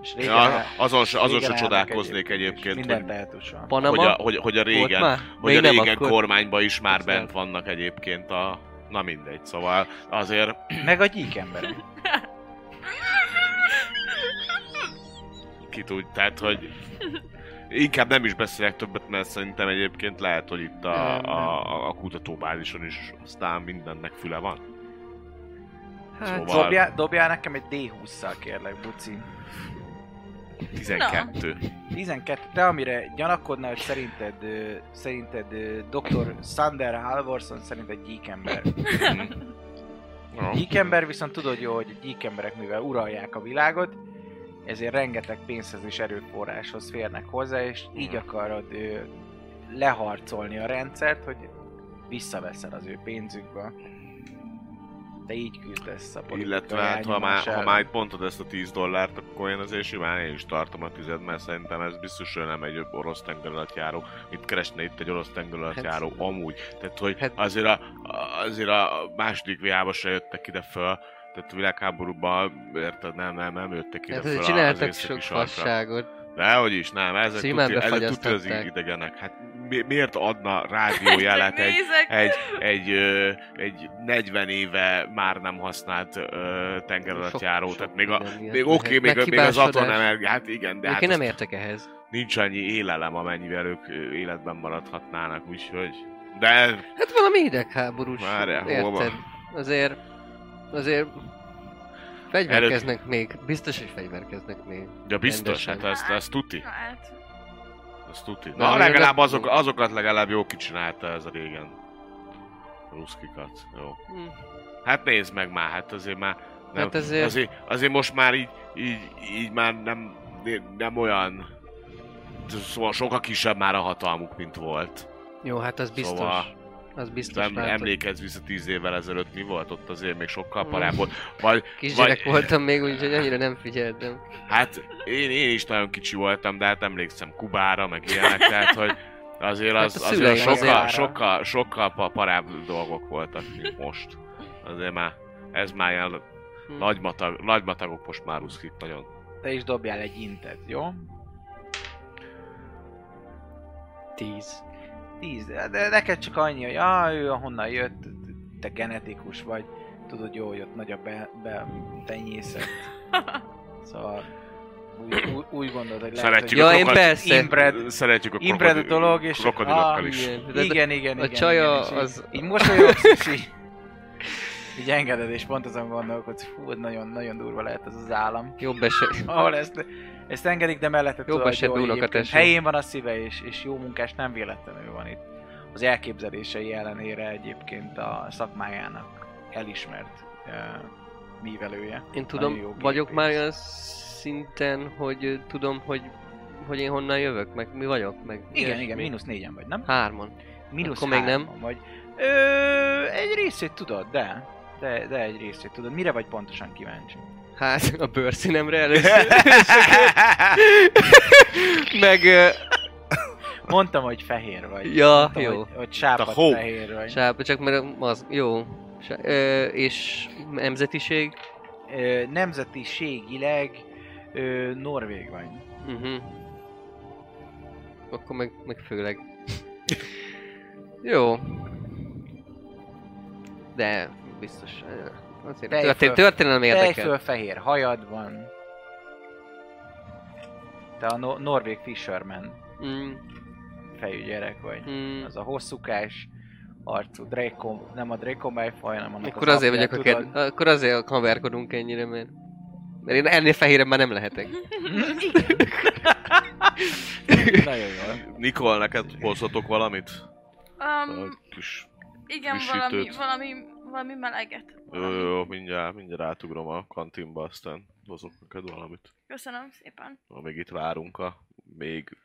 És Ja, azon se, azon se csodálkoznék egyébként, Minden hogy. Panama? hogy, a, hogy, hogy a régen, hogy a régen akkor. kormányban is már bent vannak egyébként a... Na mindegy, szóval azért Meg a gyík emberek. ki tud, tehát hogy inkább nem is beszélek többet, mert szerintem egyébként lehet, hogy itt a, a, a kutatóbázison is aztán mindennek füle van. Hát, Szóval- Dobjál, dobjál nekem egy D20-szal kérlek, Buci. 12. 12, te amire gyanakodnál, hogy szerinted, szerinted Dr. Sander Halvorson szerint egy gyík ember. Mhm. Jó. Gyík ember viszont tudod jó, hogy a gyík emberek mivel uralják a világot, ezért rengeteg pénzhez és erőforráshoz férnek hozzá, és így Mhm. akarod leharcolni a rendszert, hogy visszaveszel az ő pénzükből. Te így küzdesz a Illetve hát, ha már, ha már itt pontod ezt a 10 dollárt, akkor én azért simán én is tartom a tized, mert szerintem ez biztos, hogy nem egy orosz tenger alatt járó. Itt keresne itt egy orosz tenger alatt Hát- amúgy. Tehát, hogy Hát- azért a, azért a második viába se jöttek ide föl, tehát a világháborúban, érted, nem, nem, nem jöttek ide hát föl az csináltak északi sok fasságot. Dehogy is, nem, ezek tuti, ezek tuti az idegenek. Hát mi, miért adna rádiójelet egy, egy, egy, ö, egy 40 éve már nem használt ö, tenger alatt Sok- járó, sok tehát még, a, még oké, okay, még, még az atomenergia, hát igen, de hát Egyébként nem azt értek ehhez. nincs annyi élelem, amennyivel ők életben maradhatnának, úgyhogy... De Hát valami hidegháborús. Várjál, érted? Azért... Azért... Fegyverkeznek még. Biztos, hogy fegyverkeznek még. ja, biztos, Rendesen. hát ezt, ezt tuti. Na hát, Ezt tuti. Na, Na, azért legalább nem- azok, azokat legalább jó kicsinálta ez a régen. A ruszkikat. Jó. Hm. Hát nézd meg már, hát azért már... Nem, Hát azért- azért... azért... most már így, így, így már nem, nem olyan... Szóval sokkal kisebb már a hatalmuk, mint volt. Jó, hát az biztos. Szóval- Az biztos. Nem, látod. emlékezz vissza tíz évvel ezelőtt mi volt ott azért még sokkal parább volt. Vagy, Kisgyerek vagy- voltam még, úgyhogy annyira nem figyeltem. hát én, én is nagyon kicsi voltam, de hát emlékszem Kubára, meg ilyenek, tehát hogy azért Hát az, a azért sokkal, azért- sokkal, sokkal pa- parább dolgok voltak, mint most. Azért már, ez már ilyen Hm. nagymatag, nagymatagok most már ruszkik nagyon. Te is dobjál egy intet, jó? Tíz. 10, de neked csak annyi, hogy ah, ő ahonnan jött, te genetikus vagy, tudod jó, hogy ott nagy a be, be tenyészet. Szóval úgy, úgy, úgy gondolod, hogy lehet, Szeretjük Ja, a én krokodil- persze. Inbred, Szeretjük a krokodil- dolog, és krokodilokkal ah, is. igen. De- igen, igen, a igen. csaja igen, és így- az- Így mosolyogsz, és így, így engeded, és pont azon gondolkodsz, fú, nagyon, nagyon durva lehet ez az állam. Jobb eset. Ahol ezt, ezt engedik, de mellette tudod, hogy esetben jó, hogy helyén van a szíve, és, és jó munkás nem véletlenül van itt. Az elképzelései ellenére egyébként a szakmájának elismert uh, mívelője. Én tudom, vagyok már olyan szinten, hogy tudom, hogy, hogy én honnan jövök, meg mi vagyok, meg Igen, ilyesmi. igen, mínusz négyen vagy, nem? Hárman. Mínusz akkor még nem. Vagy. Ö, egy részét tudod, de. De, de egy részét tudod. Mire vagy pontosan kíváncsi? Hát, a bőrszínemre először. meg Mondtam, hogy fehér vagy. Ja, Mondtam, jó. Hogy, hogy fehér vagy. sápa, csak mert az, jó. Sá, ö, és nemzetiség? Ö, nemzetiségileg ö, norvég vagy. Uh-huh. akkor meg, meg főleg. Jó. De biztos. Azért Fejföl- történ- történelem érdekel. Fejföl fehér hajad van. Te a no- Norvég Fisherman Mm, fejű gyerek vagy. mm. Az a hosszúkás arcú Draco, nem a Draco Malfoy, hanem annak Akkor az azért vagyok a ked... Akkor azért haverkodunk ennyire, mert... Mert én ennél fehérebb már nem lehetek. Nagyon jól. Nikol, neked hozhatok valamit? Um, kis... igen, valami, valami, valami meleget. Jó, jó, jó, mindjárt, mindjárt átugrom a kantinba, aztán hozok neked valamit. Köszönöm szépen. Amíg itt várunk a még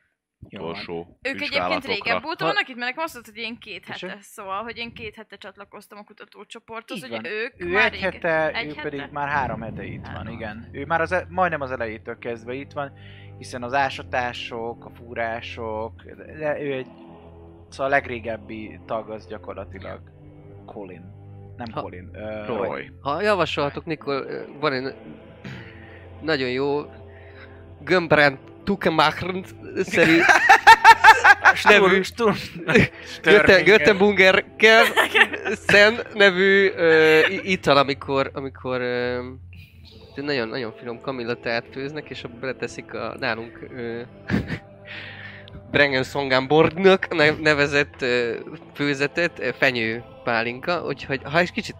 van. utolsó Ők egyébként régebb óta vannak itt, mert nekem azt mondtad, hogy én két hete, szóval, hogy én két hete csatlakoztam a kutatócsoporthoz, hogy van. ők Ő már egy régen- hete, egy ő hete? pedig már három hete itt van, Három. igen. Ő már az, e- majdnem az elejétől kezdve itt van, hiszen az ásatások, a fúrások, de ő egy... Szóval a legrégebbi tag az gyakorlatilag Colin. Nem Ha- Colin. Uh, Roy. Ha javasolhatok, Nikol, van egy nagyon jó Gömbrand Tukemacher szerű nevű Götten, Göttenbungerkel Szen nevű i- ital, amikor, amikor ö, de nagyon, nagyon finom kamillatát főznek, és abba beleteszik a nálunk ö, Brengen Songamborgnak ne- nevezett főzetet, fenyő pálinka, úgyhogy ha is kicsit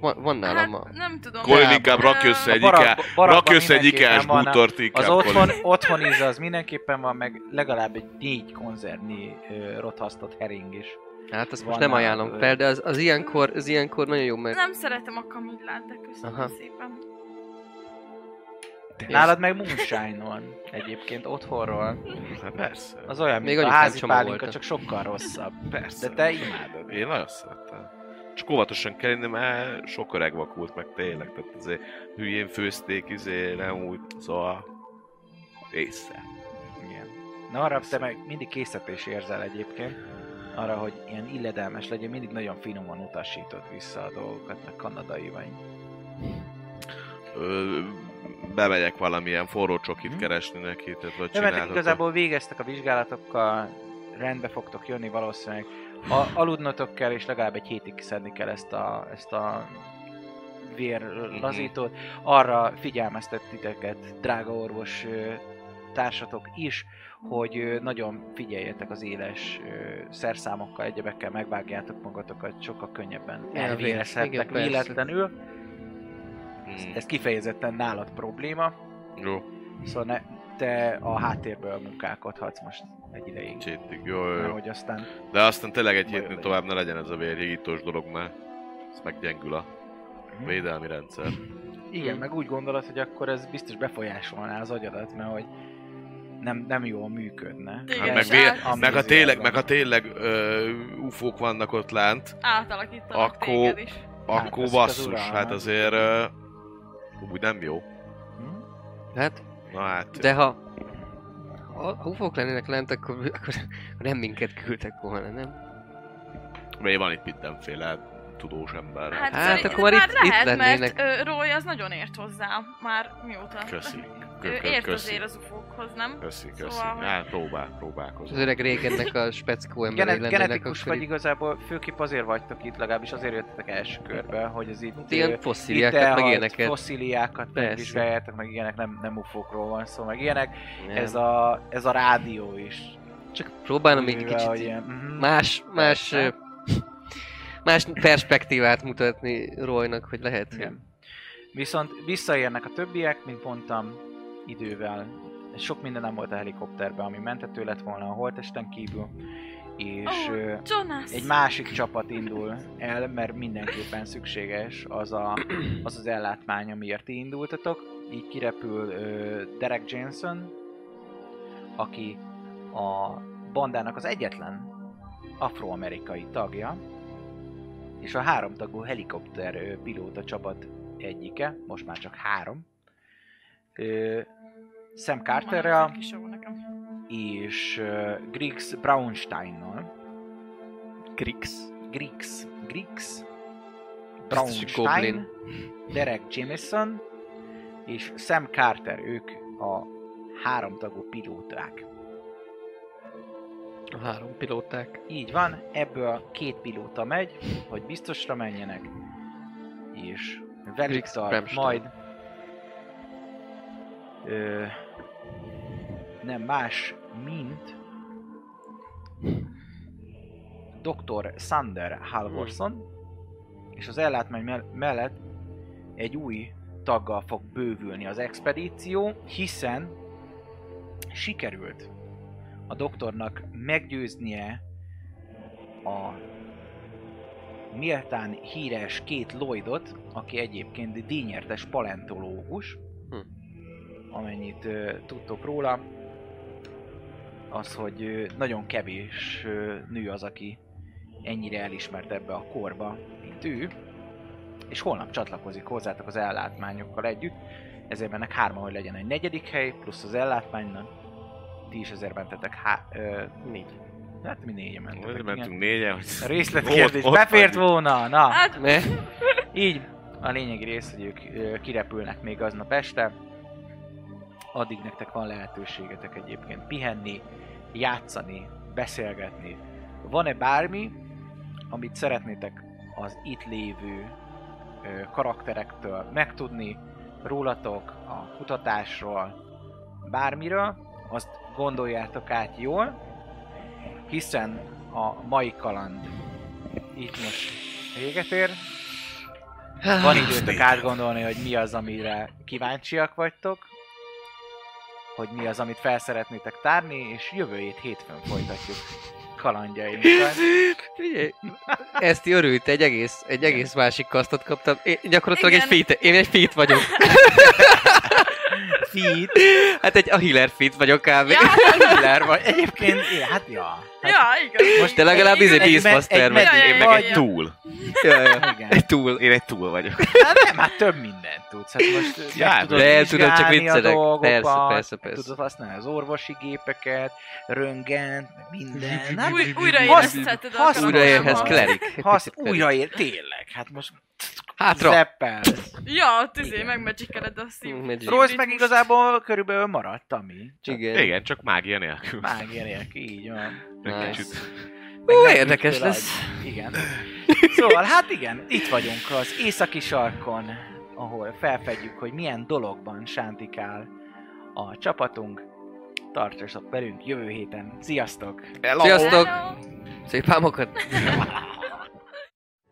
van, van nálam a... Hát, nem tudom. Colin inkább rakj össze egy A barakban rakj össze egy a- bútort inkább, Az otthon, otthon íze az mindenképpen van, meg legalább egy négy konzervnyi ö, rothasztott hering is. Hát azt Van most nem nálam, ajánlom fel, de az, az, ilyenkor, az ilyenkor nagyon jó, mert Nem szeretem a kamillát, de köszönöm Aha. szépen. Nálad meg moonshine van egyébként otthonról. Hát persze. Az olyan, Még mint a házi pálinka, csak sokkal rosszabb. Persze. De te imádod. Én nagyon szerettem. Csak óvatosan kell inni, mert sok öreg vakult meg tényleg, tehát azért hülyén főzték, izé, nem úgy, szóval észre. Igen. Na arra te meg mindig készítés érzel egyébként. Arra, hogy ilyen illedelmes legyen, mindig nagyon finoman utasítod vissza a dolgokat, meg kanadai vagy. Ö, bemegyek valamilyen forró csokit Hm. keresni neki, tehát vagy csináltatok. igazából végeztek a vizsgálatokkal, rendbe fogtok jönni valószínűleg. A, aludnotok kell, és legalább egy hétig szedni kell ezt a, ezt a vérlazítót. Arra figyelmeztet titeket, drága orvos társatok is, hogy nagyon figyeljetek az éles szerszámokkal, egyebekkel megvágjátok magatokat, sokkal könnyebben elvérezhettek véletlenül. Hmm. Ez kifejezetten nálad probléma, Jó, szóval ne, te a háttérből munkálkodhatsz most egy ideig. egy hétig, jó, jó, jó. Hogy aztán De aztán tényleg egy hétnél legyen. tovább ne legyen ez a vérhigítós dolog, mert ez meggyengül a védelmi rendszer. Igen, Hmm. meg úgy gondolod, hogy akkor ez biztos befolyásolná az agyadat, mert hogy nem, nem jól működne. Igen, Hát meg, és vé- át- meg ha tényleg, meg ha tényleg ö, ufók vannak ott lent, Átalakítanak Akkor- is. akkor ez basszus, az hát azért ö, úgy nem jó. Hm? hát, Na hát, de ha ha ufók lennének lent, akkor, akkor nem minket küldtek volna, nem? mert van itt mindenféle tudós ember. Hát, Hát, akkor már itt- itt lennének. mert ö, Roy az nagyon ért hozzá, már mióta. Köszi. Ő ért azért az ufókhoz, nem? Köszi, köszi. Szóval, Hát próbál, Az próbálkozom. öreg régennek a speckó emberei Genet, genetikus vagy igazából, főképp azért vagytok itt, legalábbis azért jöttetek első körbe, hogy az itt, itt ilyen fosszíliákat, itt meg ilyeneket. fosszíliákat megvizsgáljátok, meg ilyenek, nem, nem ufókról van szó, meg ilyenek. Nem. Ez a, ez a rádió is. Csak próbálom egy kicsit ilyen, mhm. más, más, Persze. más perspektívát mutatni Roynak, hogy lehet. Igen. Viszont visszaérnek a többiek, mint mondtam, idővel. Sok minden nem volt a helikopterben, ami mentető lett volna a holtesten kívül. És ö, Jonas! egy másik csapat indul el, mert mindenképpen szükséges az a, az, az ellátmány, amiért ti indultatok. Így kirepül ö, Derek Jensen, aki a bandának az egyetlen afroamerikai tagja, és a háromtagú helikopter pilóta csapat egyike, most már csak három. Ö, Sam Carterrel és ö, Griggs Braunsteinnal. Griggs, Griggs, hogy Braunstein. Derek Jameson és Sam Carter, ők a háromtagú pilóták. A három pilóták. Így van, ebből két pilóta megy, hogy biztosra menjenek, és velük tart majd ö, nem más, mint Dr. Sander Halvorson, és az ellátmány mell- mellett egy új taggal fog bővülni az expedíció, hiszen sikerült a doktornak meggyőznie a méltán híres két Lloydot, aki egyébként díjnyertes paleontológus. Amennyit ö, tudtok róla, az, hogy ö, nagyon kevés ö, nő az, aki ennyire elismert ebbe a korba, mint ő, és holnap csatlakozik hozzátok az ellátmányokkal együtt, ezért mennek hárman, hogy legyen egy negyedik hely, plusz az ellátmánynak, ti is ezért mentetek há... Ö, négy. Hát mi négyen mentetek, igen. Mentünk négyen, hogy... A részletkérdés befért volna, na! Hát? Így a lényegi rész, hogy ők kirepülnek még aznap este. Addig nektek van lehetőségetek egyébként pihenni, játszani, beszélgetni. Van-e bármi, amit szeretnétek az itt lévő ö, karakterektől megtudni, rólatok, a kutatásról, bármiről, azt gondoljátok át jól, hiszen a mai kaland itt most véget ér. Van időtök átgondolni, hogy mi az, amire kíváncsiak vagytok, hogy mi az, amit fel szeretnétek tárni, és jövő hét hétfőn folytatjuk kalandjainkat. Ezt örült, egy egész, egy egész másik kasztot kaptam. Én gyakorlatilag Igen. egy feat, én egy feat vagyok. Feed, Hát egy a healer feat vagyok kb. Ja, killer vagy. Egyébként, ja, hát ja. Hát ja, igaz. most De legalább izé egy me- Beastmaster egy vagy. Én meg egy túl. Ja, ja. Igen. Egy túl. Én egy túl vagyok. Hát nem, hát több mindent tudsz. Hát most Ja, tudod de tudom, csak viccelek. Persze, persze, persze. Tudod használni az orvosi gépeket, röngent, meg minden. Hát, Új, hasz- Újraérhez klerik. újraér, tényleg. Hát most Hátra. zeppelsz. Ja, tüzé, Igen. megmagickeled a szív. Magic. Rose meg igazából körülbelül maradt, ami. Csak Igen. Igen, csak mágia nélkül. mágia nélkül, így van. Nice. kicsit. Nem érdekes lesz. agy. Igen. Szóval, hát igen, itt vagyunk az északi sarkon, ahol felfedjük, hogy milyen dologban sántikál a csapatunk. Tartsatok velünk jövő héten. Sziasztok! Sziasztok! Hello. Szép álmokat!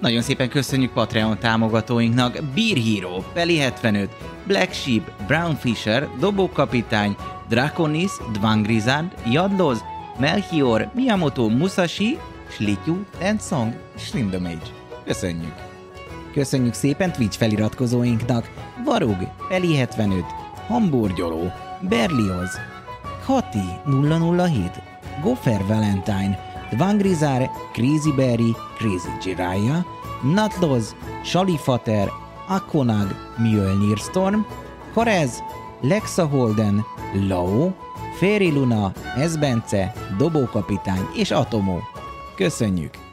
Nagyon szépen köszönjük Patreon támogatóinknak Beer Hero, Peli 75, Black Sheep, Brown Fisher, Dobókapitány, Draconis, Dvangrizard, Jadloz, Melchior, Miyamoto Musashi, Slityu, Tensong és Slimdomage. Köszönjük! Köszönjük szépen Twitch feliratkozóinknak Varug, Peli 75, Hamburgyoló, Berlioz, Kati 007, Goffer Valentine, Dvangrizár, Crazy Berry, Crazy Jiraiya, Natloz, Shalifater, Akonag, Mjölnir Storm, Korez, Lexa Holden, Lao, Fairy Luna, Esbence, Dobókapitány és Atomo. Köszönjük!